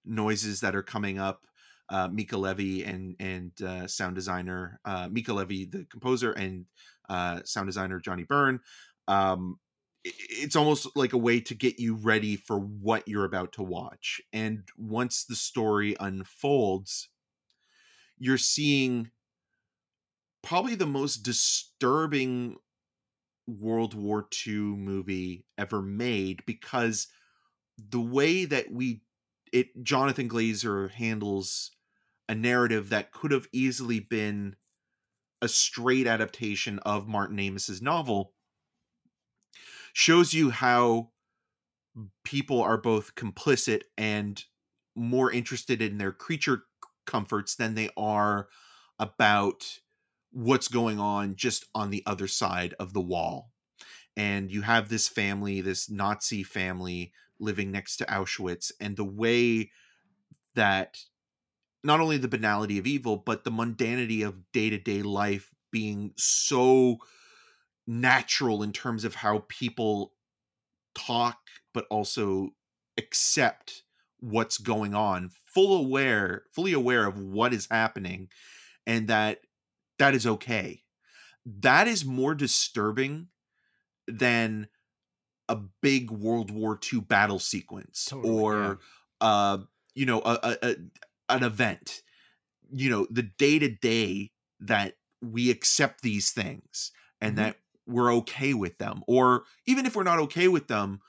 noises that are coming up. Uh, Mica Levi and and uh, sound designer uh, Mica Levi, the composer, and uh, sound designer Johnnie Burn. Um, it's almost like a way to get you ready for what you're about to watch. And once the story unfolds, you're seeing probably the most disturbing World War II movie ever made because the way that we it Jonathan Glazer handles a narrative that could have easily been a straight adaptation of Martin Amis's novel shows you how people are both complicit and more interested in their creature comforts than they are about what's going on just on the other side of the wall. And you have this family, this Nazi family living next to Auschwitz, and the way that not only the banality of evil, but the mundanity of day to day life being so natural in terms of how people talk, but also accept what's going on, full aware, fully aware of what is happening, and that that is okay. That is more disturbing than a big World War II battle sequence
Totally,
or uh you know a, a, a an event. You know, the day to day that we accept these things and
Mhm.
that we're okay with them or even if we're not okay with them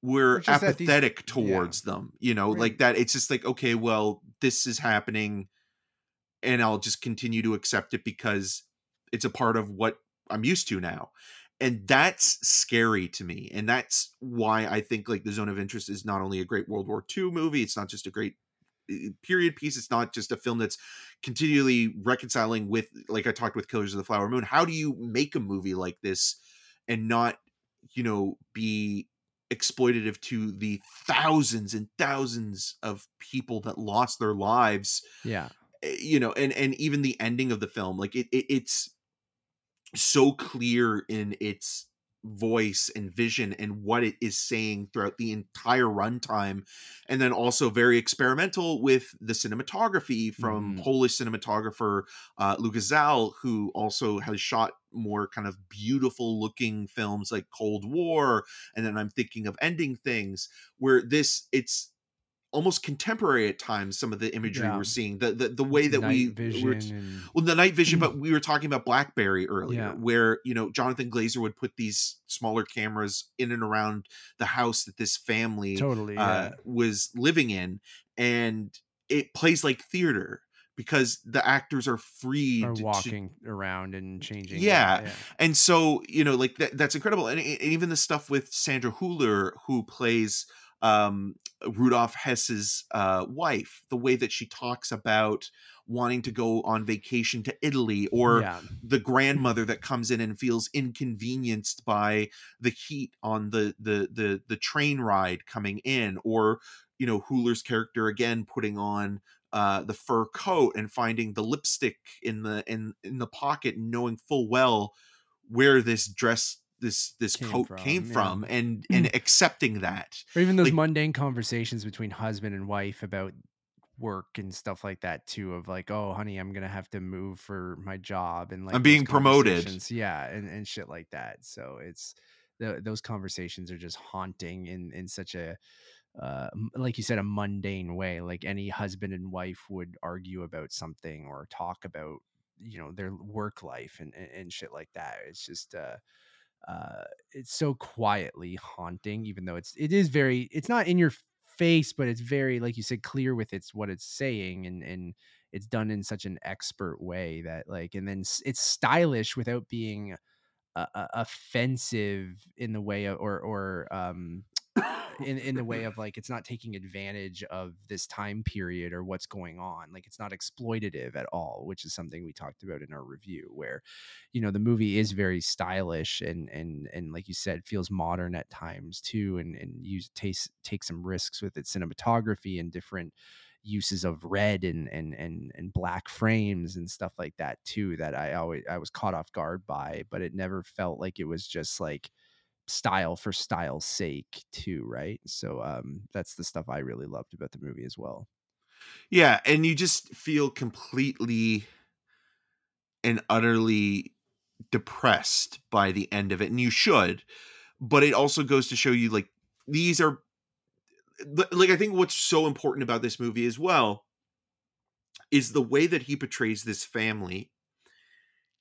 we're
that these-
apathetic
yeah.
towards them you know
Right.
like that it's just like okay well this is happening and I'll just continue to accept it because it's a part of what I'm used to now. And that's scary to me. And that's why I think like The Zone of Interest is not only a great World War II movie, it's not just a great uh, period piece, it's not just a film that's continually reconciling with like I talked with Killers of the Flower Moon. How do you make a movie like this and not, you know, be exploitative to the thousands and thousands of people that lost their lives
Yeah.
Eh, you know and and even the ending of the film like it, it it's so clear in its voice and vision and what it is saying throughout the entire runtime and then also very experimental with the cinematography from
Mhm.
polish cinematographer uh łukasz żal who also has shot more kind of beautiful looking films like cold war and then i'm thinking of ending things where this it's almost contemporary at times some of the imagery
Yeah.
we're seeing the the, the way that
Night
we
vision
we're,
and
well the night vision but <clears throat> we were talking about blackberry earlier
Yeah.
where you know jonathan glazer would put these smaller cameras in and around the house that this family
totally. Yeah.
uh, was living in and it plays like theater because the actors are free
or
to- to
walking around and changing.
Yeah. and so you know like that, that's incredible and, and even the stuff with sandra hüller who plays um rudolf höss's uh wife the way that she talks about wanting to go on vacation to italy or
yeah.
the grandmother that comes in and feels inconvenienced by the heat on the the the the train ride coming in or you know Hüller's character again putting on uh the fur coat and finding the lipstick in the in in the pocket and knowing full well where this dress this this
Came
coat
from,
came
yeah.
from and <clears throat> and accepting that
Or even those
like-
mundane conversations between husband and wife about work and stuff like that too of like oh honey i'm gonna have to move for my job and like
I'm being promoted.
yeah and, and shit like that so it's the, those conversations are just haunting in in such a uh, like you said, a mundane way. Like any husband and wife would argue about something or talk about, you know, their work life and and, and shit like that. It's just uh, uh, it's so quietly haunting, even though it's it is very. It's not in your face, but it's very, like you said, clear with its what it's saying, and and it's done in such an expert way that like, and then it's stylish without being uh, uh, offensive in the way of, or or um in in the way of like it's not taking advantage of this time period or what's going on like it's not exploitative at all which is something we talked about in our review where you know the movie is very stylish and and and like you said feels modern at times too and and use taste take some risks with its cinematography and different uses of red and and and and black frames and stuff like that too that I always I was caught off guard by but it never felt like it was just like style for style's sake too right so um that's the stuff i really loved about the movie as well
Yeah, and you just feel completely and utterly depressed by the end of it, and you should. But it also goes to show you, like these are, like I think what's so important about this movie as well is the way that he portrays this family.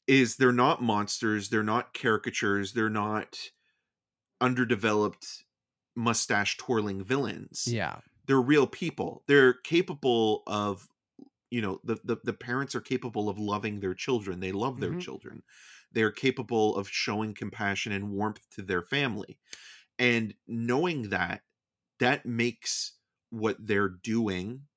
Is they're not monsters, they're not caricatures, they're not underdeveloped mustache twirling villains.
Yeah.
They're real people. They're capable of you know the, the the parents are capable of loving their children. They love their
Mhm.
children. They're capable of showing compassion and warmth to their family. And knowing that that makes what they're doing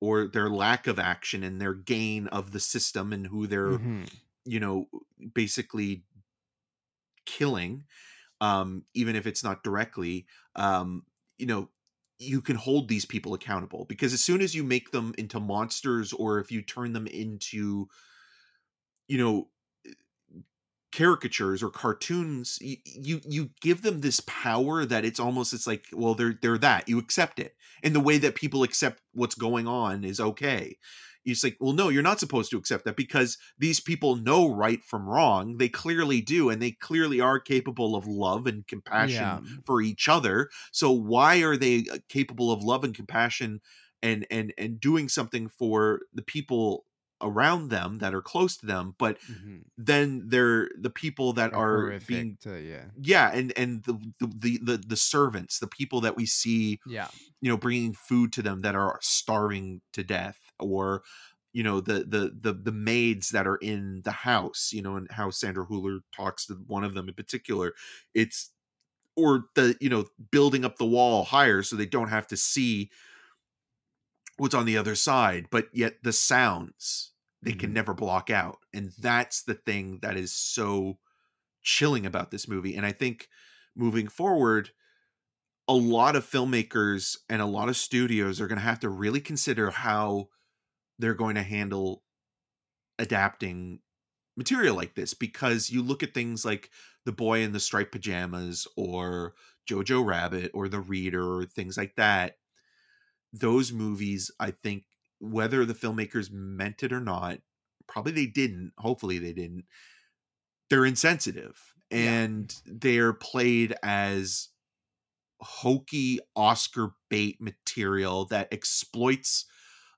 or their lack of action and their gain of the system and who they're
Mhm.
you know basically killing um even if it's not directly um you know you can hold these people accountable because as soon as you make them into monsters or if you turn them into you know caricatures or cartoons y- you you give them this power that it's almost it's like well they're they're that you accept it. And the way that people accept what's going on is okay it's like well no you're not supposed to accept that because these people know right from wrong. They clearly do and they clearly are capable of love and compassion
yeah.
for each other. So why are they uh, capable of love and compassion and and and doing something for the people around them that are close to them but
Mhm.
then they're the people that
They're
are being
to, yeah.
Yeah and and the, the the the the servants the people that we see
yeah.
you know bringing food to them that are starving to death or you know the the the the maids that are in the house you know and how Sandra Hüller talks to one of them in particular it's or the you know building up the wall higher so they don't have to see what's on the other side but yet the sounds they can
Mhm.
never block out and that's the thing that is so chilling about this movie and i think moving forward a lot of filmmakers and a lot of studios are going to have to really consider how they're going to handle adapting material like this because you look at things like the boy in the striped pajamas or jojo rabbit or the reader or things like that those movies i think whether the filmmakers meant it or not probably they didn't hopefully they didn't they're insensitive
Yeah.
and they're played as hokey oscar bait material that exploits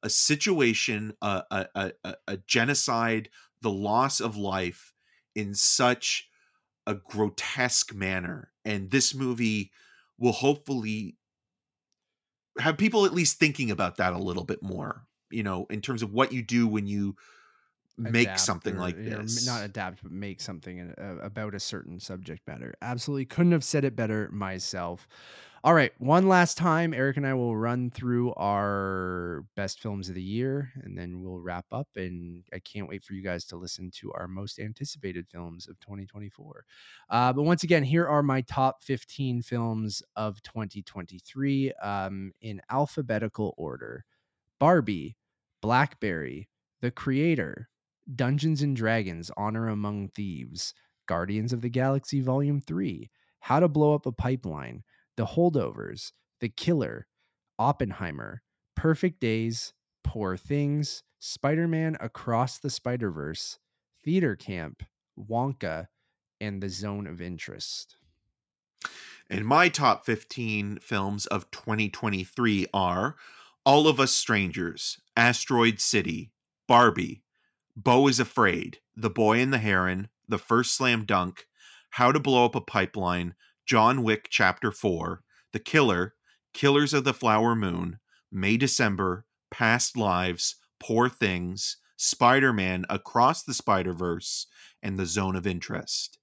a situation a, a, a, a- genocide the loss of life in such a grotesque manner and this movie will hopefully have people at least thinking about that a little bit more you know in terms of what you do when you make
adapt
something
or,
like
you know, m-
this.
not adapt but make something uh, about a certain subject matter absolutely couldn't have said it better myself all right one last time eric and i will run through our best films of the year and then we'll wrap up and i can't wait for you guys to listen to our most anticipated films of 2024 uh, but once again here are my top 15 films of 2023 um, in alphabetical order. Barbie blackberry the creator Dungeons and Dragons Honor Among Thieves, Guardians of the Galaxy Volume 3, How to Blow Up a Pipeline, The Holdovers, The Killer, Oppenheimer, Perfect Days, Poor Things, Spider Man Across the Spider Verse, Theater Camp, Wonka, and The Zone of Interest.
And my top 15 films of 2023 are All of Us Strangers, Asteroid City, Barbie, Beau is Afraid, The Boy and the Heron, The First Slam Dunk, How to Blow Up a Pipeline, John Wick Chapter 4, The Killer, Killers of the Flower Moon, May December, Past Lives, Poor Things, Spider Man Across the Spider Verse, and The Zone of Interest.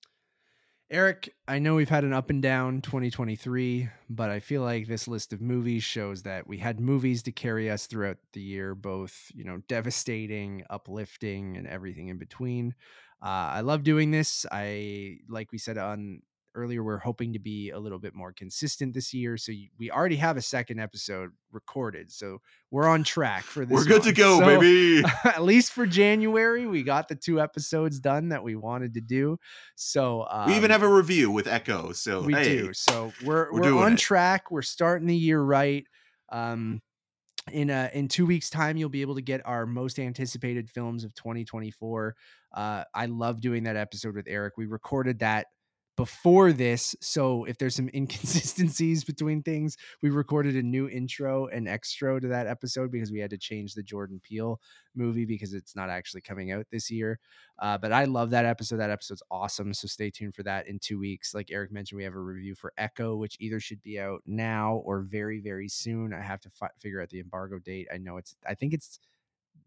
Eric, I know we've had an up and down 2023, but I feel like this list of movies shows that we had movies to carry us throughout the year, both, you know, devastating, uplifting, and everything in between. Uh, I love doing this. I, like we said on earlier, we're hoping to be a little bit more consistent this year. So we already have a second episode recorded. So we're on track for this.
We're good
one.
to go,
So,
baby. <laughs>
at least for January, we got the two episodes done that we wanted to do. So um,
we even have a review with Echo. So
we
hey,
do. So we're
we're
we're, on
it.
track. We're starting the year right. Um, in uh in two weeks time you'll be able to get our most anticipated films of 2024 uh i love doing that episode with eric we recorded that before this so if there's some <laughs> inconsistencies between things we recorded a new intro and extra to that episode because we had to change the jordan peele movie because it's not actually coming out this year. Uh, but i love that episode. That episode's awesome so stay tuned for that in two weeks. Like eric mentioned we have a review for echo which either should be out now or very very soon. I have to fi- figure out the embargo date. I know it's i think it's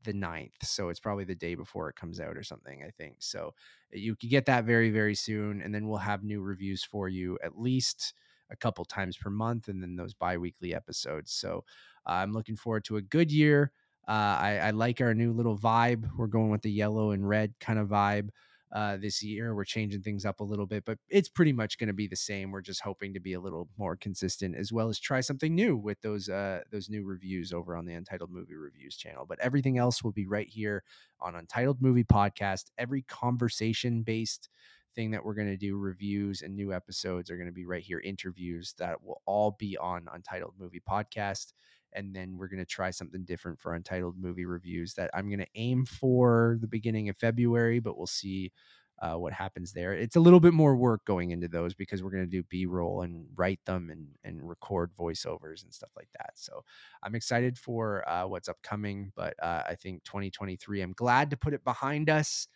the 9th so it's probably the day before it comes out or something i think so you can get that very very soon and then we'll have new reviews for you at least a couple times per month and then those bi-weekly episodes so uh, i'm looking forward to a good year uh, I, I like our new little vibe we're going with the yellow and red kind of vibe uh, this year we're changing things up a little bit but it's pretty much going to be the same we're just hoping to be a little more consistent as well as try something new with those uh, those new reviews over on the untitled movie reviews channel but everything else will be right here on Untitled Movie Podcast. Every conversation based thing that we're going to do, reviews and new episodes are going to be right here, interviews that will all be on Untitled Movie Podcast. And then we're going to try something different for Untitled Movie Reviews that I'm going to aim for the beginning of February, but we'll see uh, what happens there. It's a little bit more work going into those because we're going to do B roll and write them and, and record voiceovers and stuff like that. So I'm excited for uh, what's upcoming, but uh, I think 2023, I'm glad to put it behind us.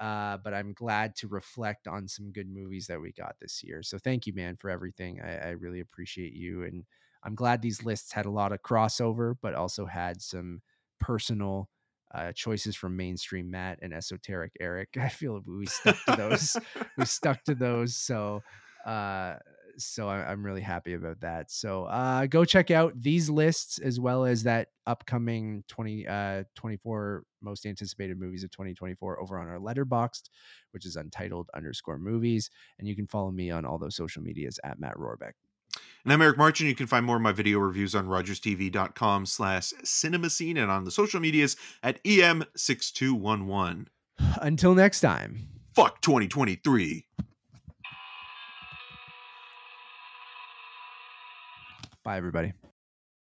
Uh, but I'm glad to reflect on some good movies that we got this year. So thank you, man, for everything. I, I really appreciate you. And I'm glad these lists had a lot of crossover, but also had some personal uh, choices from mainstream Matt and esoteric Eric. <laughs> I feel we stuck to those. we stuck to those. So, uh, so I, I'm really happy about that. So, uh, go check out these lists as well as that upcoming 20, uh, 24 most anticipated movies of 2024 over on our letterboxd, which is untitled underscore movies. And you can follow me on all those social medias at Matt Rohrbeck.
And I'm Eric Marchin. You can find more of my video reviews on rogerstv.com slash cinema scene and on the social medias at E EM6211.
Until next time.
Fuck 2023.
Bye, everybody.